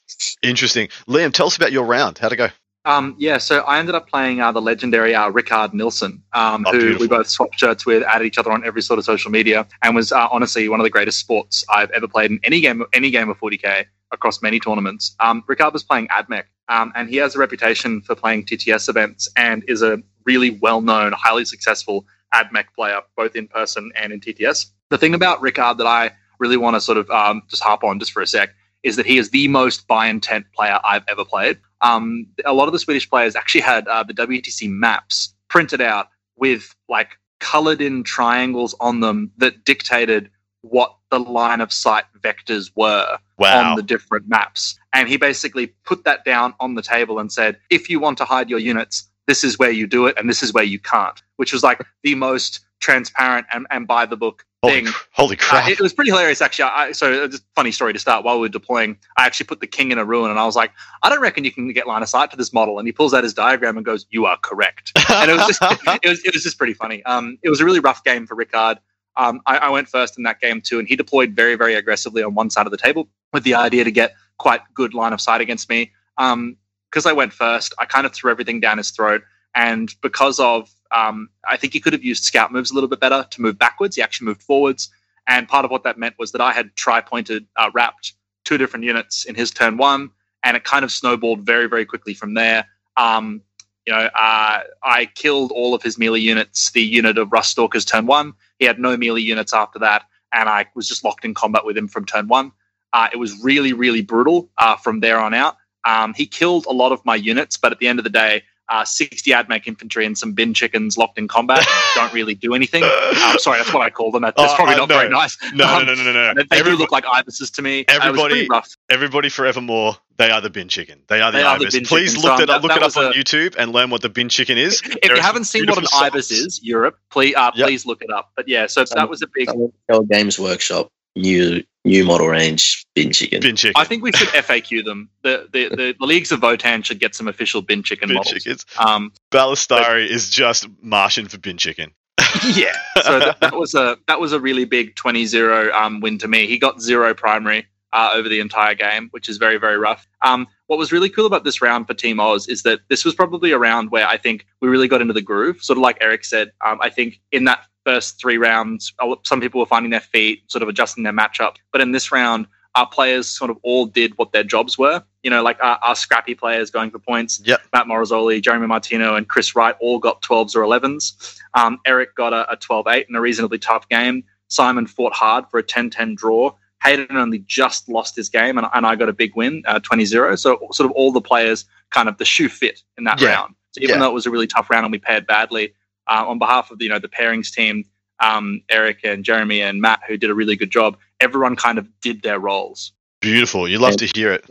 Interesting. Liam, tell us about your round. How'd it go? Um, yeah, so I ended up playing uh, the legendary uh, Rickard Nilsson, um, Oh, who beautiful. we both swapped shirts with, added each other on every sort of social media, and was uh, honestly one of the greatest sports I've ever played in any game, any game of 40k across many tournaments. Um, Rickard was playing AdMech, um, and he has a reputation for playing TTS events and is a really well-known, highly successful AdMech player, both in person and in TTS. The thing about Rickard that I really want to sort of um, just harp on just for a sec is that he is the most by intent player I've ever played. Um, a lot of the Swedish players actually had uh, the WTC maps printed out with like colored in triangles on them that dictated what the line of sight vectors were Wow. on the different maps. And he basically put that down on the table and said, if you want to hide your units, this is where you do it and this is where you can't, which was like the most transparent and, and by the book holy, cr- holy uh, crap. it was pretty hilarious, actually. I, so, uh, just funny story to start. While we were deploying, I actually put the king in a ruin, and I was like, "I don't reckon you can get line of sight to this model." And he pulls out his diagram and goes, "You are correct." And it was just, it was, it was just pretty funny. Um, it was a really rough game for Rickard. Um, I, I went first in that game too, and he deployed very, very aggressively on one side of the table with the idea to get quite good line of sight against me. Um, because I went first, I kind of threw everything down his throat, and because of, um, I think he could have used scout moves a little bit better to move backwards. He actually moved forwards. And part of what that meant was that I had tri pointed, uh, wrapped two different units in his turn one, and it kind of snowballed very, very quickly from there. Um, you know, uh, I killed all of his melee units, the unit of Rust Stalker's turn one. He had no melee units after that, and I was just locked in combat with him from turn one. Uh, it was really, really brutal uh, from there on out. Um, he killed a lot of my units, but at the end of the day, uh, 60 AdMech infantry and some bin chickens locked in combat don't really do anything. Um, sorry, that's what I call them. That's Oh, probably I not know. very nice. no, Um, no, no, no, no, They, no. they do look like ibises to me. Uh, it was everybody- pretty rough. everybody forevermore, they are the bin chicken. They are the They are the ibis. Please chicken. look So, it up, um, look that- it that up on a- YouTube and learn what the bin chicken is. If There you haven't seen what an beautiful ibis is, Europe, please, uh, Yep. please look it up. But yeah, so that was a big. Tell Games Workshop new new model range bin chicken. bin chicken. I think we should FAQ them. The the, the, the leagues of Votann should get some official bin chicken bin models. chickens. Um, Balastari is just Martian for bin chicken. yeah. So that, that was a that was a really big 20-0 um, win to me. He got zero primary uh, over the entire game, which is very very rough. Um, what was really cool about this round for Team Oz is that this was probably a round where I think we really got into the groove. Sort of like Eric said, um, I think in that first three rounds, some people were finding their feet, sort of adjusting their matchup. But in this round, our players sort of all did what their jobs were. You know, like our, our scrappy players going for points. Yep. Matt Morrizzoli, Jeremy Martino, and Chris Wright all got 12s or 11s. Um, Eric got a, a 12-8 in a reasonably tough game. Simon fought hard for a 10-10 draw. Hayden only just lost his game, and, and I got a big win, uh, 20-0. So sort of all the players kind of the shoe fit in that Yeah. round. So even Yeah. though it was a really tough round and we paired badly, uh, on behalf of the, you know the pairings team, um, Eric and Jeremy and Matt, who did a really good job, everyone kind of did their roles. Beautiful. You love to hear it.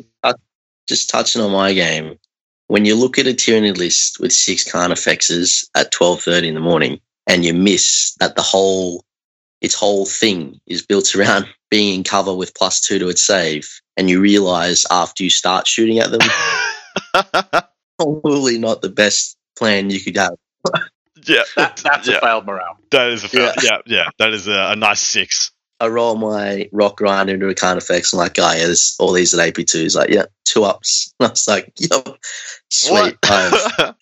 Just touching on my game, when you look at a Tyranid list with six carnifexes at twelve thirty in the morning, and you miss that the whole its whole thing is built around being in cover with plus two to its save, and you realize after you start shooting at them, probably not the best plan you could have. yeah, That, that's yeah. a failed morale. That is a fair, yeah. yeah, That is a, a nice six. I roll my rock grind into a carnifex. I'm like, oh, yeah, there's all these at AP2s. Like, yeah, two ups. And I was like, yep, sweet. What? Um,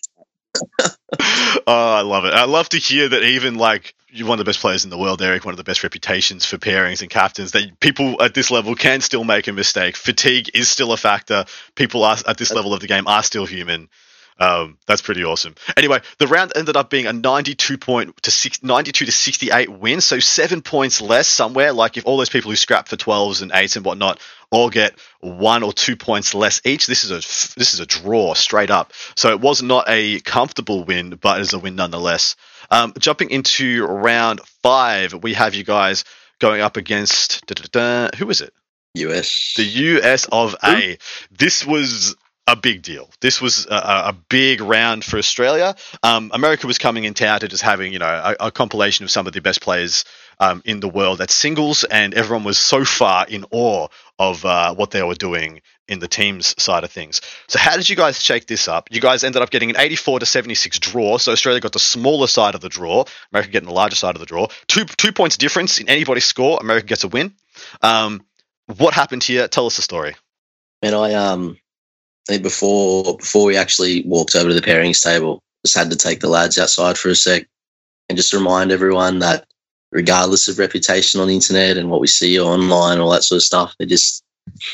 oh, I love it. I love to hear that even like you're one of the best players in the world, Eric, one of the best reputations for pairings and captains, that people at this level can still make a mistake. Fatigue is still a factor. People are at this level of the game are still human. Um, that's pretty awesome. Anyway, the round ended up being a 92 point to six, 92 to 68 win, so seven points less somewhere. Like if all those people who scrap for 12s and 8s and whatnot all get one or two points less each, this is a this is a draw straight up. So it was not a comfortable win, but it is a win nonetheless. Um, jumping into round five, we have you guys going up against who is it? US. The US of A. This was a big deal. This was a, a big round for Australia. Um, America was coming in touted as having, you know, a, a compilation of some of the best players um, in the world at singles, and everyone was so far in awe of uh, what they were doing in the teams side of things. So, how did you guys shake this up? You guys ended up getting an 84 to 76 draw. So Australia got the smaller side of the draw. America getting the larger side of the draw. Two two points difference in anybody's score. America gets a win. Um, what happened here? Tell us the story. And I um think before before we actually walked over to the pairings table, just had to take the lads outside for a sec and just remind everyone that regardless of reputation on the internet and what we see online, all that sort of stuff, they're just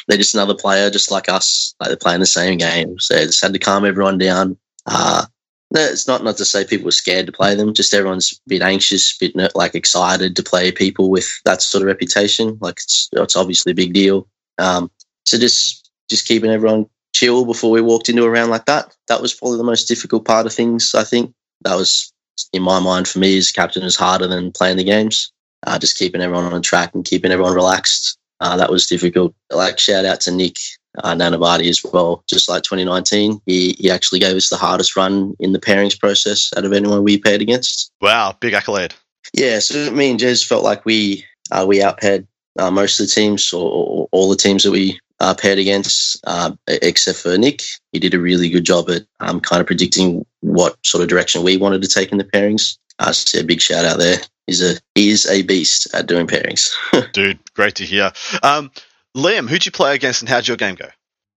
they're just another player, just like us. Like they're playing the same game. So just had to calm everyone down. Uh, it's not not to say people were scared to play them. Just everyone's a bit anxious, a bit like excited to play people with that sort of reputation. Like it's it's obviously a big deal. Um, so just just keeping everyone chill before we walked into a round like that. That was probably the most difficult part of things. I think that was in my mind for me as captain is harder than playing the games. Uh, just keeping everyone on track and keeping everyone relaxed. Uh, that was difficult. Like shout out to Nick uh, Nanavati as well. Just like 2019, he he actually gave us the hardest run in the pairings process out of anyone we paired against. Wow, big accolade. Yeah, so me and Jez felt like we uh, we outpaired uh, most of the teams or, or, all the teams that we uh, paired against, uh, except for Nick. He did a really good job at um, kind of predicting what sort of direction we wanted to take in the pairings. Uh, so a big shout out there. He's a he is a beast at doing pairings. Dude, great to hear. Um, Liam, who'd you play against and how'd your game go?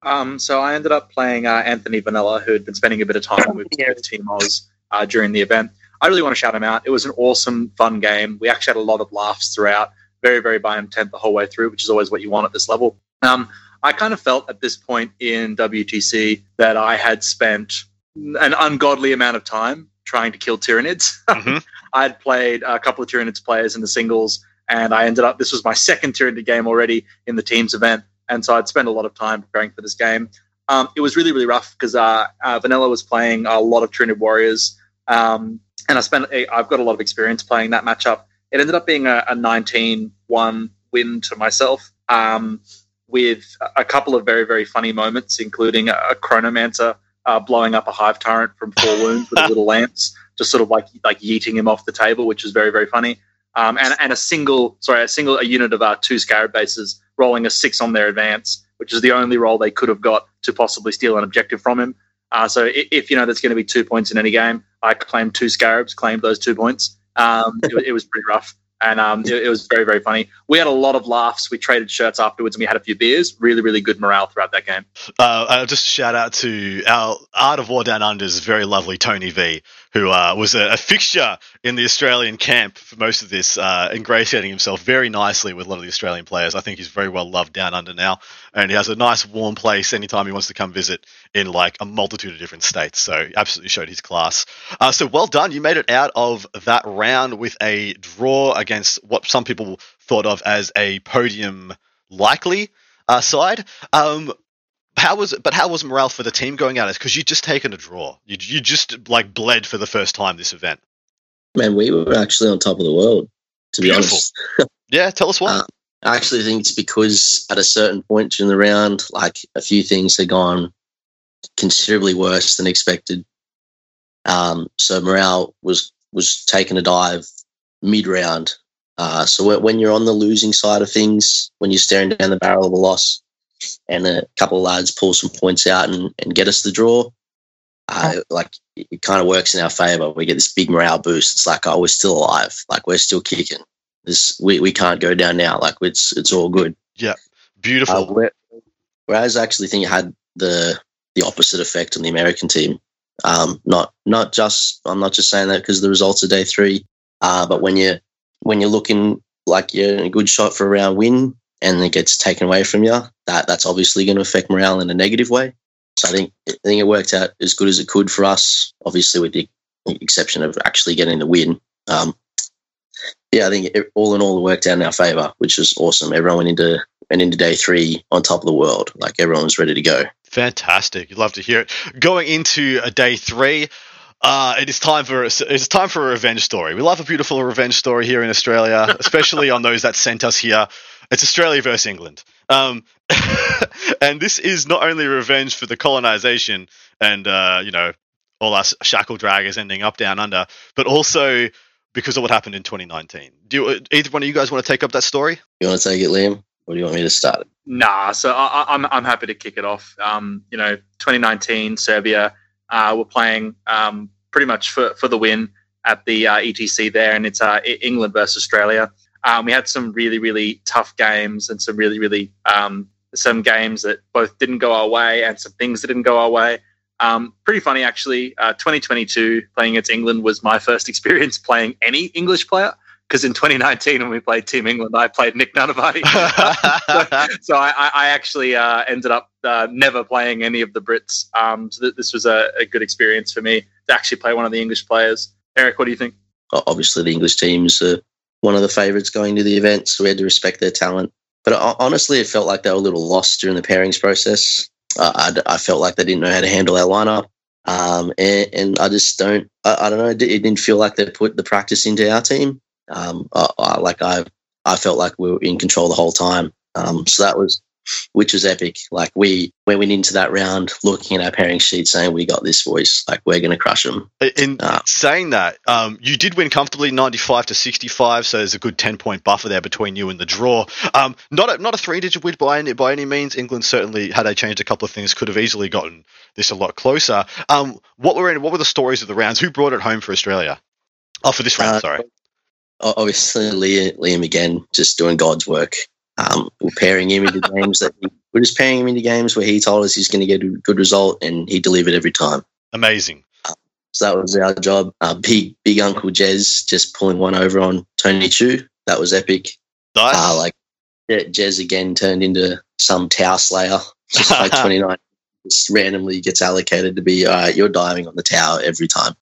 Um, so I ended up playing uh, Anthony Vanilla, who had been spending a bit of time with, with Team Oz uh, during the event. I really want to shout him out. It was an awesome, fun game. We actually had a lot of laughs throughout. Very, very by intent the whole way through, which is always what you want at this level. Um, I kind of felt at this point in WTC that I had spent an ungodly amount of time trying to kill Tyranids. Mm-hmm. I had played a couple of Tyranids players in the singles, and I ended up, this was my second Tyranid game already in the teams event. And so I'd spent a lot of time preparing for this game. Um, it was really, really rough because uh, uh, Vanilla was playing a lot of Tyranid Warriors. Um, and I spent, a, I've got a lot of experience playing that matchup. It ended up being a, a 19 1 win to myself. Um, with a couple of very, very funny moments, including a Chronomancer uh, blowing up a hive tyrant from four wounds with a little lance, just sort of like like yeeting him off the table, which is very, very funny. Um, and, and a single, sorry, a single a unit of our two scarab bases rolling a six on their advance, which is the only roll they could have got to possibly steal an objective from him. Uh, so if, if, you know there's going to be two points in any game, I claimed two scarabs, claimed those two points. Um, it, it was pretty rough and um, it, it, was very very funny. We had a lot of laughs. We traded shirts afterwards, and we had a few beers. Really really good morale throughout that game. Uh, I'll just shout out to our Art of War Down Under's very lovely Tony V, who uh, was a, a, fixture in the Australian camp for most of this, uh, ingratiating himself very nicely with a lot of the Australian players. I think he's very well loved down under now, and he has a nice warm place anytime he wants to come visit in like a multitude of different states. So absolutely showed his class. Uh, so well done, you made it out of that round with a draw against what some people thought of as a podium likely uh, side. Um, how was but how was morale for the team going out? Because you just taken a draw. You you just like bled for the first time this event. Man, we were actually on top of the world. To be Beautiful. honest. yeah, tell us why. Uh, I actually think it's because at a certain point in the round, like a few things had gone considerably worse than expected. Um, so morale was was taking a dive mid round. Uh, so when you're on the losing side of things, when you're staring down the barrel of a loss, and a couple of lads pull some points out and, and get us the draw. Uh, like it kind of works in our favor. We get this big morale boost. It's like, oh, we're still alive. Like we're still kicking. This we, we can't go down now. Like it's it's all good. Yeah, beautiful. Uh, whereas I actually think it had the the opposite effect on the American team. Um, not not just I'm not just saying that because the results of day three, uh, but when you when you're looking like you're in a good shot for a round win, and it gets taken away from you, that that's obviously going to affect morale in a negative way. So I think I think it worked out as good as it could for us. Obviously, with the exception of actually getting the win. Um, yeah, I think it, all in all, it worked out in our favour, which was awesome. Everyone went into went into day three on top of the world, like everyone was ready to go. Fantastic! You'd love to hear it. Going into a day three, uh, it is time for it's time for a revenge story. We love a beautiful revenge story here in Australia, especially on those that sent us here. It's Australia versus England. Um, and this is not only revenge for the colonization and, uh, you know, all us shackle draggers ending up down under, but also because of what happened in 2019. Do you, either one of you guys want to take up that story? You want to take it, Liam? Or do you want me to start it? Nah, so I, am I'm, I'm happy to kick it off. Um, you know, 2019 Serbia uh, were playing um, pretty much for, for the win at the uh, ETC there, and it's uh, England versus Australia. Um, we had some really, really tough games and some really, really um, some games that both didn't go our way and some things that didn't go our way. Um, pretty funny, actually. Uh, 2022 playing against England was my first experience playing any English player because in 2019 when we played Team England, I played Nick Nanavati. so, so I, I, actually uh, ended up uh, never playing any of the Brits. Um, so th- this was a, a, good experience for me to actually play one of the English players. Eric, what do you think? Obviously, the English teams are one of the favourites going to the event, so we had to respect their talent. But uh, honestly, it felt like they were a little lost during the pairings process. I, I, felt like they didn't know how to handle our lineup. Um, and, and, I just don't, I, I, don't know, it didn't feel like they put the practice into our team. Um, I, like I, I felt like we were in control the whole time. Um, so that was, which was epic. Like we, we went into that round looking at our pairing sheet saying we got this voice, like we're going to crush them. In uh, saying that, um, you did win comfortably 95 to 65. So there's a good 10 point buffer there between you and the draw. Um, not a, not a three digit win by any, by any means. England certainly, had they changed a couple of things, could have easily gotten this a lot closer. Um, what were in, what were the stories of the rounds? Who brought it home for Australia? Oh, for this round, uh, sorry obviously Liam again just doing God's work. Um, we're pairing him into games that he, we're just pairing him into games where he told us he's going to get a good result, and he delivered every time. Amazing. Uh, so that was our job. Uh, big big Uncle Jez just pulling one over on Tony Chu. That was epic. Nice. Uh, like Jez again turned into some Tau Slayer. Just like 29 just randomly gets allocated to be, all right, you're diving on the Tau every time.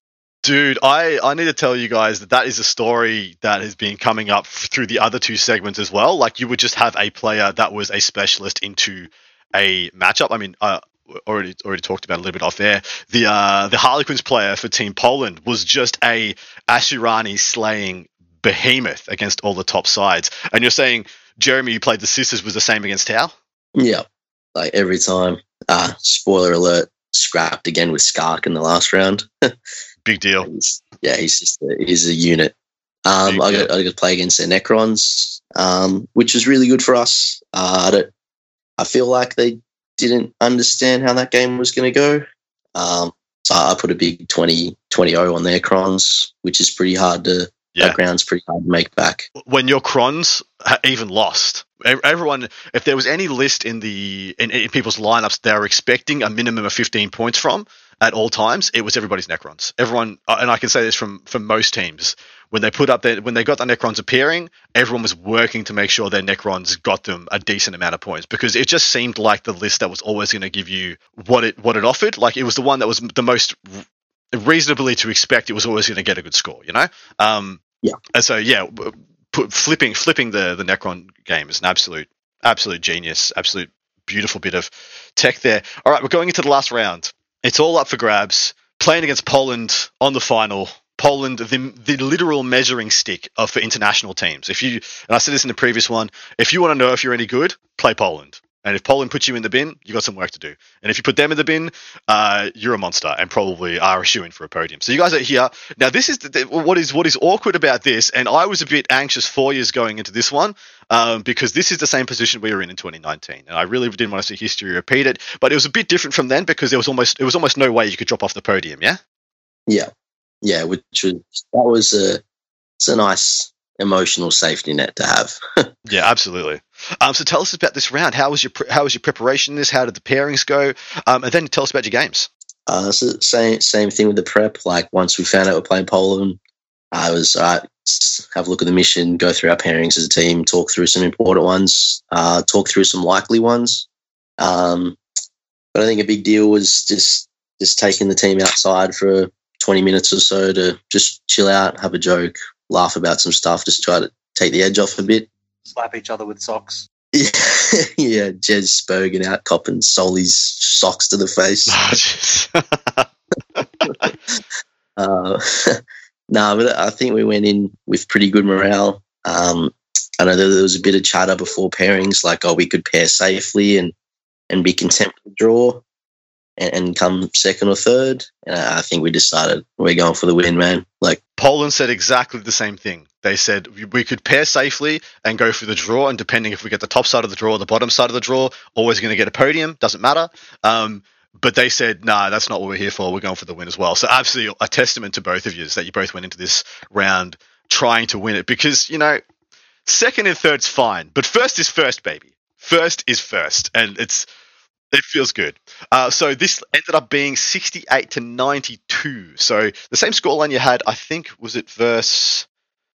Dude, I, I need to tell you guys that that is a story that has been coming up through the other two segments as well. Like you would just have a player that was a specialist into a matchup. I mean, uh, already already talked about a little bit off there. The uh, the Harlequins player for Team Poland was just a Asuryani slaying behemoth against all the top sides. And you're saying Jeremy, you played the sisters, was the same against Tau? Yeah, like every time. Uh, spoiler alert: scrapped again with Skark in the last round. Big deal. He's, yeah, he's just a, he's a unit. Um, I got, I got to play against the Necrons, um, which was really good for us. Uh, I, don't, I feel like they didn't understand how that game was going to go. Um, so I put a big 20 20 on their Crons, which is pretty hard to, yeah. that ground's pretty hard to make back. When your Crons even lost, everyone, if there was any list in the in, in people's lineups they were expecting a minimum of 15 points from, at all times, it was everybody's Necrons. Everyone, uh, and I can say this from from most teams, when they put up their when they got the Necrons appearing, everyone was working to make sure their Necrons got them a decent amount of points because it just seemed like the list that was always going to give you what it what it offered. Like it was the one that was the most reasonably to expect. It was always going to get a good score, you know. Um, yeah. And so yeah, put, flipping flipping the the Necron game is an absolute absolute genius, absolute beautiful bit of tech there. All right, we're going into the last round. It's all up for grabs. Playing against Poland on the final. Poland, the, the literal measuring stick of, for international teams. If you, and I said this in the previous one, if you want to know if you're any good, play Poland. And if Poland puts you in the bin, you've got some work to do. And if you put them in the bin, uh, you're a monster and probably are a in for a podium. So you guys are here now. This is the, what is what is awkward about this, and I was a bit anxious four years going into this one um, because this is the same position we were in in 2019, and I really didn't want to see history repeat it. But it was a bit different from then because there was almost it was almost no way you could drop off the podium. Yeah. Yeah, yeah. Which was that was a it's a nice emotional safety net to have. yeah, absolutely. Um, so tell us about this round. How was your pre- how was your preparation? This how did the pairings go? Um, and then tell us about your games. Uh, so same same thing with the prep. Like once we found out we're playing Poland, I was all right. Have a look at the mission, go through our pairings as a team, talk through some important ones, uh, talk through some likely ones. Um, but I think a big deal was just just taking the team outside for 20 minutes or so to just chill out, have a joke, laugh about some stuff, just try to take the edge off a bit. Slap each other with socks. Yeah, yeah Jez Spogan out copping Solly's socks to the face. uh, no, but I think we went in with pretty good morale. Um, I know there was a bit of chatter before pairings, like, oh, we could pair safely and, and be content with the draw and, and come second or third. And I think we decided we're going for the win, man. Like Poland said exactly the same thing. They said we could pair safely and go for the draw, and depending if we get the top side of the draw or the bottom side of the draw, always going to get a podium. Doesn't matter. Um, but they said, nah, that's not what we're here for. We're going for the win as well. So absolutely a testament to both of you is that you both went into this round trying to win it because, you know, second and third's fine, but first is first, baby first is first, and it's it feels good. Uh, so this ended up being 68 to 92. So the same scoreline you had, I think, was it verse.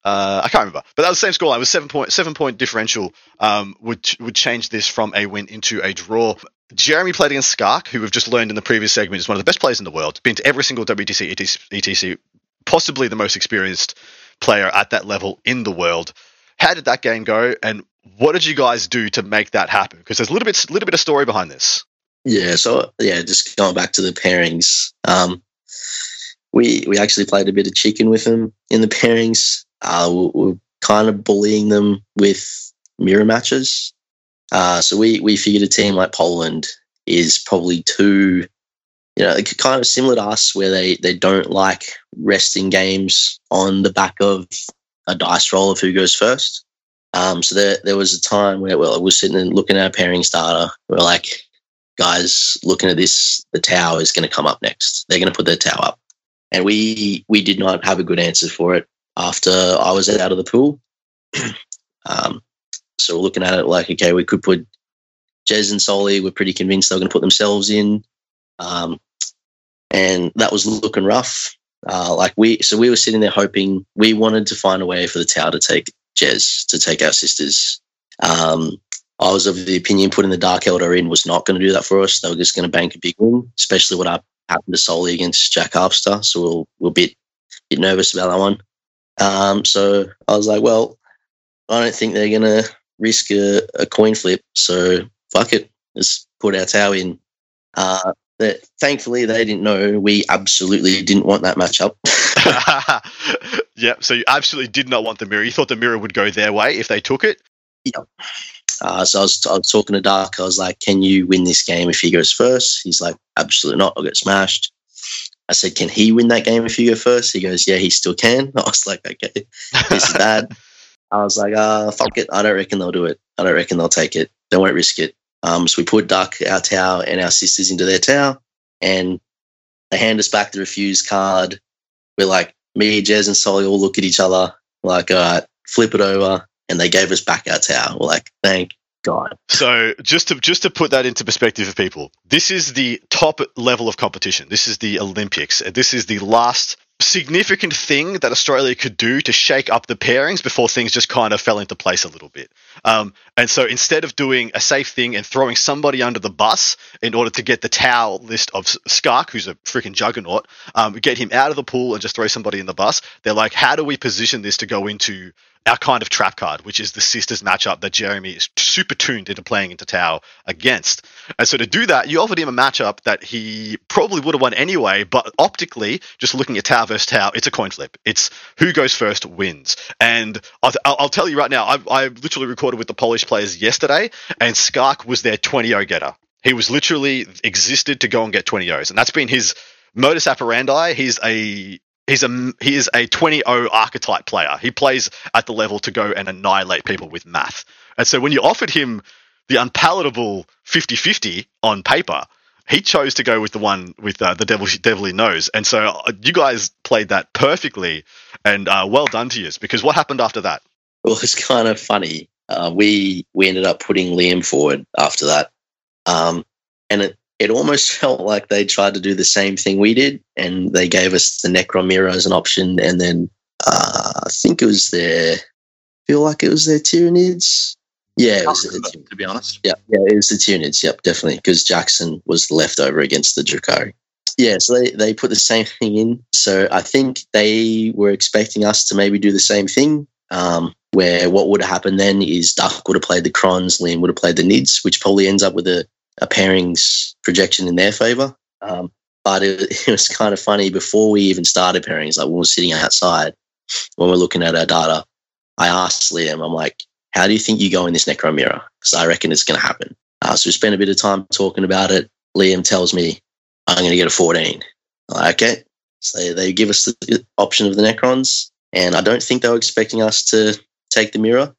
Uh, I can't remember, but that was the same scoreline. It was seven point seven point differential. Um, would would change this from a win into a draw. Jeremy played against Skark, who we've just learned in the previous segment is one of the best players in the world. Been to every single WTC, ETC, ETC possibly the most experienced player at that level in the world. How did that game go, and what did you guys do to make that happen? Because there's a little bit, little bit of story behind this. Yeah, so yeah, just going back to the pairings. Um, we we actually played a bit of chicken with them in the pairings. Uh, we, we're kind of bullying them with mirror matches. Uh, so we we figured a team like Poland is probably too, you know, kind of similar to us, where they they don't like resting games on the back of a dice roll of who goes first. Um, so there there was a time where well, we're sitting and looking at a pairing starter. We're like, guys, looking at this, the Tau is going to come up next. They're going to put their Tau up, and we we did not have a good answer for it after I was out of the pool. um, so we're looking at it like, okay, we could put Jez and Soli. We're pretty convinced they're going to put themselves in, um, and that was looking rough. Uh, like we, so we were sitting there hoping we wanted to find a way for the Tau to take Jez to take our sisters. Um, I was of the opinion putting the Dark Eldar in was not going to do that for us. They were just going to bank a big win, especially what happened to Soli against Jack Harpster. So we'll, we're a bit, nervous about that one. Um, so I was like, well, I don't think they're going to risk a, a, coin flip. So fuck it. Let's put our Tau in. Uh, that thankfully they didn't know we absolutely didn't want that matchup. yeah, so you absolutely did not want the mirror. You thought the mirror would go their way if they took it. Yep. Uh, so I was, I was talking to Dark. I was like, "Can you win this game if he goes first? He's like, "Absolutely not. I'll get smashed." I said, "Can he win that game if you go first? He goes, "Yeah, he still can." I was like, "Okay, this is bad." I was like, "Ah, uh, fuck it. I don't reckon they'll do it. I don't reckon they'll take it. They won't risk it." Um, so we put Duck, our Tau, and our sisters into their Tau, and they hand us back the refuse card. We're like, me, Jez, and Soli all look at each other, like, all right, flip it over, and they gave us back our Tau. We're like, thank God. So just to just to put that into perspective for people, this is the top level of competition. This is the Olympics. This is the last significant thing that Australia could do to shake up the pairings before things just kind of fell into place a little bit. Um, and so instead of doing a safe thing and throwing somebody under the bus in order to get the Tau list of Skark, who's a freaking juggernaut, um, get him out of the pool and just throw somebody in the bus, they're like, how do we position this to go into our kind of trap card, which is the sisters matchup that Jeremy is super tuned into playing into Tau against. And so to do that, you offered him a matchup that he probably would have won anyway, but optically, just looking at Tau versus Tau, it's a coin flip. It's who goes first wins. And I'll, I'll tell you right now, I, I literally recorded with the Polish players yesterday, and Skark was their 20 0 getter. He was literally existed to go and get 20 O's. And that's been his modus operandi. He's a he's a he is a 20-0 archetype player. He plays at the level to go and annihilate people with math. And so when you offered him the unpalatable 50-50 on paper, he chose to go with the one with uh, the devil devil he knows. And so uh, you guys played that perfectly, and uh, well done to you. Because what happened after that? Well, it's kind of funny. Uh, we we ended up putting Liam forward after that, um, and it it almost felt like they tried to do the same thing we did, and they gave us the Necron as an option, and then uh, I think it was their, feel like it was their Tyranids. Yeah, it was the, to be honest. Yeah, yeah, it was the Tyranids. Yep, definitely, because Jackson was the leftover against the Drukhari. Yeah, so they, they put the same thing in. So I think they were expecting us to maybe do the same thing. Um, where what would have happened then is Duck would have played the Crons, Liam would have played the Nids, which probably ends up with a a pairings projection in their favor. Um, but it, it, was kind of funny before we even started pairings, like we were sitting outside, when we're looking at our data, I asked Liam, I'm like, how do you think you go in this Necron mirror? Because I reckon it's going to happen. Uh, so we spent a bit of time talking about it. Liam tells me, I'm going to get a 14. I'm like, okay. So they give us the option of the Necrons. And I don't think they were expecting us to take the mirror.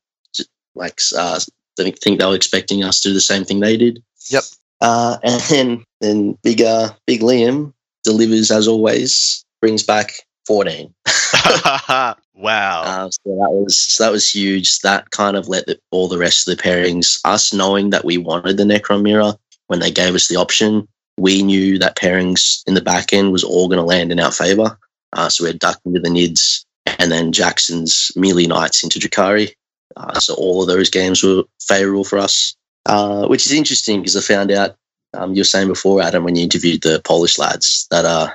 Like, uh, I think they were expecting us to do the same thing they did. Yep. Uh, and then then big uh, big Liam delivers as always, brings back fourteen. wow. Uh, so that was so that was huge. That kind of let the, all the rest of the pairings. Us knowing that we wanted the Necron mirror when they gave us the option, we knew that pairings in the back end was all going to land in our favor. Uh, so we had Duck into the Nids, and then Jackson's Melee Knights into Drukhari. Uh, so all of those games were favorable for us, uh, which is interesting because I found out um, you were saying before, Adam, when you interviewed the Polish lads, that uh,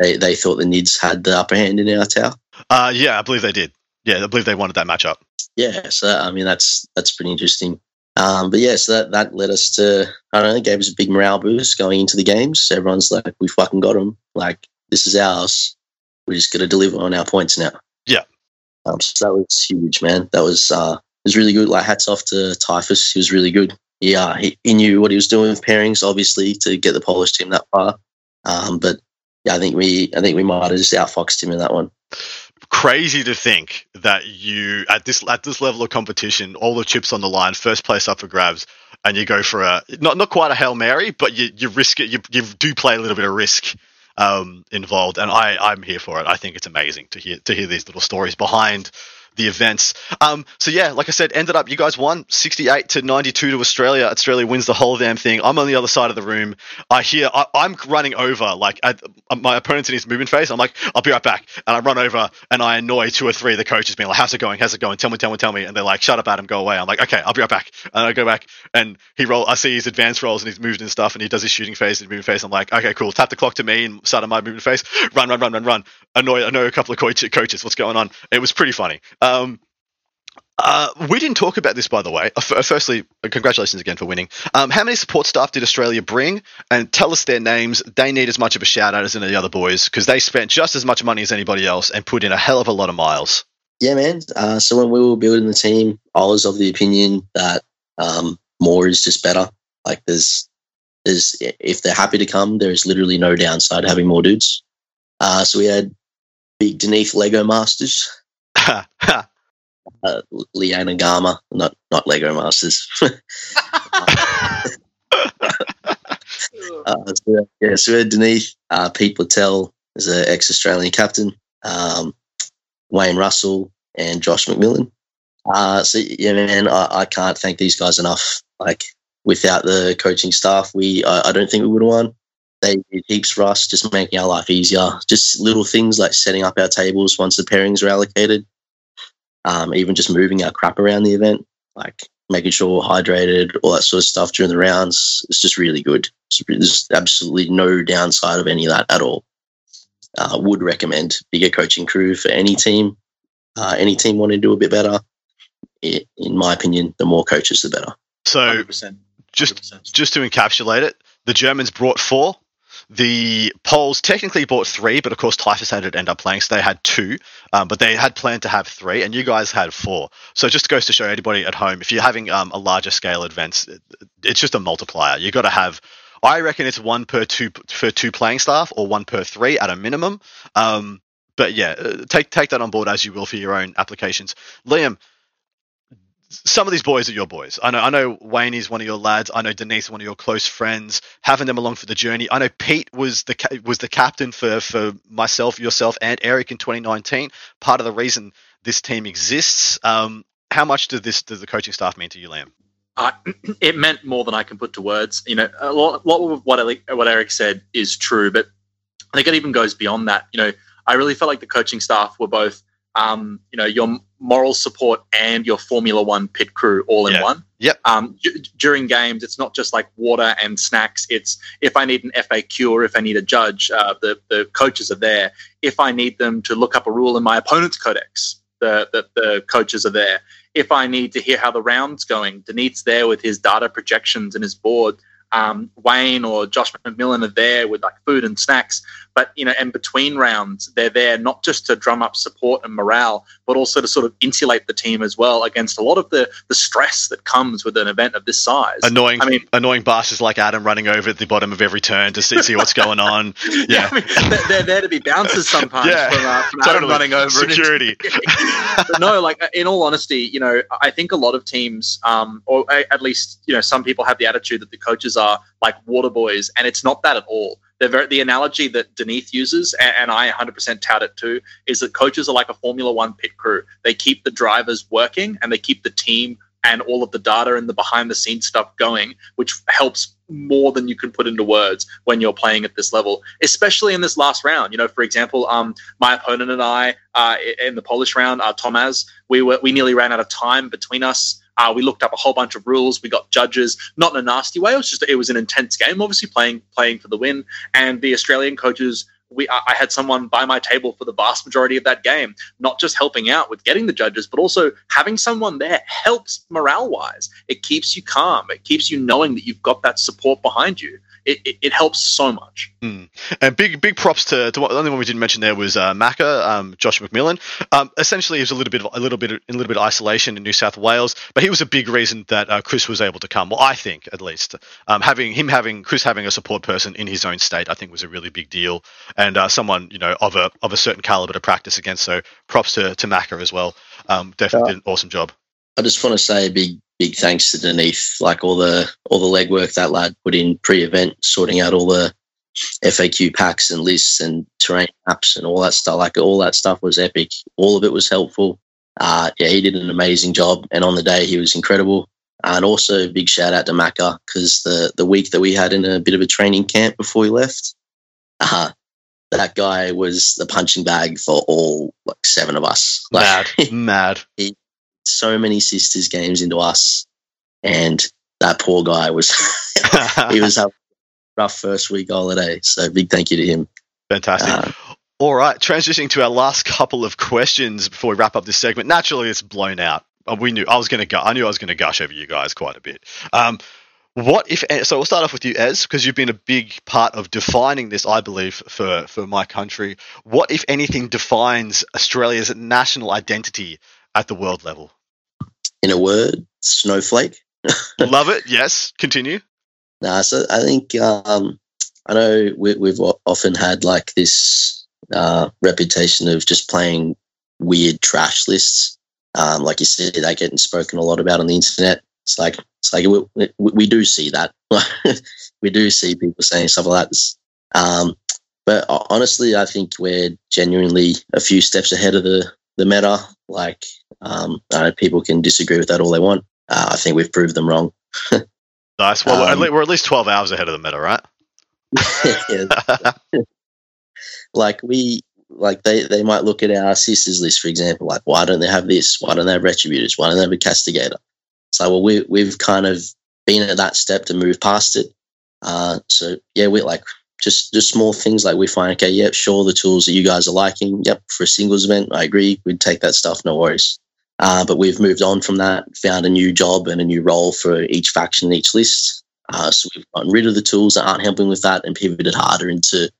they they thought the Nids had the upper hand in our Tau. Uh, yeah, I believe they did. Yeah, I believe they wanted that matchup. Yeah, so I mean that's that's pretty interesting. Um, but yeah, so that, that led us to I don't know, gave us a big morale boost going into the games. Everyone's like, we fucking got them. Like this is ours. We're just gonna deliver on our points now. Um, so that was huge, man. That was uh, was really good. Like hats off to Typhus. He was really good. Yeah, he, he knew what he was doing with pairings, obviously, to get the Polish team that far. Um, but yeah, I think we I think we might have just outfoxed him in that one. Crazy to think that you at this at this level of competition, all the chips on the line, first place up for grabs, and you go for a not not quite a hail mary, but you you risk it. You you do play a little bit of risk um, involved, and I I'm here for it. I think it's amazing to hear to hear these little stories behind the events. Um, so yeah, like I said, ended up you guys won 68 to 92 to Australia. Australia wins the whole damn thing. I'm on the other side of the room. I hear I, am running over like at, my opponent's in his movement phase. I'm like, I'll be right back, and I run over and I annoy two or three of the coaches, being like, "How's it going? How's it going? Tell me, tell me, tell me." And they're like, "Shut up, Adam, go away." I'm like, "Okay, I'll be right back." And I go back and he roll. I see his advanced rolls and he's moved and stuff, and he does his shooting phase and movement phase. I'm like, "Okay, cool." Tap the clock to me and start on my movement phase. Run, run, run, run, run. Annoy, annoy a couple of coaches. What's going on? It was pretty funny. Um, uh, we didn't talk about this, by the way. Uh, firstly, congratulations again for winning. Um, how many support staff did Australia bring? And tell us their names. They need as much of a shout out as any of the other boys because they spent just as much money as anybody else and put in a hell of a lot of miles. Yeah, man. Uh, so when we were building the team, I was of the opinion that um, more is just better. Like there's, there's if they're happy to come, there is literally no downside having more dudes. Uh, so we had big Deneath Lego Masters. uh, Liana Gama, not not Lego Masters. uh, so, yeah, so we had Deneath, uh, Pete Littell is an ex-Australian captain, um, Wayne Russell, and Josh McMillan. Uh, so yeah, man, I, I, can't thank these guys enough. Like without the coaching staff, we I, I don't think we would have won. They did heaps for us, just making our life easier. Just little things like setting up our tables once the pairings are allocated um, even just moving our crap around the event, like making sure we're hydrated, all that sort of stuff during the rounds. It's just really good. There's absolutely no downside of any of that at all. Uh, would recommend bigger coaching crew for any team. Uh, any team wanting to do a bit better, it, in my opinion, the more coaches, the better. So, 100%. 100%. just just to encapsulate it, the Germans brought four, the Poles technically bought three, but of course Typhus had to end up playing, so they had two. Um, but they had planned to have three, and you guys had four. So it just goes to show anybody at home, if you're having um, a larger scale events, it's just a multiplier. You've got to have. I reckon it's one per two per two playing staff, or one per three at a minimum. Um, but yeah, uh, take take that on board as you will for your own applications. Liam, some of these boys are your boys. I know. I know Wayne is one of your lads. I know Denise, one of your close friends. Having them along for the journey. I know Pete was the was the captain for for myself, yourself, and Eric in 2019. Part of the reason this team exists. Um, how much does this does the coaching staff mean to you, Liam? Uh, it meant more than I can put to words. You know, a lot, a lot of what what Eric said is true, but I think it even goes beyond that. You know, I really felt like the coaching staff were both um, you know, your moral support and your Formula One pit crew all in yeah. one. Yep. Um, d- during games, it's not just like water and snacks. It's if I need an FAQ or if I need a judge, uh, the the coaches are there. If I need them to look up a rule in my opponent's codex, the, the the coaches are there. If I need to hear how the round's going, Denit's there with his data projections and his board. Um, Wayne or Josh McMillan are there with like food and snacks. But you know, and between rounds, they're there not just to drum up support and morale, but also to sort of insulate the team as well against a lot of the the stress that comes with an event of this size. Annoying, I mean, annoying bastards like Adam running over at the bottom of every turn to see, see what's going on. Yeah, yeah I mean, they're, there to be bouncers sometimes yeah, from, uh, from totally. Adam running over security. no, like in all honesty, you know, I think a lot of teams, um, or at least you know, some people have the attitude that the coaches are like water boys, and it's not that at all very, the analogy that Denith uses, and, and I 100% tout it too, is that coaches are like a Formula One pit crew. They keep the drivers working and they keep the team and all of the data and the behind the scenes stuff going, which helps more than you can put into words when you're playing at this level, especially in this last round. You know, for example, um, my opponent and I uh, in the Polish round, uh, Tomas, we were we nearly ran out of time between us. Uh, we looked up a whole bunch of rules. We got judges, not in a nasty way. It was just it was an intense game, obviously playing playing for the win. And the Australian coaches we I had someone by my table for the vast majority of that game, not just helping out with getting the judges, but also having someone there helps morale wise. It keeps you calm. It keeps you knowing that you've got that support behind you it, it, it helps so much. Mm. And big big props to, to what, the only one we didn't mention there was uh, Macca, um, Josh McMillan. Um, essentially, he was a little bit of, a little bit in a little bit of isolation in New South Wales, but he was a big reason that uh, Chris was able to come. Well, I think at least um, having him having Chris having a support person in his own state, I think was a really big deal, and uh, someone you know of a of a certain caliber to practice against. So props to to Macca as well. Um, definitely did an awesome job. I just want to say a big big thanks to Denith, like all the all the legwork that lad put in pre-event, sorting out all the FAQ packs and lists and terrain maps and all that stuff. Like all that stuff was epic. All of it was helpful. Uh, yeah, he did an amazing job, and on the day he was incredible. And also, big shout out to Macca because the the week that we had in a bit of a training camp before we left, uh, that guy was the punching bag for all like seven of us. Mad, mad. He, so many sisters games into us, and that poor guy was he was having a rough first week holiday. So big thank you to him. Fantastic. Uh, all right, transitioning to our last couple of questions before we wrap up this segment. Naturally, it's blown out. Uh, we knew I was going to go. I knew I was going to gush over you guys quite a bit. Um, what if so? We'll start off with you, Ez, because you've been a big part of defining this, I believe, for for my country. What if anything defines Australia's national identity at the world level? In a word, snowflake. Love it. Yes. Continue. Nah, so I think um, I know we, have often had like this uh, reputation of just playing weird trash lists. Um, like you said, they getting spoken a lot about on the internet. It's like it's like we, we, we do see that. we do see people saying stuff like that. Um, but honestly, I think we're genuinely a few steps ahead of the the meta. Like, um, people can disagree with that all they want. Uh, I think we've proved them wrong. nice. Well, um, we're at least 12 hours ahead of the meta, right? like we, like they, they might look at our sisters list, for example. Like, why don't they have this? Why don't they have retributors? Why don't they have a castigator? So, well, we we've kind of been at that step to move past it. Uh, so yeah, we're like just just small things like we find okay yep sure the tools that you guys are liking yep for a singles event i agree we'd take that stuff no worries uh, but we've moved on from that found a new job and a new role for each faction and each list uh, so we've gotten rid of the tools that aren't helping with that and pivoted harder into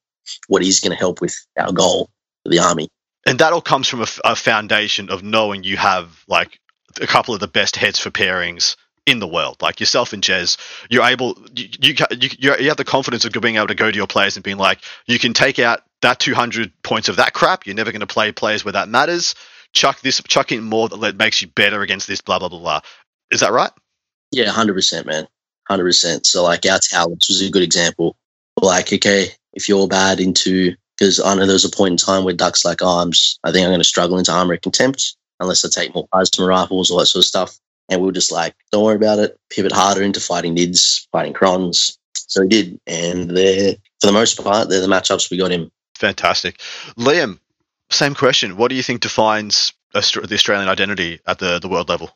what is going to help with our goal for the army and that all comes from a, a foundation of knowing you have like a couple of the best heads for pairings in the world. Like yourself and Jez, you're able, you, you, you, you have the confidence of being able to go to your players and being like, you can take out that 200 points of that crap. You're never going to play players where that matters. Chuck this, chuck in more that makes you better against this, blah, blah, blah, blah. Is that right? Yeah, 100%, man. 100%. So, like, our talents was a good example. Like, okay, if you're bad into, because I know there was a point in time where Duck's like, oh, I'm just, I think I'm going to struggle into armor contempt unless I take more plasma rifles, all that sort of stuff. And we were just like, don't worry about it, pivot harder into fighting nids, fighting crons. So he did. And they're, for the most part, they're the matchups we got him. Fantastic. Liam, same question. What do you think defines the Australian identity at the, the world level?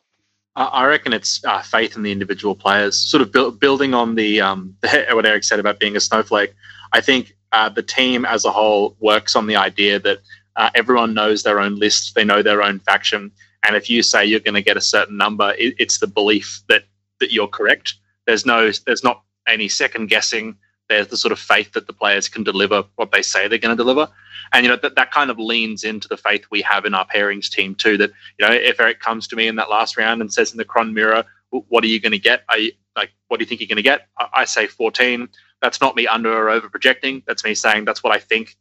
I reckon it's uh, faith in the individual players, sort of bu- building on the, um, what Eric said about being a snowflake. I think uh, the team as a whole works on the idea that uh, everyone knows their own list, they know their own faction, and if you say you're going to get a certain number, it, it's the belief that that you're correct. There's no, there's not any second guessing. There's the sort of faith that the players can deliver what they say they're going to deliver, and you know that that kind of leans into the faith we have in our pairings team too. That you know, if Eric comes to me in that last round and says in the cron mirror, "What are you going to get? I like, what do you think you're going to get?" I, I say 14. That's not me under or over projecting. That's me saying that's what I think.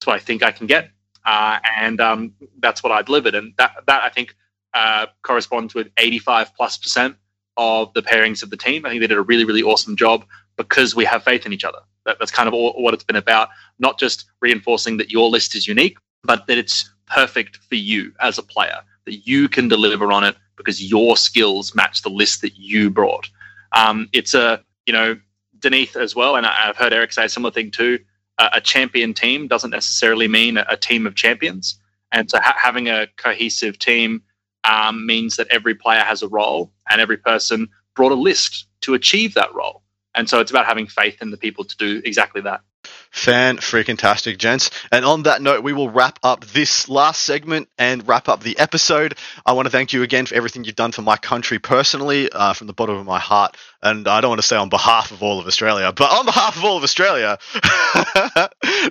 That's what I think I can get uh, and um, that's what I delivered. And that that I think uh, corresponds with 85 plus percent of the pairings of the team. I think they did a really really awesome job because we have faith in each other. That, that's kind of all, what it's been about. Not just reinforcing that your list is unique, but that it's perfect for you as a player. That you can deliver on it because your skills match the list that you brought. Um, it's a you know Deneth as well, and I've heard Eric say a similar thing too. a champion team doesn't necessarily mean a, team of champions, and so ha- having a cohesive team um, means that every player has a role, and every person brought a list to achieve that role. And so it's about having faith in the people to do exactly that. Fan freaking tastic, gents. And on that note, we will wrap up this last segment and wrap up the episode. I want to thank you again for everything you've done for my country personally, uh, from the bottom of my heart. And I don't want to say on behalf of all of Australia, but on behalf of all of Australia,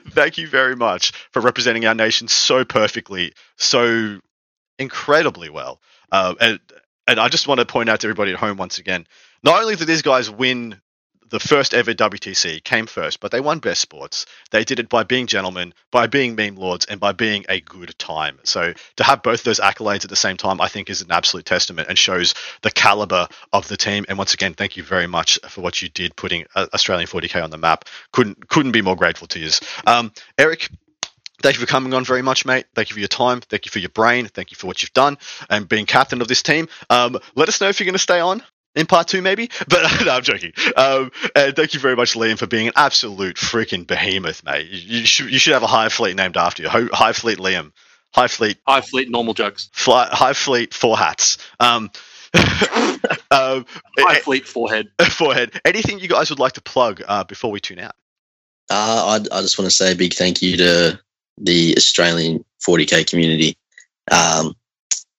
thank you very much for representing our nation so perfectly, so incredibly well. Uh, and, and I just want to point out to everybody at home once again not only did these guys win the first ever WTC came first, but they won best sports. They did it by being gentlemen, by being meme lords, and by being a good time. So to have both those accolades at the same time, I think is an absolute testament and shows the caliber of the team. And once again, thank you very much for what you did, putting uh, Australian 40k on the map. Couldn't couldn't be more grateful to you. Um, Eric, Thank you for coming on very much, mate. Thank you for your time. Thank you for your brain. Thank you for what you've done and being captain of this team. Um, let us know if you're going to stay on in part two, maybe. But no, I'm joking. Um, and thank you very much, Liam, for being an absolute freaking behemoth, mate. You, you, should you should have a Hive Fleet named after you. Hive Fleet Liam. Hive Fleet. Hive Fleet normal jokes. Fly, Hive Fleet four hats. Um, um, Hive Fleet forehead. Forehead. Anything you guys would like to plug uh, before we tune out? Uh, I, I just want to say a big thank you to the Australian 40k community. Um,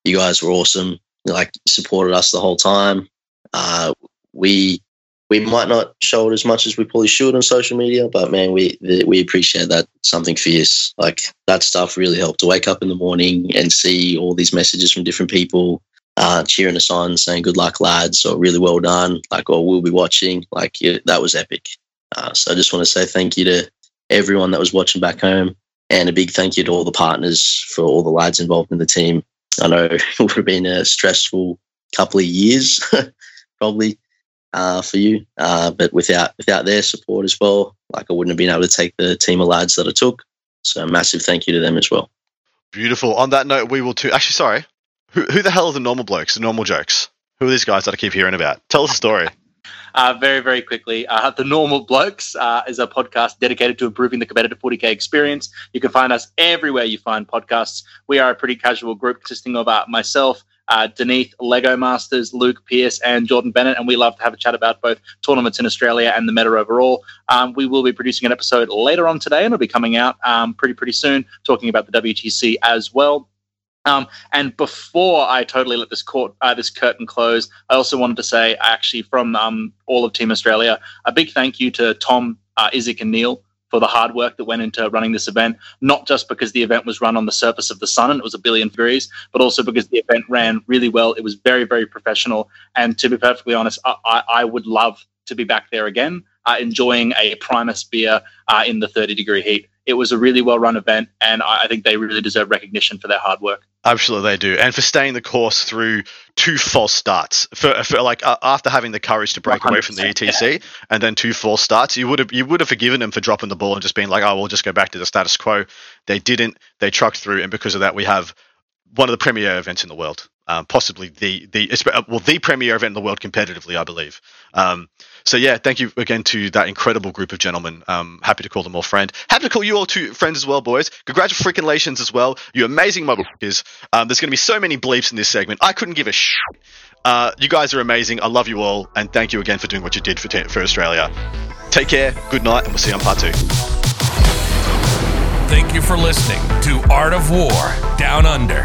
you guys were awesome. Like supported us the whole time. Uh, we we might not show it as much as we probably should on social media, but man, we we appreciate that something fierce. Like that stuff really helped to wake up in the morning and see all these messages from different people uh, cheering us on, saying "Good luck, lads," or "Really well done," like "Or we'll be watching." Like that was epic. Uh, so I just want to say thank you to everyone that was watching back home, and a big thank you to all the partners for all the lads involved in the team. I know it would have been a stressful couple of years probably uh, for you. Uh, but without without their support as well, like I wouldn't have been able to take the team of lads that I took. So massive thank you to them as well. Beautiful. On that note, we will too. Actually, sorry. Who, who the hell are the normal blokes? The normal jokes? Who are these guys that I keep hearing about? Tell us a story. Uh, very, very quickly. Uh, the Normal Blokes uh, is a podcast dedicated to improving the competitive 40k experience. You can find us everywhere you find podcasts. We are a pretty casual group consisting of uh, myself, uh, Deneth, Lego Masters, Luke Pierce, and Jordan Bennett. And we love to have a chat about both tournaments in Australia and the meta overall. Um, we will be producing an episode later on today, and it'll be coming out um, pretty, pretty soon, talking about the WTC as well. Um, and before I totally let this court, uh, this curtain close, I also wanted to say, actually, from um, all of Team Australia, a big thank you to Tom, uh, Isaac, and Neil for the hard work that went into running this event, not just because the event was run on the surface of the sun and it was a billion degrees, but also because the event ran really well. It was very, very professional. And to be perfectly honest, I, I would love to be back there again, uh, enjoying a Primus beer uh, in the 30 degree heat. It was a really well run event, and I think they really deserve recognition for their hard work. Absolutely, they do, and for staying the course through two false starts. For, for like uh, after having the courage to break away from the ETC yeah. and then two false starts, you would have you would have forgiven them for dropping the ball and just being like, "Oh, we'll just go back to the status quo." They didn't. They trucked through, and because of that, we have one of the premier events in the world, um, possibly the the well the premier event in the world competitively, I believe. Um, so yeah, thank you again to that incredible group of gentlemen. Um, happy to call them all friend. Happy to call you all two friends as well, boys. Congratulations as well. You amazing motherfuckers. Um, there's going to be so many bleeps in this segment. I couldn't give a shit. Uh, you guys are amazing. I love you all, and thank you again for doing what you did for, t- for Australia. Take care. Good night, and we'll see you on part two. Thank you for listening to Art of War Down Under